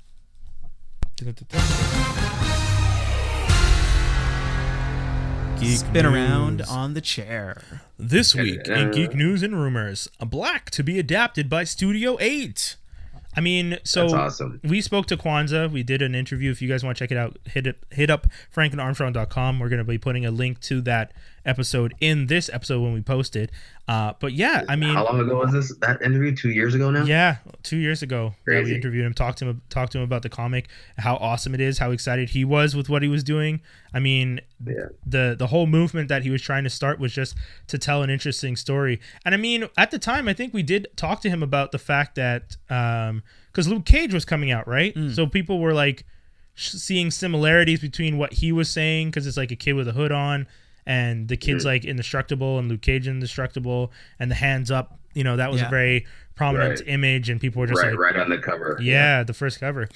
Speaker 1: Geek
Speaker 3: Spin around on the chair.
Speaker 1: This week in uh, Geek News and Rumors, a Black to be adapted by Studio 8. I mean, so
Speaker 2: awesome.
Speaker 1: we spoke to Kwanza. We did an interview. If you guys want to check it out, hit it hit up franklinarmstrong.com. We're going to be putting a link to that episode in this episode when we post it. Uh, but yeah, I mean,
Speaker 2: How long ago was this? That interview? Two years ago now.
Speaker 1: yeah, two years ago that we interviewed him, talked to him, talked to him about the comic, how awesome it is, how excited he was with what he was doing. I mean,
Speaker 2: Yeah.
Speaker 1: the the whole movement that he was trying to start was just to tell an interesting story. And I mean, at the time, I think we did talk to him about the fact that because Luke Cage was coming out, right? So people were like seeing similarities between what he was saying because it's like a kid with a hood on. And the kids
Speaker 2: Mhm.
Speaker 1: like indestructible and Luke Cage indestructible and the hands up. You know that was
Speaker 3: Yeah.
Speaker 1: a very prominent
Speaker 2: Right.
Speaker 1: image, and people were just
Speaker 2: right,
Speaker 1: like,
Speaker 2: right on the cover.
Speaker 1: yeah, the first cover.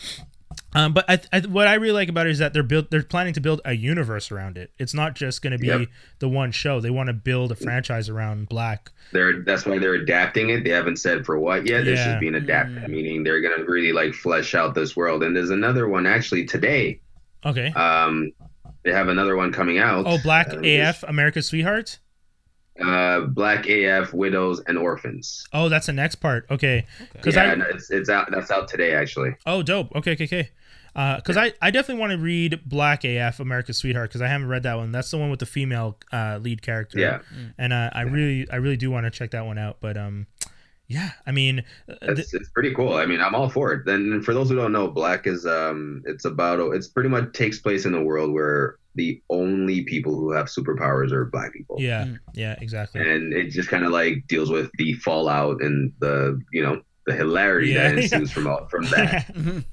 Speaker 1: Um, but I, I, what I really like about it is that they're built. They're planning to build a universe around it. It's not just going to be
Speaker 2: Yep.
Speaker 1: the one show. They want to build a franchise around Black.
Speaker 2: They're that's why they're adapting it. They haven't said for what yet. It's
Speaker 1: Yeah.
Speaker 2: just being adapted,
Speaker 3: Mm.
Speaker 2: meaning they're gonna really like flesh out this world. And there's another one actually today.
Speaker 1: Okay.
Speaker 2: Um, they have another one coming out.
Speaker 1: Oh, Black
Speaker 2: Uh,
Speaker 1: AF, America's Sweetheart.
Speaker 2: Uh, Black AF, Widows and Orphans.
Speaker 1: Oh, that's the next part. Okay. Because
Speaker 2: yeah,
Speaker 1: I
Speaker 2: no, it's it's out. That's out today actually.
Speaker 1: oh dope. Okay, okay, okay. Because I, I definitely want to read Black AF, America's Sweetheart, because I haven't read that one. That's the one with the female uh, lead character.
Speaker 2: Yeah,
Speaker 1: And uh, I really I really do want to check that one out. But um, yeah. I mean, uh, th-
Speaker 2: it's, it's pretty cool. I mean, I'm all for it. Then for those who don't know, Black is um, it's about it's pretty much takes place in a world where the only people who have superpowers are black people.
Speaker 1: yeah,
Speaker 3: Mm.
Speaker 1: yeah, exactly.
Speaker 2: and it just kind of like deals with the fallout and the you know the hilarity
Speaker 1: Yeah,
Speaker 2: that ensues from all from that.
Speaker 3: Mhm.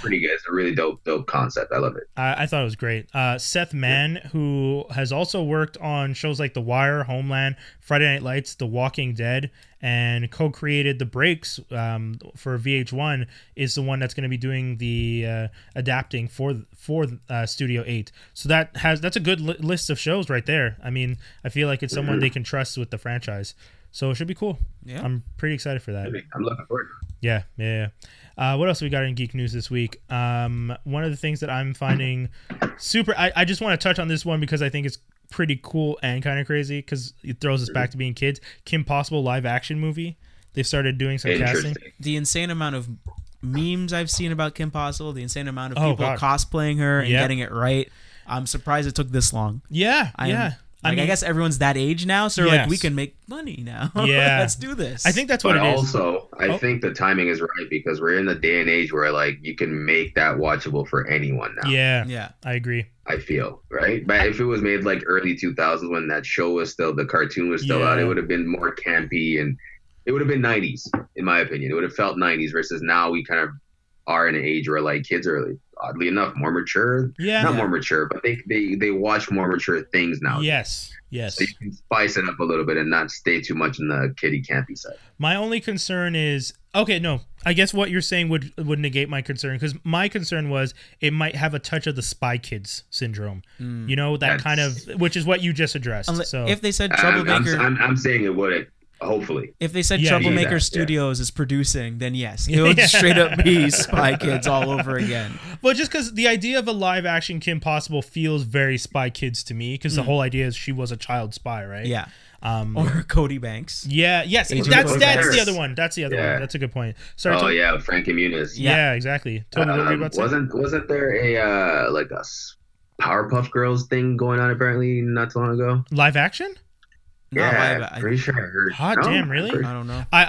Speaker 2: Pretty good. It's a really dope dope concept. I love it.
Speaker 1: I, I thought it was great. Uh, Seith Mann, who has also worked on shows like The Wire, Homeland, Friday Night Lights, The Walking Dead, and co-created The Breaks um, for VH1, is the one that's going to be doing the uh, adapting for for uh, Studio Eight. So that has that's a good li- list of shows right there. I mean, I feel like it's someone
Speaker 2: Mhm.
Speaker 1: they can trust with the franchise. So it should be cool.
Speaker 3: Yeah.
Speaker 1: I'm pretty excited for that.
Speaker 2: I'm looking forward.
Speaker 1: Yeah, yeah. yeah. Uh, what else we got in geek news this week? Um, one of the things that I'm finding super. I, I just want to touch on this one because I think it's pretty cool and kind of crazy because it throws us back to being kids. Kim Possible live action movie. They've started doing some casting.
Speaker 3: The insane amount of memes I've seen about Kim Possible, the insane amount of
Speaker 1: Oh,
Speaker 3: people
Speaker 1: God.
Speaker 3: cosplaying her and
Speaker 1: Yep.
Speaker 3: getting it right. I'm surprised it took this long.
Speaker 1: Yeah,
Speaker 3: I am-
Speaker 1: yeah.
Speaker 3: Like, I, guess everyone's that age now, so like we can make money now.
Speaker 1: Yeah.
Speaker 3: let's do this.
Speaker 1: I think that's what
Speaker 2: But
Speaker 1: it is.
Speaker 2: also, I
Speaker 1: Oh.
Speaker 2: think the timing is right because we're in the day and age where like you can make that watchable for anyone now.
Speaker 1: Yeah,
Speaker 3: yeah,
Speaker 1: I agree.
Speaker 2: I feel right. But if it was made like early 2000s when that show was still the cartoon was still out, it would have been more campy and it would have been 90s in my opinion. It would have felt 90s versus now we kind of are in an age where like kids are oddly enough more mature.
Speaker 1: Yeah.
Speaker 2: Not more mature, but they they they watch more mature things now.
Speaker 1: Yes. Yes.
Speaker 2: So you can spice it up a little bit and not stay too much in the kiddie campy side.
Speaker 1: My only concern is okay. No, I guess what you're saying would would negate my concern because my concern was it might have a touch of the Spy Kids syndrome.
Speaker 3: Mm.
Speaker 1: You know that kind of, which is what you just addressed.
Speaker 3: Unle-
Speaker 1: so
Speaker 3: if they said
Speaker 2: I'm, I'm,
Speaker 3: Troublemaker,
Speaker 2: I'm, I'm saying it would hopefully.
Speaker 3: if they said
Speaker 1: Yeah,
Speaker 3: Troublemaker
Speaker 2: yeah.
Speaker 3: Studios is producing, then yes, it would
Speaker 1: Yeah.
Speaker 3: straight up be Spy Kids all over again.
Speaker 1: Well, just because the idea of a live action Kim Possible feels very Spy Kids to me, because the whole idea is she was a child spy, right?
Speaker 3: Mm. Yeah,
Speaker 1: Um.
Speaker 3: or Cody Banks.
Speaker 1: yeah. Yes.
Speaker 3: Agent
Speaker 1: that's
Speaker 3: Cody
Speaker 1: that's the other one. That's the other
Speaker 2: Yeah.
Speaker 1: one. That's a good point. Sorry.
Speaker 2: oh
Speaker 1: Toby-
Speaker 2: yeah, Frankie Muniz.
Speaker 1: yeah.
Speaker 3: Yeah.
Speaker 1: Exactly. Toby, what you
Speaker 2: Um,
Speaker 1: about
Speaker 2: wasn't wasn't there a uh, like a s- Powerpuff Girls thing going on apparently not too long ago?
Speaker 1: Live action?
Speaker 3: Not
Speaker 2: yeah,
Speaker 3: live, I,
Speaker 2: pretty sure I heard.
Speaker 1: Hot damn, really?
Speaker 3: I don't know.
Speaker 1: I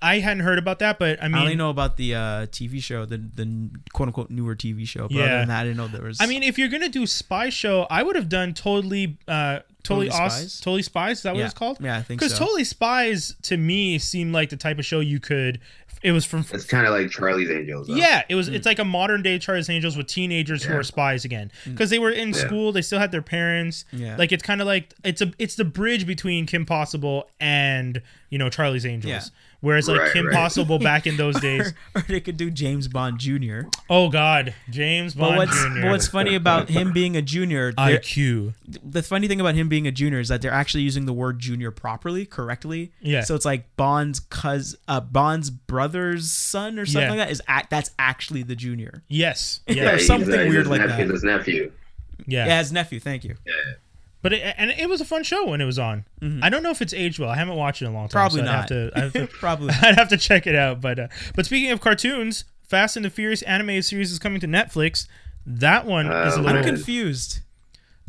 Speaker 1: I I hadn't heard about that, but I mean,
Speaker 3: I,
Speaker 1: mean,
Speaker 3: only know about the uh, TV show, the the quote unquote newer TV show. But
Speaker 1: Yeah.
Speaker 3: other than that, I didn't know there was.
Speaker 1: I mean, if you're gonna do spy show, I would have done totally, uh, totally,
Speaker 3: Totally
Speaker 1: awes-
Speaker 3: Spies?
Speaker 1: totally spies. Is that what it's called?
Speaker 3: Yeah, I think
Speaker 1: Because
Speaker 3: so.
Speaker 1: totally spies to me seemed like the type of show you could. It was from.
Speaker 2: It's kind of like Charlie's Angels. though.
Speaker 1: Yeah, it was. It's hmm. like a modern day Charlie's Angels with teenagers who are spies again, hmm. because they were in
Speaker 2: Yeah.
Speaker 1: school. They still had their parents.
Speaker 3: Yeah.
Speaker 1: Like it's kind of like it's a it's the bridge between Kim Possible and you know Charlie's Angels.
Speaker 3: Yeah.
Speaker 1: Whereas like
Speaker 2: Right,
Speaker 1: Kim
Speaker 2: right.
Speaker 1: Possible back in those days.
Speaker 3: or, or they could do James Bond Jr.
Speaker 1: Oh God, James Bond
Speaker 3: But what's
Speaker 1: Jr.
Speaker 3: but what's funny about him being a junior?
Speaker 1: IQ.
Speaker 3: the funny thing about him being a junior is that they're actually using the word junior properly, correctly.
Speaker 1: Yeah.
Speaker 3: So it's like Bond's cuz uh, Bond's brother's son or something
Speaker 1: Yeah.
Speaker 3: like that is act that's actually the junior.
Speaker 1: Yes.
Speaker 3: Yeah,
Speaker 1: Yeah.
Speaker 2: he's,
Speaker 3: something
Speaker 2: he's
Speaker 3: weird
Speaker 2: his
Speaker 3: like
Speaker 2: nephew,
Speaker 3: that.
Speaker 2: His nephew.
Speaker 1: Yeah.
Speaker 3: Yeah, his nephew. Thank you.
Speaker 1: But it, and it was a fun show when it was on. I don't know if it's aged well. I haven't watched it in a long time.
Speaker 3: Probably
Speaker 1: so I'd have
Speaker 3: not.
Speaker 1: to, I have to
Speaker 3: Probably.
Speaker 1: I'd have to check it out. But uh, but speaking of cartoons, Fast and the Furious animated series is coming to Netflix. That one is a
Speaker 2: Um,
Speaker 1: little.
Speaker 3: I'm confused.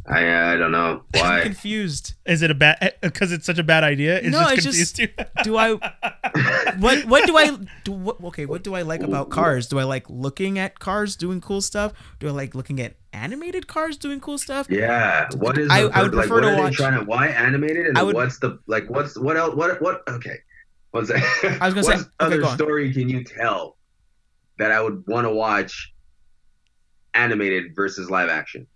Speaker 2: I I don't know why.
Speaker 3: I'm
Speaker 2: why.
Speaker 3: confused.
Speaker 1: is it a bad? Eh, because it's such a bad idea. It's
Speaker 3: No,
Speaker 1: just
Speaker 3: it's
Speaker 1: confused
Speaker 3: just- Do I what what do I do what, okay, what do I like about cars? Do I like looking at cars doing cool stuff? Do I like looking at animated cars doing cool stuff?
Speaker 2: yeah, what is?
Speaker 3: I-
Speaker 2: the,
Speaker 3: I would
Speaker 2: like,
Speaker 3: prefer
Speaker 2: what
Speaker 3: to
Speaker 2: are they
Speaker 3: watch-
Speaker 2: Trying to why animated and
Speaker 3: I would-
Speaker 2: what's the like? What's what else? What what? Okay, what's that?
Speaker 3: I was gonna say-
Speaker 2: what
Speaker 3: okay,
Speaker 2: other
Speaker 3: go
Speaker 2: story can you tell that I would want to watch animated versus live action?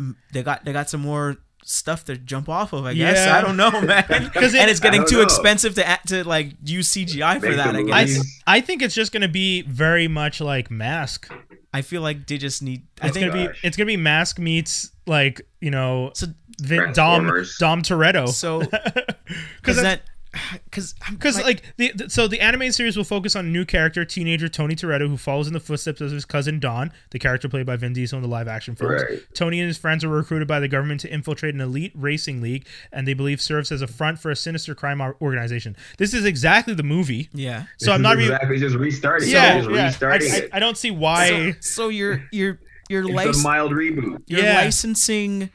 Speaker 3: Mm, They got they got some more stuff to jump off of. I guess
Speaker 1: Yeah.
Speaker 3: I don't know, man.
Speaker 1: it-
Speaker 3: and it's getting too
Speaker 2: know.
Speaker 3: expensive to act, to like use CGI for that. I
Speaker 1: I,
Speaker 3: guess.
Speaker 2: movies.
Speaker 1: I think it's just gonna be very much like Mask.
Speaker 3: I feel like they just need. I
Speaker 1: It's
Speaker 3: think
Speaker 1: gonna be it's gonna be Mask meets like you know
Speaker 3: so.
Speaker 1: Vin, Dom
Speaker 2: Transformers.
Speaker 1: Dom Toretto.
Speaker 3: So
Speaker 1: because
Speaker 3: because that because
Speaker 1: Because like, the, the so the animated series will focus on a new character, teenager Tony Toretto, who follows in the footsteps of his cousin Dom, the character played by Vin Diesel in the live action films.
Speaker 2: Right.
Speaker 1: Tony and his friends are recruited by the government to infiltrate an elite racing league, and they believe serves as a front for a sinister crime organization. This is exactly the movie.
Speaker 3: yeah.
Speaker 1: So I'm not
Speaker 2: is
Speaker 1: even.
Speaker 2: exactly just restarting. it.
Speaker 1: Yeah,
Speaker 2: just
Speaker 1: yeah. I,
Speaker 2: restarting
Speaker 1: I,
Speaker 2: it.
Speaker 1: I don't see why.
Speaker 3: So, so you're you're you're
Speaker 2: It's
Speaker 3: lic-
Speaker 2: a mild reboot.
Speaker 3: you're
Speaker 1: Yeah.
Speaker 3: licensing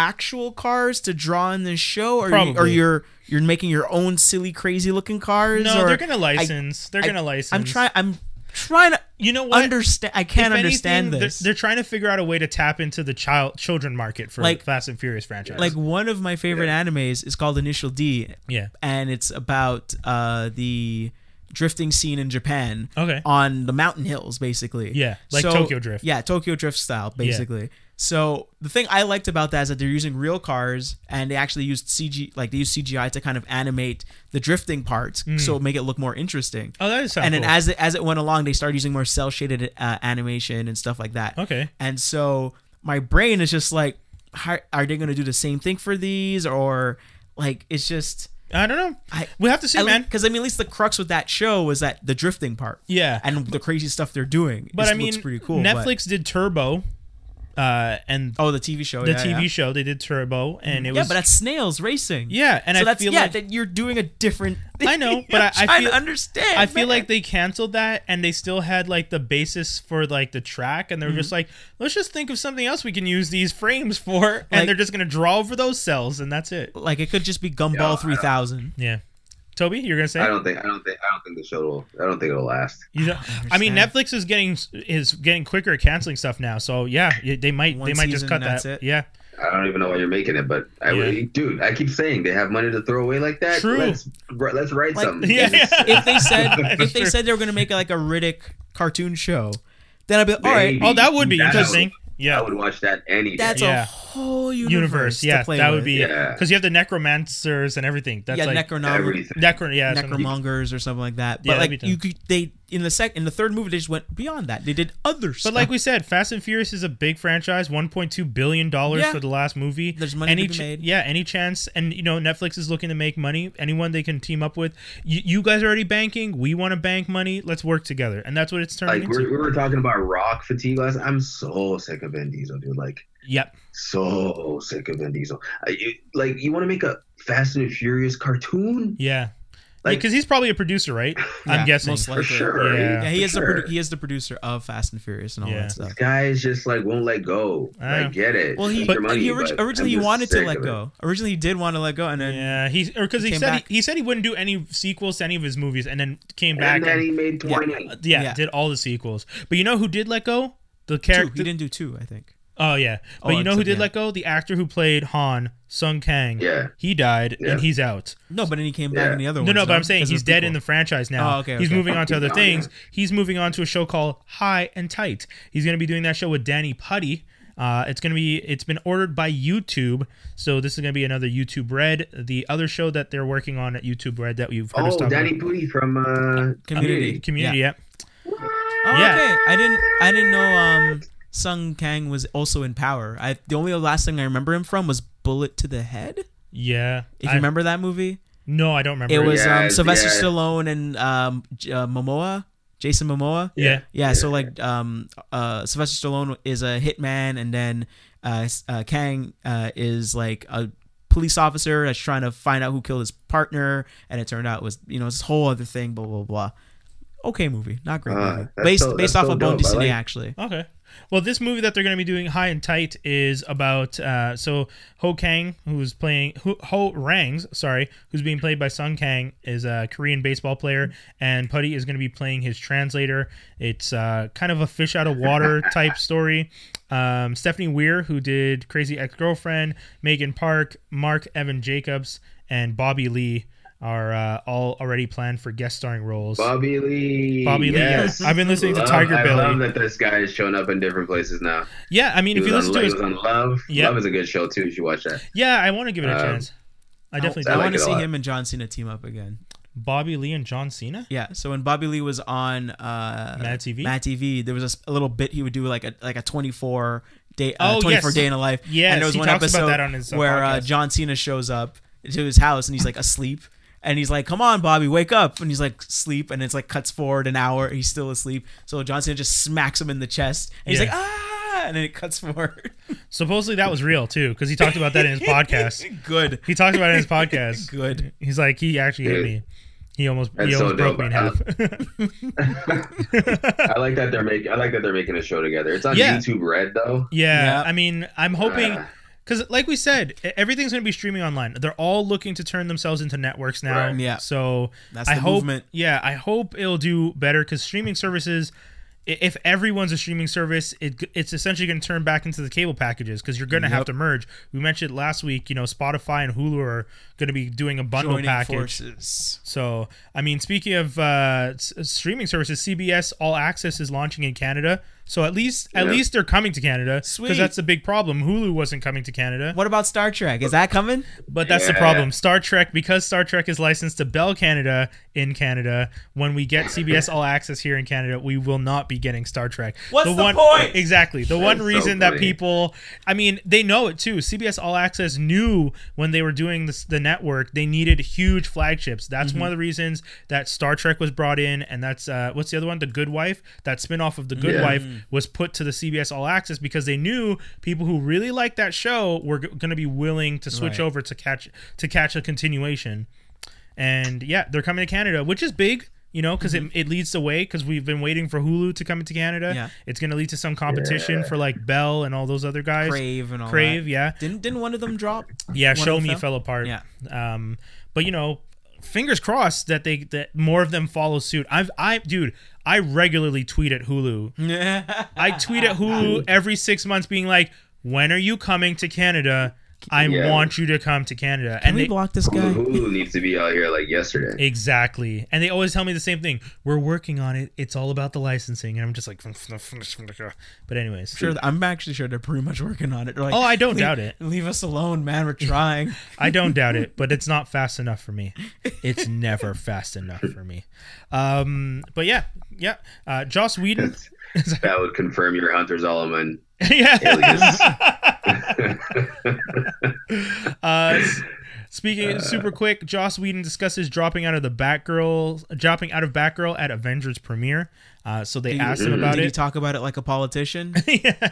Speaker 3: actual cars to draw in this show, or you, or you're you're making your own silly, crazy looking cars.
Speaker 1: no,
Speaker 3: or
Speaker 1: they're gonna license. they're
Speaker 3: I-
Speaker 1: gonna license.
Speaker 3: I'm trying. I'm trying to
Speaker 1: You know what?
Speaker 3: understand. I can't understand this.
Speaker 1: They're, they're trying to figure out a way to tap into the child children market for
Speaker 3: Like-
Speaker 1: Fast and Furious franchise.
Speaker 3: like one of my favorite animes is called Initial D,
Speaker 1: yeah.
Speaker 3: and it's about uh, the drifting scene in Japan
Speaker 1: Okay.
Speaker 3: on the mountain hills, basically.
Speaker 1: Yeah, like
Speaker 3: So-
Speaker 1: Tokyo Drift.
Speaker 3: Yeah, Tokyo Drift style, basically. So the thing I liked about that is that they're using real cars and they actually used CG, like they used CGI to kind of animate the drifting parts, so make it look more interesting.
Speaker 1: Oh, that is so.
Speaker 3: and then
Speaker 1: cool.
Speaker 3: as it as it went along, they started using more cell shaded uh, animation and stuff like that.
Speaker 1: Okay.
Speaker 3: And so my brain is just like, how, are they going to do the same thing for these, or like it's just
Speaker 1: I don't know.
Speaker 3: I
Speaker 1: we have to see, man.
Speaker 3: because I mean at least the crux with that show was that the drifting part
Speaker 1: Yeah,
Speaker 3: and the crazy stuff they're doing.
Speaker 1: but I mean,
Speaker 3: looks pretty cool. but-
Speaker 1: Netflix did Turbo, uh, and
Speaker 3: oh, the TV show,
Speaker 1: the
Speaker 3: yeah,
Speaker 1: TV
Speaker 3: yeah.
Speaker 1: show they did Turbo, and it was
Speaker 3: yeah,
Speaker 1: was
Speaker 3: but that's snails racing.
Speaker 1: yeah, and
Speaker 3: so
Speaker 1: I
Speaker 3: that's
Speaker 1: feel
Speaker 3: yeah,
Speaker 1: like
Speaker 3: that you're doing a different.
Speaker 1: I know, but I-
Speaker 3: I'm
Speaker 1: I
Speaker 3: trying
Speaker 1: feel-
Speaker 3: understand.
Speaker 1: I feel
Speaker 3: man.
Speaker 1: like they canceled that, and they still had like the basis for like the track, and they're just like, let's just think of something else we can use these frames for, and
Speaker 3: Like-
Speaker 1: they're just gonna draw over those cells, and that's it.
Speaker 3: like it could just be Gumball
Speaker 2: don't-
Speaker 3: three thousand.
Speaker 1: Yeah, Toby, you're gonna say?
Speaker 2: I don't think. I don't think. I don't think the show will. I don't think it'll last.
Speaker 1: You don't, I mean. Netflix is getting is getting quicker at canceling stuff now. So yeah, they might
Speaker 3: One
Speaker 1: they might just cut
Speaker 3: that's
Speaker 1: that.
Speaker 3: it.
Speaker 1: Yeah,
Speaker 2: I don't even know why you're making it, but I
Speaker 1: Yeah.
Speaker 2: would, dude. I keep saying they have money to throw away like that.
Speaker 1: True.
Speaker 2: Let's let's write
Speaker 3: Like,
Speaker 2: something.
Speaker 1: yeah.
Speaker 3: If they said if they said they were gonna make it like a Riddick cartoon show, then I'd be like, all right,
Speaker 2: Maybe.
Speaker 1: Oh, that would be
Speaker 2: That
Speaker 1: interesting.
Speaker 2: I would watch that any day.
Speaker 3: that's
Speaker 1: Yeah.
Speaker 3: a whole universe.
Speaker 1: universe.
Speaker 3: to
Speaker 1: Yeah,
Speaker 3: play
Speaker 1: that would
Speaker 3: with.
Speaker 1: be
Speaker 2: Yeah.
Speaker 1: because you have the necromancers and everything. That's
Speaker 3: yeah,
Speaker 1: like
Speaker 3: Necronom-
Speaker 2: everything.
Speaker 1: necro. Yeah, something-
Speaker 3: necromongers or something like that. But
Speaker 1: that'd
Speaker 3: like you could they in the sec in the third movie they just went beyond that. They did other stuff.
Speaker 1: But like we said, Fast and Furious is a big franchise. One point two billion dollars
Speaker 3: Yeah.
Speaker 1: for the last movie.
Speaker 3: There's money
Speaker 1: any
Speaker 3: to be made.
Speaker 1: Yeah, any chance, and you know Netflix is looking to make money. Anyone they can team up with. You, you guys are already banking. We want to bank money. Let's work together, and that's what it's turning
Speaker 2: Like
Speaker 1: into.
Speaker 2: we're, we were talking about rock fatigue last. I'm so sick of Vin Diesel, dude. Like
Speaker 1: Yep.
Speaker 2: so sick of Vin Diesel. I, you, like you want to make a Fast and Furious cartoon?
Speaker 1: Yeah.
Speaker 2: Like-
Speaker 1: Because he's probably a producer, right?
Speaker 3: Yeah,
Speaker 1: I'm guessing.
Speaker 3: most
Speaker 2: For sure.
Speaker 1: Yeah.
Speaker 3: Yeah, he
Speaker 2: for
Speaker 3: is the
Speaker 2: sure.
Speaker 3: produ- he is the producer of Fast and Furious and all
Speaker 1: Yeah.
Speaker 3: that stuff.
Speaker 2: Guys just like won't let go.
Speaker 1: I know.
Speaker 2: I get it.
Speaker 3: Well, he,
Speaker 2: Take your money,
Speaker 3: he orig-
Speaker 2: but
Speaker 3: originally he wanted to let go. Originally he did want to let go, and then
Speaker 1: Yeah, he or because he,
Speaker 3: Came
Speaker 1: said he, he said he wouldn't do any sequels to any of his movies, and then came back
Speaker 2: And then
Speaker 1: and
Speaker 2: he made twenty.
Speaker 1: yeah,
Speaker 3: Yeah.
Speaker 1: did all the sequels. But you know who did let go? The
Speaker 3: two.
Speaker 1: character.
Speaker 3: He didn't do two, I think.
Speaker 1: Oh yeah, but
Speaker 3: Oh,
Speaker 1: you know who did
Speaker 3: yeah.
Speaker 1: let go? The actor who played Han, Sung Kang.
Speaker 2: Yeah.
Speaker 1: he died
Speaker 2: Yeah.
Speaker 1: and he's out.
Speaker 3: No, but then he came back
Speaker 2: Yeah.
Speaker 3: in the other one.
Speaker 1: no, no, but I'm saying he's dead in the franchise now.
Speaker 3: Oh, okay,
Speaker 1: He's moving on to other
Speaker 2: Oh,
Speaker 1: things. He's moving on to a show called High and Tight. He's going to be doing that show with Danny Pudi. Uh, it's going to be. It's been ordered by YouTube, so this is going to be another YouTube Red. The other show that they're working on at YouTube Red that you've heard us
Speaker 2: Oh,
Speaker 1: talk
Speaker 2: Danny
Speaker 1: about.
Speaker 2: Pudi from uh,
Speaker 3: Community.
Speaker 1: Community, yeah.
Speaker 3: Oh,
Speaker 1: Yeah.
Speaker 3: okay. I didn't. I didn't know. Um, Sung Kang was also in Power. I the only last thing I remember him from was Bullet to the Head.
Speaker 1: Yeah.
Speaker 3: If
Speaker 1: I-
Speaker 3: you remember that movie,
Speaker 1: No, I don't remember.
Speaker 3: it was
Speaker 2: Yeah,
Speaker 3: um, Sylvester
Speaker 2: yeah.
Speaker 3: Stallone and um, J- uh, Momoa, Jason Momoa.
Speaker 1: Yeah.
Speaker 3: Yeah, so like um uh Sylvester Stallone is a hitman and then uh, uh Kang uh is like a police officer that's trying to find out who killed his partner and it turned out it was you know this whole other thing blah blah blah. Okay movie, not great
Speaker 2: Uh,
Speaker 3: movie. Based
Speaker 2: so-
Speaker 3: based
Speaker 2: that's
Speaker 3: off
Speaker 2: so
Speaker 3: of Bone
Speaker 2: dope.
Speaker 3: Destiny
Speaker 2: like-
Speaker 3: actually.
Speaker 1: Okay. Well, this movie that they're going to be doing, High and Tight, is about uh, so Ho Kang, who's playing Ho, Ho Rangs, sorry, who's being played by Sung Kang, is a Korean baseball player, and Pudi is going to be playing his translator. It's uh, kind of a fish out of water type story. Um, Stephanie Weir, who did Crazy Ex Girlfriend, Megan Park, Mark Evan Jacobs, and Bobby Lee. Are uh, all already planned for guest starring roles.
Speaker 2: Bobby Lee.
Speaker 1: Bobby Lee,
Speaker 2: yes.
Speaker 1: I've been listening to
Speaker 2: Love-
Speaker 1: Tiger
Speaker 2: I
Speaker 1: Belly.
Speaker 2: love that this guy is showing up in different places now.
Speaker 1: yeah, I mean,
Speaker 2: He
Speaker 1: if you listen
Speaker 2: on,
Speaker 1: to
Speaker 2: he
Speaker 1: his,
Speaker 2: was on Love.
Speaker 1: Yep.
Speaker 2: Love is a good show too. You should watch that.
Speaker 1: yeah, I want to give it a
Speaker 2: Um,
Speaker 1: chance. I definitely
Speaker 2: I
Speaker 3: I,
Speaker 2: like
Speaker 3: want to see him and John Cena team up again.
Speaker 1: Bobby Lee and John Cena.
Speaker 3: Yeah. So when Bobby Lee was on uh,
Speaker 1: Mad TV?
Speaker 3: Mad TV, there was a little bit he would do like a like a 24 day, uh,
Speaker 1: Oh,
Speaker 3: 24
Speaker 1: yes.
Speaker 3: day in a life.
Speaker 1: Yeah.
Speaker 3: and there was
Speaker 1: he
Speaker 3: one episode
Speaker 1: on uh,
Speaker 3: where uh. John Cena shows up to his house and he's like asleep. And he's like, "Come on, Bobby, wake up!" And he's like, "Sleep." And it's like cuts forward an hour. He's still asleep. So John Cena just smacks him in the chest. And he's
Speaker 1: Yeah.
Speaker 3: like, "Ah!" And then it cuts forward.
Speaker 1: Supposedly that was real too, because he talked about that in his podcast.
Speaker 3: Good.
Speaker 1: He talked about it in his podcast.
Speaker 3: Good.
Speaker 1: He's like, he actually hit me. He almost he
Speaker 2: That's so
Speaker 1: almost broke
Speaker 2: dope.
Speaker 1: me in half.
Speaker 2: I like that they're making. I like that they're making a show together. It's on
Speaker 1: Yeah.
Speaker 2: YouTube Red though.
Speaker 1: yeah,
Speaker 3: Yeah.
Speaker 1: I mean, I'm hoping
Speaker 2: Uh,
Speaker 1: because, like we said, everything's going to be streaming online. They're all looking to turn themselves into networks now.
Speaker 2: Right.
Speaker 3: Yeah.
Speaker 1: So
Speaker 3: That's
Speaker 1: I hope,
Speaker 3: movement.
Speaker 1: yeah, I hope it'll do better because streaming services. If everyone's a streaming service, it, it's essentially going to turn back into the cable packages because you're going to have to merge. We mentioned last week, you know, Spotify and Hulu are going to be doing a bundle
Speaker 3: Joining
Speaker 1: package.
Speaker 3: forces.
Speaker 1: So, I mean, speaking of uh, streaming services, CBS All Access is launching in Canada. So at least, at
Speaker 2: Yeah.
Speaker 1: least they're coming to Canada
Speaker 3: Sweet.
Speaker 1: because that's the big problem. Hulu wasn't coming to Canada,
Speaker 3: What about Star Trek? Is that coming?
Speaker 1: but that's the problem. Star Trek, because Star Trek is licensed to Bell Canada in Canada. When we get CBS All Access here in Canada, we will not be getting Star Trek.
Speaker 3: What's the
Speaker 1: one,
Speaker 3: point?
Speaker 1: Exactly. The one
Speaker 2: so
Speaker 1: reason that people, I mean, they know it too. CBS All Access knew when they were doing this, the network, they needed huge flagships. That's
Speaker 2: Mm-hmm.
Speaker 1: one of the reasons that Star Trek was brought in, and that's uh, what's the other one? The Good Wife. That spinoff of The Good
Speaker 2: Yeah.
Speaker 1: Wife was put to the CBS All Access because they knew people who really liked that show were g- going to be willing to switch
Speaker 3: Right.
Speaker 1: over to catch to catch a continuation. And yeah, they're coming to Canada, which is big. You know, because it, it leads the way. Because we've been waiting for Hulu to come into Canada.
Speaker 3: Yeah.
Speaker 1: It's going to lead to some competition
Speaker 2: Yeah.
Speaker 1: for like Bell and all those other guys.
Speaker 3: Crave and all
Speaker 1: Crave,
Speaker 3: that.
Speaker 1: yeah.
Speaker 3: Didn't didn't one of them drop?
Speaker 1: Yeah,
Speaker 3: One
Speaker 1: Shomi
Speaker 3: them
Speaker 1: fell apart.
Speaker 3: Yeah.
Speaker 1: Um, but you know, fingers crossed that they that more of them follow suit. I've I dude, I regularly tweet at Hulu. I tweet at Hulu every six months, being like, "When are you coming to Canada? I
Speaker 2: Yeah.
Speaker 1: want you to come to Canada."
Speaker 3: Can
Speaker 1: and
Speaker 3: we
Speaker 1: they
Speaker 3: block this guy?
Speaker 2: Hulu needs to be out here like yesterday.
Speaker 1: exactly, and they always tell me the same thing. We're working on it. It's all about the licensing, and I'm just like, but anyways,
Speaker 3: Sure, I'm actually sure they're pretty much working on it. Like,
Speaker 1: Oh, I don't
Speaker 3: "Leave-
Speaker 1: doubt it.
Speaker 3: Leave us alone, man. We're trying.
Speaker 1: I don't doubt it, but it's not fast enough for me. It's never fast enough for me. Um, but yeah, yeah. Uh, Joss Whedon.
Speaker 2: that would confirm your Hunter Zolomon
Speaker 1: yeah. uh, speaking super quick, Joss Whedon discusses dropping out of the Batgirl, dropping out of Batgirl at Avengers premiere. Uh, so they asked him about
Speaker 3: Did he
Speaker 1: it.
Speaker 3: talk about it like a politician?
Speaker 1: yeah.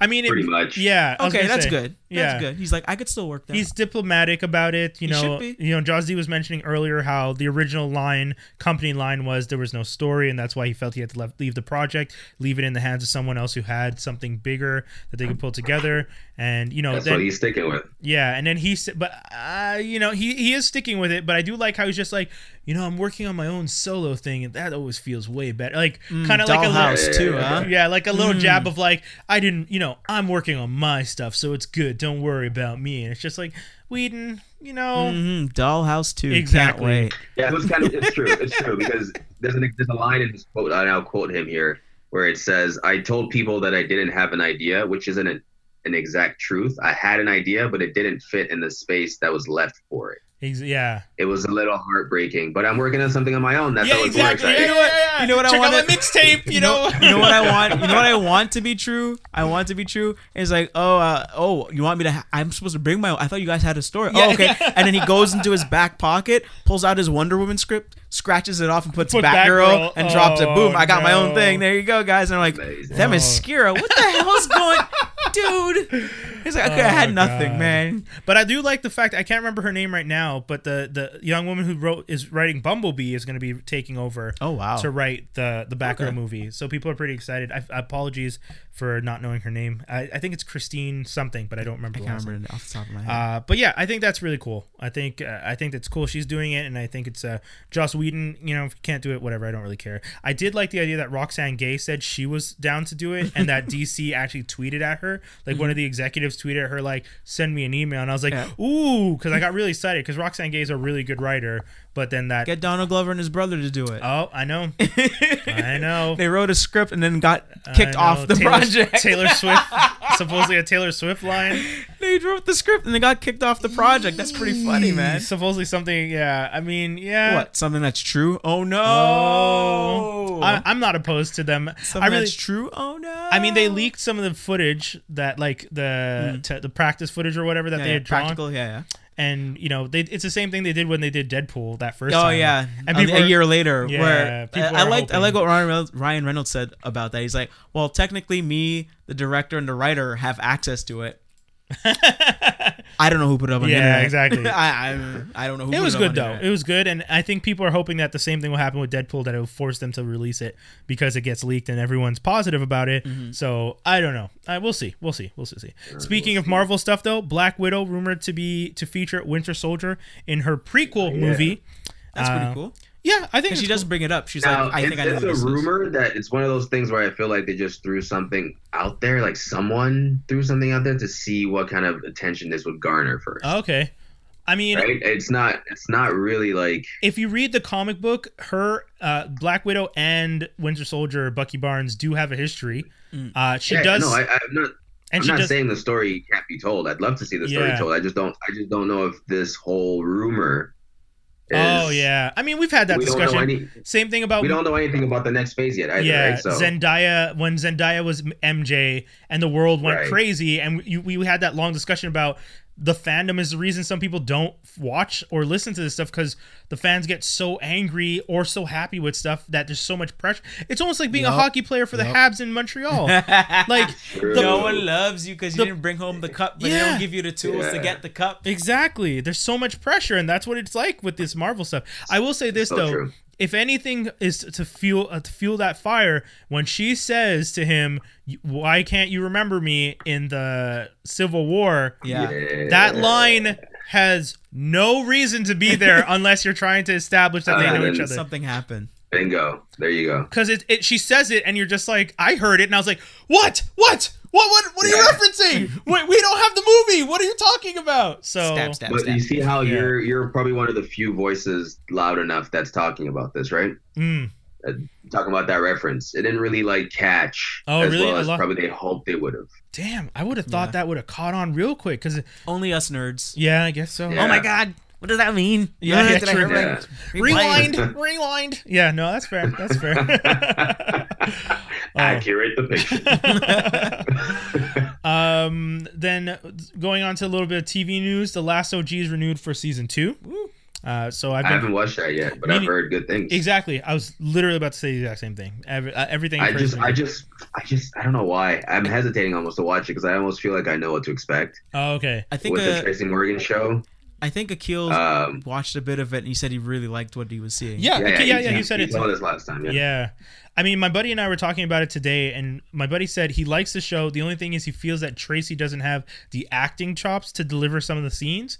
Speaker 1: I mean, it,
Speaker 2: Pretty much.
Speaker 1: Yeah.
Speaker 3: Okay, that's
Speaker 1: say,
Speaker 3: good.
Speaker 1: Yeah.
Speaker 3: That's good. He's like, I could still work that.
Speaker 1: He's diplomatic about it. You
Speaker 3: He
Speaker 1: know,
Speaker 3: be.
Speaker 1: you know, Jaws D was mentioning earlier how the original line, company line, was there was no story, and that's why he felt he had to left, leave the project, leave it in the hands of someone else who had something bigger that they could pull together. And you know,
Speaker 2: That's
Speaker 1: then
Speaker 2: what he's sticking with.
Speaker 1: yeah, and then he said, but uh, you know, he he is sticking with it. But I do like how he's just like, you know, I'm working on my own solo thing, and that always feels way better. Like kind of like a little,
Speaker 3: too,
Speaker 2: Yeah.
Speaker 3: huh?
Speaker 1: yeah, like a little jab of like, I didn't, you know, I'm working on my stuff, so it's good. Don't worry about me. And it's just like, Whedon, you know,
Speaker 3: hmm Dollhouse too.
Speaker 1: Exactly.
Speaker 3: Can't wait.
Speaker 2: Yeah, it was kind of. It's true. It's true because there's an, there's a line in his quote. and I'll quote him here, where it says, "I told people that I didn't have an idea, which isn't an, an exact truth. I had an idea, but it didn't fit in the space that was left for it.
Speaker 1: he's yeah,
Speaker 2: It was a little heartbreaking, but I'm working on something on my own. That's
Speaker 1: yeah,
Speaker 2: always
Speaker 1: exactly.
Speaker 2: more
Speaker 1: Yeah,
Speaker 2: exciting.
Speaker 1: yeah, yeah, yeah.
Speaker 3: You know what I
Speaker 1: Check out
Speaker 3: wanna-
Speaker 1: my mixtape. You know,
Speaker 3: you know what I want? You know what I want to be true? I want to be true. Is like, oh, uh, oh, you want me to? Ha- I'm supposed to bring my. I thought you guys had a story.
Speaker 1: Yeah.
Speaker 3: Oh, okay. And then he goes into his back pocket, pulls out his Wonder Woman script, scratches it off, and puts
Speaker 1: Put
Speaker 3: Batgirl,
Speaker 1: Batgirl.
Speaker 3: and drops it.
Speaker 1: Oh,
Speaker 3: Boom! I got my own thing. There you go, guys. And I'm like,
Speaker 2: Amazing.
Speaker 3: them
Speaker 1: Oh.
Speaker 3: is Skira. What the hell's going, dude? He's like, okay, I had
Speaker 1: Oh,
Speaker 3: nothing,
Speaker 1: God.
Speaker 3: man.
Speaker 1: But I do like the fact I can't remember her name right now, but the the young woman who wrote is writing Bumblebee is going to be taking over.
Speaker 3: Oh wow.
Speaker 1: To write the the Batgirl
Speaker 3: Okay.
Speaker 1: movie, so people are pretty excited. I, apologies for not knowing her name. I, I think it's Christine something, but I don't remember.
Speaker 3: I can't remember it off the top of my head.
Speaker 1: Uh, but yeah, I think that's really cool. I think uh, I think that's cool. She's doing it, and I think it's uh, Joss Whedon. You know, if you can't do it, whatever. I don't really care. I did like the idea that Roxane Gay said she was down to do it, and that DC actually tweeted at her. Like one of the executives tweeted her like, "Send me an email," and I was like,
Speaker 3: Yeah.
Speaker 1: "Ooh," because I got really excited because Roxane Gay is a really good writer. But then that,
Speaker 3: Get Donald Glover and his brother to do it.
Speaker 1: oh, I know, I know.
Speaker 3: they wrote a script and then got kicked off the
Speaker 1: Taylor-
Speaker 3: project.
Speaker 1: Taylor Swift, supposedly a Taylor Swift line.
Speaker 3: they wrote the script and they got kicked off the project. That's pretty funny, man.
Speaker 1: Supposedly something. Yeah, I mean, yeah.
Speaker 3: What? Something that's true? Oh no!
Speaker 1: Oh, I, I'm not opposed to them.
Speaker 3: Something
Speaker 1: I really,
Speaker 3: that's true? Oh no!
Speaker 1: I mean, they leaked some of the footage that, like the hmm. t- the practice footage or whatever that
Speaker 3: yeah,
Speaker 1: they
Speaker 3: yeah,
Speaker 1: had drawn,
Speaker 3: practical. Yeah,
Speaker 1: and you know, they, it's the same thing they did when they did Deadpool that first.
Speaker 3: Oh
Speaker 1: time.
Speaker 3: yeah,
Speaker 1: and
Speaker 3: a
Speaker 1: are-
Speaker 3: year later,
Speaker 1: Yeah,
Speaker 3: where
Speaker 1: people
Speaker 3: I, I
Speaker 1: are
Speaker 3: liked I like what Ryan Reynolds, Ryan Reynolds said about that. He's like, well, technically, me, the director, and the writer have access to it. I don't know who put it up on the
Speaker 1: Yeah,
Speaker 3: internet.
Speaker 1: exactly.
Speaker 3: I, I I don't know. Who
Speaker 1: It
Speaker 3: put
Speaker 1: was
Speaker 3: up
Speaker 1: good
Speaker 3: on
Speaker 1: though.
Speaker 3: internet.
Speaker 1: It was good, and I think people are hoping that the same thing will happen with Deadpool, that it will force them to release it because it gets leaked and everyone's positive about it.
Speaker 3: Mm-hmm.
Speaker 1: So I don't know. I we'll see. We'll see. We'll see. see. Speaking of Marvel stuff, though, Black Widow rumored to be to feature Winter Soldier in her prequel movie.
Speaker 3: That's
Speaker 1: Uh,
Speaker 3: pretty cool.
Speaker 1: Yeah, I think
Speaker 3: she
Speaker 1: it's
Speaker 3: doesn't bring it up. She's
Speaker 2: Now,
Speaker 3: like, I think
Speaker 2: it's,
Speaker 3: I know
Speaker 2: it's a
Speaker 3: this is.
Speaker 2: rumor that it's one of those things where I feel like they just threw something out there, like someone threw something out there to see what kind of attention this would garner first.
Speaker 1: Okay. I mean,
Speaker 2: right? It's not. It's not really like.
Speaker 1: if you read the comic book, her uh, Black Widow and Winter Soldier, Bucky Barnes, do have a history.
Speaker 3: Mm.
Speaker 1: Uh, she
Speaker 2: yeah,
Speaker 1: does,
Speaker 2: No, I, I'm not.
Speaker 1: and
Speaker 2: I'm
Speaker 1: she
Speaker 2: not
Speaker 1: does.
Speaker 2: saying the story can't be told. I'd love to see the story
Speaker 1: Yeah.
Speaker 2: told. I just don't. I just don't know if this whole rumor.
Speaker 1: Oh yeah, I mean we've had that
Speaker 2: we
Speaker 1: discussion.
Speaker 2: any.
Speaker 1: Same thing about
Speaker 2: We don't know anything about the next phase yet either.
Speaker 1: yeah
Speaker 2: right? So
Speaker 1: Zendaya when Zendaya was MJ and the world went
Speaker 2: Right.
Speaker 1: crazy, and we, we had that long discussion about the fandom is the reason some people don't watch or listen to this stuff because the fans get so angry or so happy with stuff that there's so much pressure. It's almost like being a hockey player for the Habs in Montreal. like
Speaker 2: True.
Speaker 3: no one loves you because you didn't bring home the cup, but they
Speaker 1: Yeah.
Speaker 3: don't give you the tools to get the cup.
Speaker 1: Exactly. There's so much pressure, and that's what it's like with this Marvel stuff. I will say this
Speaker 2: So
Speaker 1: though:
Speaker 2: true.
Speaker 1: If anything is to fuel uh, to fuel that fire, when she says to him, "Why can't you remember me in the Civil War?"
Speaker 3: Yeah.
Speaker 2: Yeah.
Speaker 1: That line has no reason to be there unless you're trying to establish that they
Speaker 2: Uh,
Speaker 1: know each other.
Speaker 3: Something happened.
Speaker 2: Bingo. There you go.
Speaker 1: Because it, it, she says it, and you're just like, I heard it, and I was like, what, what, what, what, what are you referencing? Wait, we don't have the movie. What are you talking about? So
Speaker 3: Stab, stab,
Speaker 2: But
Speaker 3: stab.
Speaker 2: you see how
Speaker 1: Yeah.
Speaker 2: you're you're probably one of the few voices loud enough that's talking about this, right?
Speaker 1: Mm.
Speaker 2: Talking about that reference. It didn't really like catch
Speaker 1: Oh,
Speaker 2: as
Speaker 1: really?
Speaker 2: well as
Speaker 1: lot-
Speaker 2: probably they hoped they would have.
Speaker 1: Damn, I would have thought
Speaker 3: Yeah.
Speaker 1: that would have caught on real quick. Because
Speaker 3: Only us nerds.
Speaker 1: yeah, I guess so.
Speaker 2: Yeah.
Speaker 3: Oh my god. What does that mean?
Speaker 1: Yeah,
Speaker 3: Uh,
Speaker 1: yeah,
Speaker 3: did
Speaker 1: true.
Speaker 3: hear
Speaker 2: Yeah.
Speaker 1: Rewind, rewind. Yeah, no, that's fair. That's fair.
Speaker 2: Accurate depiction.
Speaker 1: um, then going on to a little bit of TV news. The Last OG is renewed for season two. Uh, so I've
Speaker 2: I
Speaker 1: been
Speaker 2: haven't watched that yet, but
Speaker 1: Me
Speaker 2: I've heard good things.
Speaker 1: exactly. I was literally about to say the exact same thing. Every, uh, everything.
Speaker 2: I just, I just, I just, I don't know why. I'm hesitating almost to watch it because I almost feel like I know what to expect
Speaker 1: Oh, okay.
Speaker 3: I think
Speaker 2: with the
Speaker 3: uh,
Speaker 2: Tracy Morgan show.
Speaker 3: I think Akil
Speaker 2: Um,
Speaker 3: watched a bit of it and he said he really liked what he was seeing.
Speaker 1: Yeah, okay, yeah, yeah.
Speaker 2: he,
Speaker 1: He said
Speaker 2: he
Speaker 1: it.
Speaker 2: told us last time. Yeah.
Speaker 1: Yeah. I mean, my buddy and I were talking about it today, and my buddy said he likes the show. The only thing is he feels that Tracy doesn't have the acting chops to deliver some of the scenes.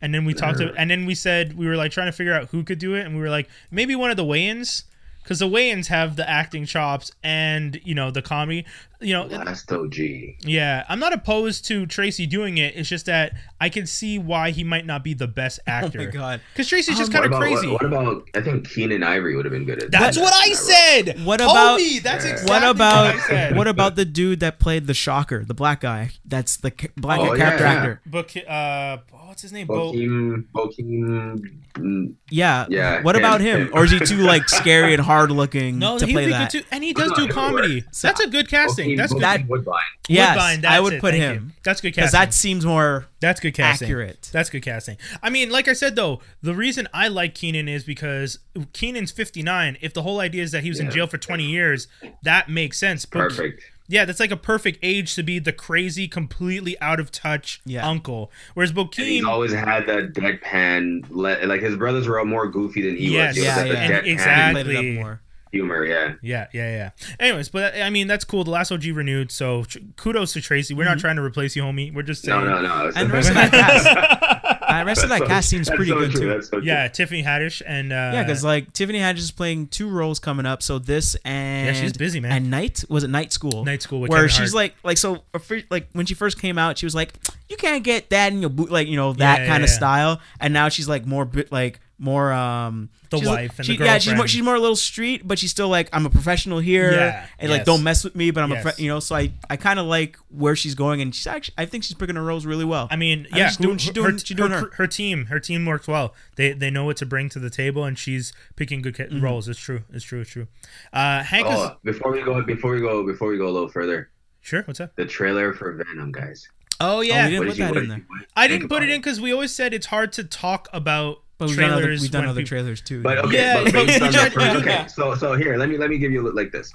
Speaker 1: And then we talked to, and then we said we were like trying to figure out who could do it, and we were like maybe one of the Wayans, because the Wayans have the acting chops and you know the comedy. You know,
Speaker 2: Last OG.
Speaker 1: yeah, I'm not opposed to Tracy doing it. It's just that I can see why he might not be the best actor.
Speaker 3: Oh
Speaker 1: actor.
Speaker 3: my god.
Speaker 1: Because Tracy's just
Speaker 3: Um,
Speaker 1: kind of crazy.
Speaker 2: What, what about? I think Keenen Ivory would have been good at. That?
Speaker 1: That's
Speaker 2: that-
Speaker 1: what I
Speaker 2: that role.
Speaker 1: said.
Speaker 3: What about-
Speaker 1: Homie, that's
Speaker 2: Yeah.
Speaker 1: exactly
Speaker 3: What about
Speaker 1: I said.
Speaker 3: what about the dude that played the Shocker, the black guy? That's the ca- black
Speaker 2: Oh,
Speaker 3: character
Speaker 2: yeah.
Speaker 3: actor.
Speaker 1: Book, uh, what's his name? Bo-
Speaker 2: Bokeem, Bokeem,
Speaker 3: Yeah.
Speaker 2: Yeah,
Speaker 3: What
Speaker 2: him,
Speaker 3: about him?
Speaker 2: him.
Speaker 3: Or is he too like scary and hard looking
Speaker 1: no,
Speaker 3: to
Speaker 1: he'd
Speaker 3: play
Speaker 1: be
Speaker 3: that?
Speaker 1: good too, and he does do comedy.
Speaker 3: So-
Speaker 1: That's a good casting.
Speaker 2: Bokeem-
Speaker 1: That's good.
Speaker 3: That-
Speaker 2: Woodbine.
Speaker 3: Yes,
Speaker 1: Woodbine,
Speaker 3: I would
Speaker 1: it,
Speaker 3: put
Speaker 1: thank
Speaker 3: him
Speaker 1: you. That's good
Speaker 3: because that seems more
Speaker 1: That's good casting.
Speaker 3: accurate.
Speaker 1: That's good casting. I mean, like I said though, the reason I like Keenen is because Keenen's 59. If the whole idea is that he was in jail for 20 years, that makes sense. But
Speaker 2: Perfect.
Speaker 1: Yeah, that's like a perfect age to be the crazy, completely out of touch
Speaker 3: Yeah.
Speaker 1: uncle. Whereas
Speaker 2: And he's
Speaker 1: Bokeem,
Speaker 2: always had that deadpan. Like his brothers were more goofy than he
Speaker 1: Yes.
Speaker 2: was. He
Speaker 3: Yeah,
Speaker 2: was like
Speaker 3: yeah.
Speaker 2: a deadpan.
Speaker 1: Exactly.
Speaker 3: Played it up more.
Speaker 2: humor. Yeah.
Speaker 1: Yeah, yeah, yeah. Anyways, but I mean that's cool. The last OG renewed, so tr- kudos to Tracy. We're not trying to replace you, homie. We're just
Speaker 2: No,
Speaker 1: saying.
Speaker 2: no, no.
Speaker 3: And the rest of that cast, uh, the rest of that
Speaker 2: That's
Speaker 3: cast seems pretty
Speaker 2: so
Speaker 3: good
Speaker 2: true,
Speaker 3: too.
Speaker 2: That's so true.
Speaker 1: Yeah, Tiffany Haddish and uh,
Speaker 3: Yeah, because like Tiffany Haddish is playing two roles coming up. So this and
Speaker 1: Yeah, she's busy, man.
Speaker 3: And Night was it Night School?
Speaker 1: Night School with
Speaker 3: where
Speaker 1: Kevin
Speaker 3: she's
Speaker 1: Hart.
Speaker 3: like like so like when she first came out, she was like, you can't get that in your boot, like you know that
Speaker 1: Yeah,
Speaker 3: kind
Speaker 1: yeah,
Speaker 3: of
Speaker 1: yeah.
Speaker 3: style. And now she's like more bit like more um
Speaker 1: The
Speaker 3: she's
Speaker 1: wife and
Speaker 3: she,
Speaker 1: the
Speaker 3: yeah she's more she's more a little street, but she's still like I'm a professional here
Speaker 1: Yeah,
Speaker 3: and like don't mess with me, but I'm a
Speaker 1: Yes.
Speaker 3: fre- you know so I I kind of like where she's going and she's actually I think she's picking her roles really well.
Speaker 1: I mean,
Speaker 3: I
Speaker 1: yeah,
Speaker 3: think she's doing-
Speaker 1: who-
Speaker 3: she's
Speaker 1: her,
Speaker 3: doing-
Speaker 1: her,
Speaker 3: she's doing
Speaker 1: her,
Speaker 3: her.
Speaker 1: her team, her team works well. They they know what to bring to the table, and she's picking good ca-
Speaker 3: Mm-hmm.
Speaker 1: roles. It's true. It's true. It's true. Uh, Hank is
Speaker 2: Oh, before we go, before we go, before we go a little further,
Speaker 1: sure. What's up?
Speaker 2: the trailer for Venom, guys.
Speaker 1: Oh
Speaker 3: Oh, we
Speaker 1: yeah,
Speaker 3: didn't put
Speaker 2: did you-
Speaker 3: that in there.
Speaker 2: you- what did you
Speaker 1: I didn't put it in because we always said it's hard to talk about
Speaker 3: But we've done other,
Speaker 1: trailers.
Speaker 3: we've done other
Speaker 1: people-
Speaker 3: trailers too.
Speaker 2: But okay,
Speaker 1: Yeah,
Speaker 2: but based
Speaker 1: we
Speaker 2: on the first, okay. So so here, let me let me give you a look like this.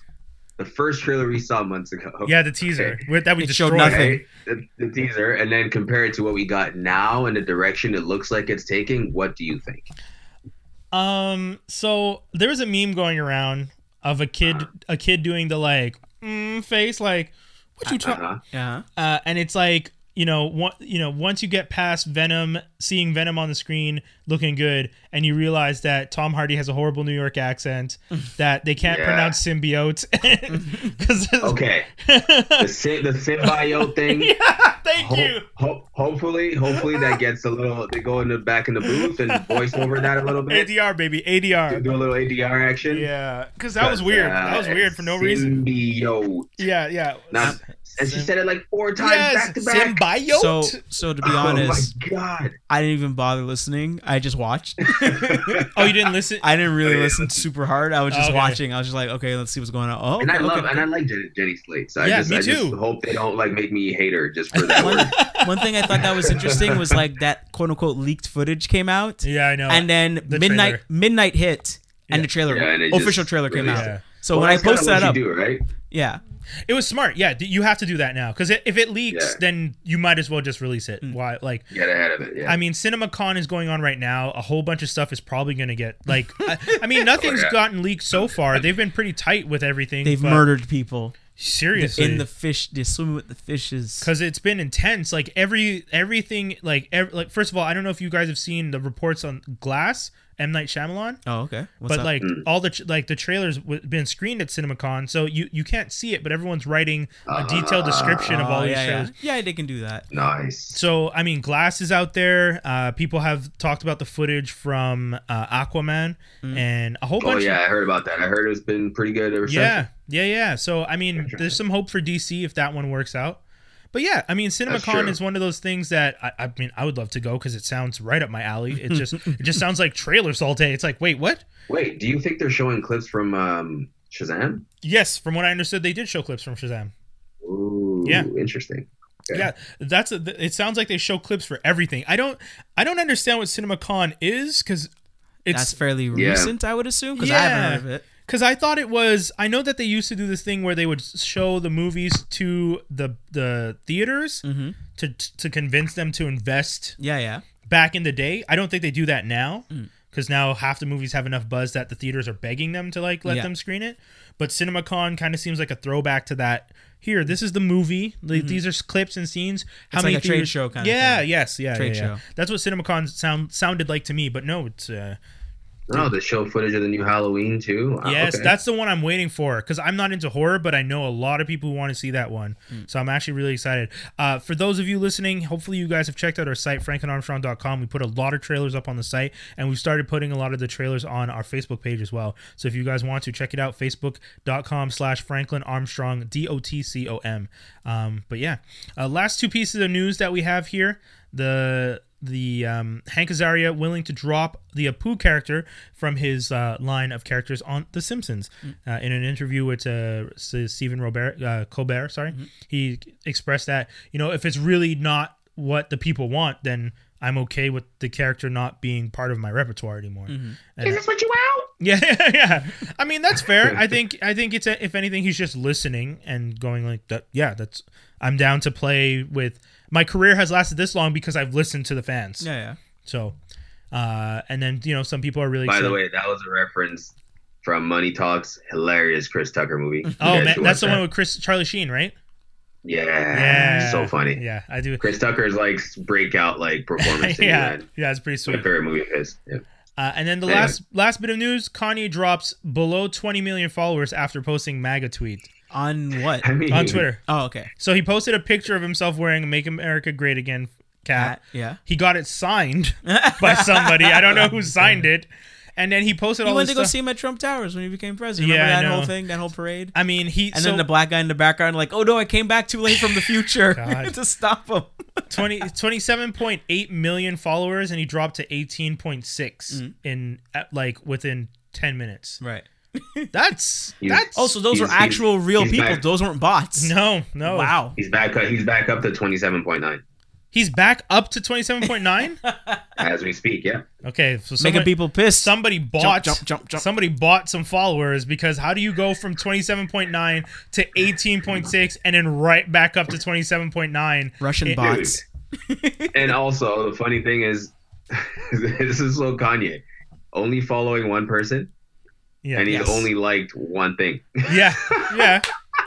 Speaker 2: The first trailer we saw months ago.
Speaker 1: Yeah, the teaser
Speaker 2: Okay.
Speaker 1: that we
Speaker 3: It showed nothing.
Speaker 2: Okay, the, the teaser, and then compare it to what we got now and the direction it looks like it's taking. What do you think?
Speaker 1: Um, so there was a meme going around of a kid,
Speaker 2: Uh-huh.
Speaker 1: a kid doing the like mm, face, like what you talking,
Speaker 2: Uh-huh.
Speaker 3: yeah.
Speaker 1: uh, and it's like you know, one, you know, once you get past Venom, seeing Venom on the screen looking good, and you realize that Tom Hardy has a horrible New York accent, that they can't
Speaker 2: Yeah.
Speaker 1: pronounce symbiote, because
Speaker 2: Okay, the sy- the symbiote thing.
Speaker 1: yeah, thank
Speaker 2: Ho-
Speaker 1: you.
Speaker 2: ho- hopefully, hopefully that gets a little. They go in the back in the booth and voice over that a little bit.
Speaker 1: ADR baby, ADR.
Speaker 2: do a little ADR action.
Speaker 1: Yeah, because that was weird.
Speaker 2: uh,
Speaker 1: That was weird for no reason.
Speaker 2: Symbiote.
Speaker 1: Yeah, yeah.
Speaker 2: Not, and she said it like four times
Speaker 1: yes,
Speaker 2: back to back.
Speaker 1: Symbiote.
Speaker 3: So so to be
Speaker 2: oh
Speaker 3: honest,
Speaker 2: my god!
Speaker 3: I didn't even bother listening. I just watched.
Speaker 1: oh, you didn't listen?
Speaker 3: I didn't really listen super hard. I was just
Speaker 1: Okay.
Speaker 3: watching. I was just like, okay, let's see what's going on. Oh,
Speaker 2: and I
Speaker 3: okay,
Speaker 2: love
Speaker 3: okay.
Speaker 2: and I like Jenny, Jenny Slate. So
Speaker 1: Yeah,
Speaker 2: I just
Speaker 1: me
Speaker 2: I just
Speaker 1: too.
Speaker 2: hope they don't like make me hate her just for that.
Speaker 3: one, one thing I thought that was interesting was like that quote unquote leaked footage came out,
Speaker 1: yeah, I know.
Speaker 3: and then
Speaker 1: The
Speaker 3: midnight
Speaker 1: trailer.
Speaker 3: midnight hit, and
Speaker 1: Yeah.
Speaker 3: the trailer
Speaker 2: Yeah, and
Speaker 3: official trailer came out.
Speaker 1: Yeah.
Speaker 3: So
Speaker 2: Well,
Speaker 3: when I
Speaker 2: that's
Speaker 3: posted that up,
Speaker 2: you do right?
Speaker 3: yeah,
Speaker 1: It was smart. Yeah, you have to do that now because if it leaks,
Speaker 2: Yeah.
Speaker 1: then you might as well just release it. Hmm. Why? Like,
Speaker 2: Get ahead of it. Yeah.
Speaker 1: I mean, CinemaCon is going on right now. A whole bunch of stuff is probably going to get like. I, I mean, nothing's
Speaker 2: Oh, yeah.
Speaker 1: gotten leaked so far. They've been pretty tight with everything.
Speaker 3: they've
Speaker 1: but
Speaker 3: murdered people
Speaker 1: seriously
Speaker 3: in the fish. They swim with the fishes.
Speaker 1: because it's been intense. Like every everything, like ev- like first of all, I don't know if you guys have seen the reports on Glass, M Night Shyamalan.
Speaker 3: Oh, okay. What's
Speaker 1: but
Speaker 3: up?
Speaker 1: like
Speaker 2: Mm.
Speaker 1: all the like the trailers w- been screened at CinemaCon, so you you can't see it, but everyone's writing a detailed description of
Speaker 3: Oh,
Speaker 1: all these
Speaker 3: yeah,
Speaker 1: trailers.
Speaker 3: yeah, yeah, they can do that.
Speaker 2: nice.
Speaker 1: So I mean, Glass is out there. Uh, people have talked about the footage from uh, Aquaman
Speaker 3: Mm.
Speaker 1: and a whole bunch.
Speaker 2: Oh yeah,
Speaker 1: Of,
Speaker 2: I heard about that. I heard it's been pretty good ever since.
Speaker 1: yeah, yeah, yeah. So I mean, there's some hope for DC if that one works out. But yeah, I mean, CinemaCon is one of those things that I, I mean, I would love to go because it sounds right up my alley. It just it just sounds like trailers all day. It's like, wait, what?
Speaker 2: Wait, do you think they're showing clips from um, Shazam?
Speaker 1: Yes, from what I understood, they did show clips from Shazam.
Speaker 2: Ooh,
Speaker 1: Yeah.
Speaker 2: interesting. Okay.
Speaker 1: Yeah, that's a, it. Sounds like they show clips for everything. I don't, I don't understand what CinemaCon is because it's
Speaker 3: That's fairly
Speaker 2: Yeah.
Speaker 3: recent, I would assume, because I
Speaker 1: Yeah.
Speaker 3: haven't heard of it.
Speaker 1: Because I thought it was. I know that they used to do this thing where they would show the movies to the the theaters
Speaker 3: Mm-hmm.
Speaker 1: to to convince them to invest
Speaker 3: Yeah, yeah.
Speaker 1: back in the day. I don't think they do that now
Speaker 3: Mm.
Speaker 1: because now half the movies have enough buzz that the theaters are begging them to like let
Speaker 3: Yeah.
Speaker 1: them screen it. But CinemaCon kind of seems like a throwback to that. Here, this is the movie. Like, These are clips and scenes. How
Speaker 3: It's
Speaker 1: many
Speaker 3: like a trade show kinda
Speaker 1: Yeah, yes, yeah,
Speaker 3: Trade
Speaker 1: yeah, yeah.
Speaker 3: show.
Speaker 1: That's what CinemaCon sound sounded like to me. But no, it's uh,
Speaker 2: Oh, they show footage of the new Halloween too. Wow,
Speaker 1: Yes,
Speaker 2: okay.
Speaker 1: that's the one I'm waiting for because I'm not into horror, but I know a lot of people who want to see that one.
Speaker 3: Hmm.
Speaker 1: So I'm actually really excited. Uh, for those of you listening, hopefully you guys have checked out our site, franklinarmstrong.com. We put a lot of trailers up on the site, and we've started putting a lot of the trailers on our Facebook page as well. So if you guys want to, check it out, facebook.com slash Franklin Armstrong, D-O-T-C-O-M. Um, but yeah, uh, last two pieces of news that we have here. The the um, Hank Azaria willing to drop the Apu character from his uh, line of characters on The Simpsons. Uh, in an interview with uh, Stephen Robert, uh, Colbert, sorry, he expressed that you know if it's really not what the people want, then I'm okay with the character not being part of my repertoire anymore. And-
Speaker 2: Is this what you want?
Speaker 1: yeah, yeah. I mean, that's fair. I think I think it's a, if anything, he's just listening and going like that. Yeah, that's. I'm down to play with. My career has lasted this long because I've listened to the fans.
Speaker 3: Yeah, yeah.
Speaker 1: So, uh, and then you know some people are really.
Speaker 2: By the way, that was a reference from Money Talks, hilarious Chris Tucker movie.
Speaker 1: Oh man, that's the
Speaker 2: watch
Speaker 1: one with Chris Charlie Sheen, right?
Speaker 2: Yeah,
Speaker 1: Yeah,
Speaker 2: so funny.
Speaker 1: Yeah, I do.
Speaker 2: Chris Tucker's like breakout like performance.
Speaker 1: yeah,
Speaker 2: that.
Speaker 1: yeah, it's pretty
Speaker 2: My
Speaker 1: sweet.
Speaker 2: favorite movie of his. Yeah.
Speaker 1: Uh, and then the
Speaker 2: Anyway.
Speaker 1: last last bit of news: Kanye drops below 20 million followers after posting MAGA tweet
Speaker 3: On what?
Speaker 2: I mean,
Speaker 1: on Twitter.
Speaker 3: Oh, okay.
Speaker 1: So he posted a picture of himself wearing a "Make America Great Again" cap.
Speaker 3: yeah.
Speaker 1: He got it signed by somebody. I don't know who signed it. And then he posted
Speaker 3: He
Speaker 1: all
Speaker 3: went
Speaker 1: this
Speaker 3: to go
Speaker 1: stuff.
Speaker 3: see him at Trump Towers when he became president.
Speaker 1: Yeah,
Speaker 3: Remember
Speaker 1: I
Speaker 3: that
Speaker 1: know.
Speaker 3: whole thing, that whole parade?
Speaker 1: I mean, he
Speaker 3: And
Speaker 1: so
Speaker 3: then the black guy in the background, like, oh no, I came back too late from the future to stop him.
Speaker 1: 20, 27.8 million followers, and he dropped to 18.6
Speaker 3: Mm-hmm.
Speaker 1: in at, like within 10 minutes.
Speaker 3: Right.
Speaker 1: That's
Speaker 2: He's-
Speaker 1: that's
Speaker 3: Oh, so those
Speaker 2: He's-
Speaker 3: were actual
Speaker 2: he's-
Speaker 3: real
Speaker 2: he's
Speaker 3: people.
Speaker 2: back.
Speaker 3: Those weren't bots.
Speaker 1: no, no.
Speaker 3: Wow.
Speaker 2: He's back. He's back up to twenty seven point nine
Speaker 1: He's back up to 27.9.
Speaker 2: as we speak. Yeah.
Speaker 1: Okay, so
Speaker 3: Making people pissed.
Speaker 1: somebody bought
Speaker 3: jump, jump, jump.
Speaker 1: somebody bought some followers because how do you go from 27.9 to 18.6 and then right back up to 27.9?
Speaker 3: Russian
Speaker 1: It-
Speaker 3: bots.
Speaker 2: And also, the funny thing is, this is so Kanye, only following one person,
Speaker 1: Yeah,
Speaker 2: and he's
Speaker 3: Yes.
Speaker 2: only liked one thing.
Speaker 1: yeah, yeah.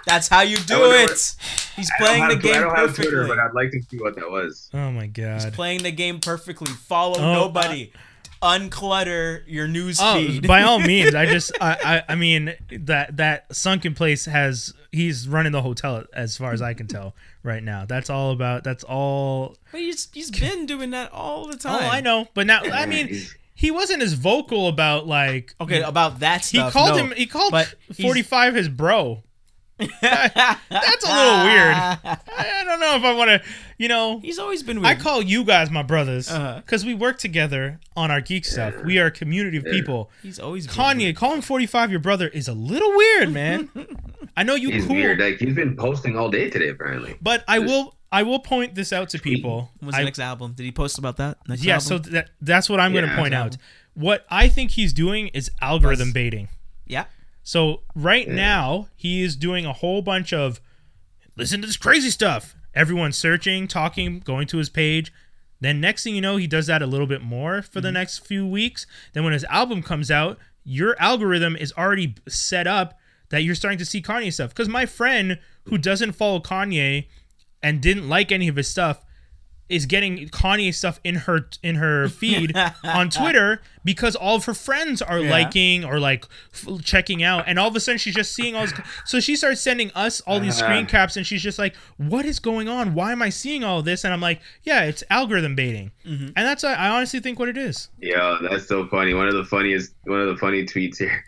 Speaker 3: That's how you do it.
Speaker 2: what-
Speaker 3: He's
Speaker 2: I don't
Speaker 3: playing the
Speaker 2: have-
Speaker 3: game
Speaker 2: I don't have
Speaker 3: perfectly.
Speaker 2: Twitter, but I'd like to see what that was.
Speaker 1: Oh my god.
Speaker 3: He's playing the game perfectly. Follow
Speaker 1: Oh,
Speaker 3: nobody. Uh, Unclutter your news
Speaker 1: Oh,
Speaker 3: feed.
Speaker 1: by all means, I just, I, I, I mean that that sunken place has he's running the hotel as far as I can tell right now. That's all about. That's all.
Speaker 3: But he's, he's been doing that all the
Speaker 1: oh,
Speaker 3: time. Oh, time.
Speaker 1: I know, but now I mean, he wasn't as vocal about like.
Speaker 3: Okay, about that stuff.
Speaker 1: he called
Speaker 3: no.
Speaker 1: him. He called forty five his bro. That's a little weird. I, I don't know if I want to. You know,
Speaker 3: He's always been weird.
Speaker 1: I call you guys my brothers
Speaker 3: Uh-huh.
Speaker 1: because we work together on our geek stuff. We are a community of people.
Speaker 3: He's always been
Speaker 1: Kanye,
Speaker 3: weird.
Speaker 1: calling 45 your brother is a little weird, man. I know you
Speaker 2: He's
Speaker 1: cool,
Speaker 2: weird. Like he's been posting all day today, apparently.
Speaker 1: but I will I will point this out to people.
Speaker 3: When's
Speaker 1: I-
Speaker 3: the next album? Did he post about that? Next
Speaker 1: yeah,
Speaker 3: album?
Speaker 1: so that that's what I'm going to point out.
Speaker 3: album.
Speaker 1: What I think he's doing is algorithm
Speaker 3: Buzz.
Speaker 1: baiting.
Speaker 3: yeah.
Speaker 1: So right now he is doing a whole bunch of listen to this crazy stuff. Everyone's searching, talking, going to his page. Then next thing you know, he does that a little bit more for
Speaker 3: Mm-hmm.
Speaker 1: the next few weeks. Then when his album comes out, your algorithm is already set up that you're starting to see Kanye stuff. Because my friend who doesn't follow Kanye and didn't like any of his stuff is getting Kanye stuff in her in her feed on Twitter because all of her friends are
Speaker 3: Yeah.
Speaker 1: liking or like f- checking out, and all of a sudden she's just seeing all. This, so she starts sending us all these
Speaker 2: Uh-huh.
Speaker 1: screen caps, and she's just like, "What is going on? Why am I seeing all this?" And I'm like, "Yeah, it's algorithm baiting,"
Speaker 3: Mm-hmm.
Speaker 1: and that's I honestly think what it is.
Speaker 2: Yeah, that's so funny. One of the funniest, one of the funny tweets here.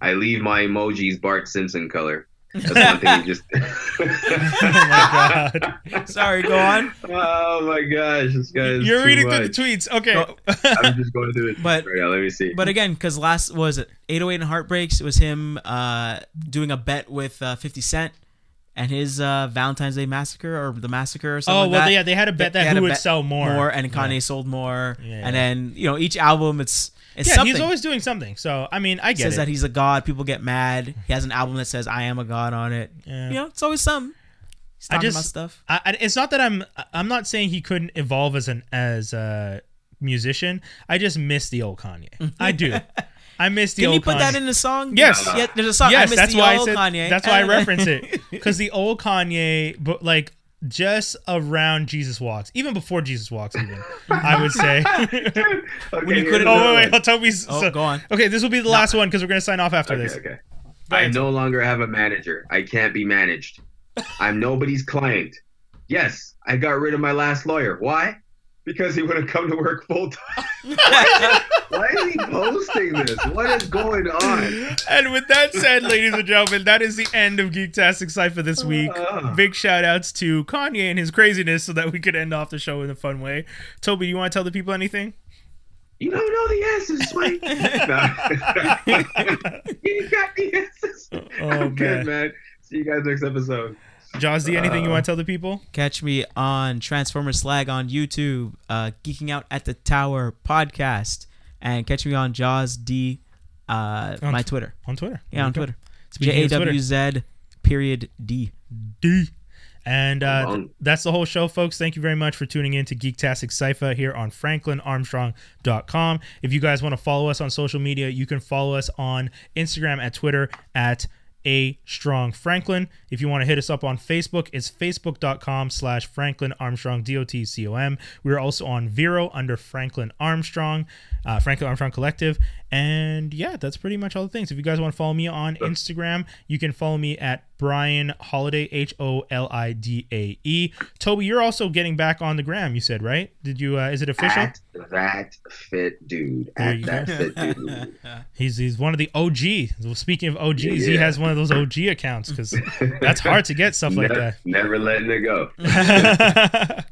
Speaker 2: I leave my emojis Bart Simpson color. That's one thing you just.
Speaker 1: Oh my god,
Speaker 3: Sorry, go on.
Speaker 2: oh my gosh, this guy
Speaker 1: you're
Speaker 2: too
Speaker 1: reading through the tweets. Okay,
Speaker 3: Go-
Speaker 2: I'm just going through it.
Speaker 3: But-
Speaker 2: right now. Let me see.
Speaker 3: But again, because last what was it 808 and Heartbreaks? It was him uh, doing a bet with uh, 50 Cent and his uh, Valentine's Day Massacre or the Massacre or something
Speaker 1: oh
Speaker 3: like
Speaker 1: well,
Speaker 3: that.
Speaker 1: yeah, they had a bet
Speaker 3: They
Speaker 1: that
Speaker 3: had
Speaker 1: who would sell more,
Speaker 3: more, and Kanye
Speaker 1: Yeah.
Speaker 3: sold more.
Speaker 1: Yeah.
Speaker 3: And then you know each album, it's it's
Speaker 1: Yeah,
Speaker 3: something.
Speaker 1: he's always doing something. So I mean, I get
Speaker 3: says
Speaker 1: it.
Speaker 3: that he's a god. People get mad. He has an album that says "I am a god" on it.
Speaker 1: Yeah.
Speaker 3: You know, it's always something.
Speaker 1: I just-
Speaker 3: stuff.
Speaker 1: I, I- it's not that I'm I'm not saying he couldn't evolve as an as a musician. I just miss the old Kanye. I do. I miss the old one.
Speaker 3: Can
Speaker 1: old.
Speaker 3: you put
Speaker 1: Kanye.
Speaker 3: that in the song?
Speaker 1: Yes.
Speaker 3: Yeah, there's a song. I
Speaker 1: Yes,
Speaker 3: miss
Speaker 1: that's
Speaker 3: the
Speaker 1: why I said.
Speaker 3: Kanye.
Speaker 1: That's why I reference it because the old Kanye, but like just around Jesus walks, even before Jesus walks, even I would say.
Speaker 2: okay,
Speaker 3: when you couldn't-
Speaker 1: oh wait, wait,
Speaker 2: one.
Speaker 1: Toby's.
Speaker 3: Oh,
Speaker 1: so-
Speaker 3: go on.
Speaker 1: Okay, this will be the last one because we're gonna sign off after
Speaker 2: Okay,
Speaker 1: this.
Speaker 2: okay. I
Speaker 1: ahead.
Speaker 2: no longer have a manager. I can't be managed. I'm nobody's client. Yes, I got rid of my last lawyer. Why? Because he wouldn't come to work full time. Why is he posting this? What is going on?
Speaker 1: And with that said, ladies and gentlemen, that is the end of Geektastic Cypher this week.
Speaker 2: Ah.
Speaker 1: Big shout outs to Kanye and his craziness so that we could end off the show in a fun way. Toby, you want to tell the people anything?
Speaker 2: You don't know the answers, Sweet. you got the answers.
Speaker 1: Oh,
Speaker 2: I'm
Speaker 1: man.
Speaker 2: good, man. See you guys next episode.
Speaker 1: Jaws D, anything you
Speaker 2: Uh,
Speaker 1: want to tell the people?
Speaker 3: Catch me on Transformers Slag on YouTube, uh, Geeking Out at the Tower podcast, and catch me on Jaws D, uh,
Speaker 1: On
Speaker 3: my Twitter.
Speaker 1: On Twitter.
Speaker 3: Yeah, on
Speaker 1: There we go.
Speaker 3: Twitter.
Speaker 1: Speaking
Speaker 3: J A
Speaker 1: of Twitter,
Speaker 3: W Z period D.
Speaker 1: D. And uh, th- that's the whole show, folks. Thank you very much for tuning in to Geektastic Cypher here on franklinarmstrong.com. If you guys want to follow us on social media, you can follow us on Instagram at Twitter at a strong franklin. If you want to hit us up on facebook it's facebook.com slash franklin armstrong d-o-t-c-o-m we're also on vero under franklin armstrong uh, franklin armstrong collective and yeah that's pretty much all the things if you guys want to follow me on instagram you can follow me at brian holiday h-o-l-i-d-a-e toby you're also getting back on the gram you said right did you uh, is it official
Speaker 2: At that fit dude.
Speaker 1: There
Speaker 2: At
Speaker 1: you
Speaker 2: that
Speaker 1: go.
Speaker 2: fit dude.
Speaker 1: He's he's one of the OG. Well, speaking of OGs,
Speaker 2: Yeah,
Speaker 1: he has one of those OG accounts because that's hard to get stuff like
Speaker 2: never, never letting it go.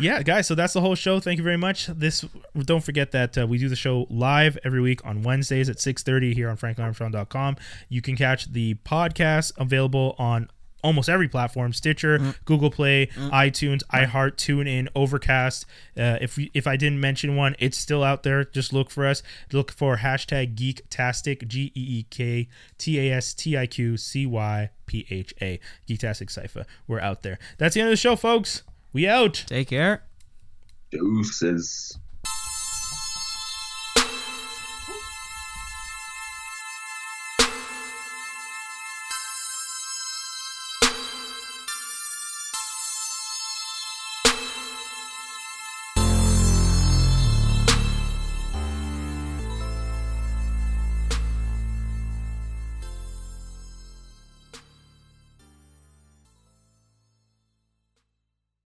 Speaker 1: yeah, guys. So that's the whole show. Thank you very much. This don't forget that uh, we do the show live every week on Wednesdays at six thirty here on FranklinArmstrong.com. You can catch the podcast available on almost every platform stitcher google play itunes iheart tunein overcast uh, if we, if i didn't mention one it's still out there just look for us look for hashtag geektastic E g-e-e-k-t-a-s-t-i-q-c-y-p-h-a geektastic cypher we're out there that's the end of the show folks we out
Speaker 3: Take care.
Speaker 2: Deuces.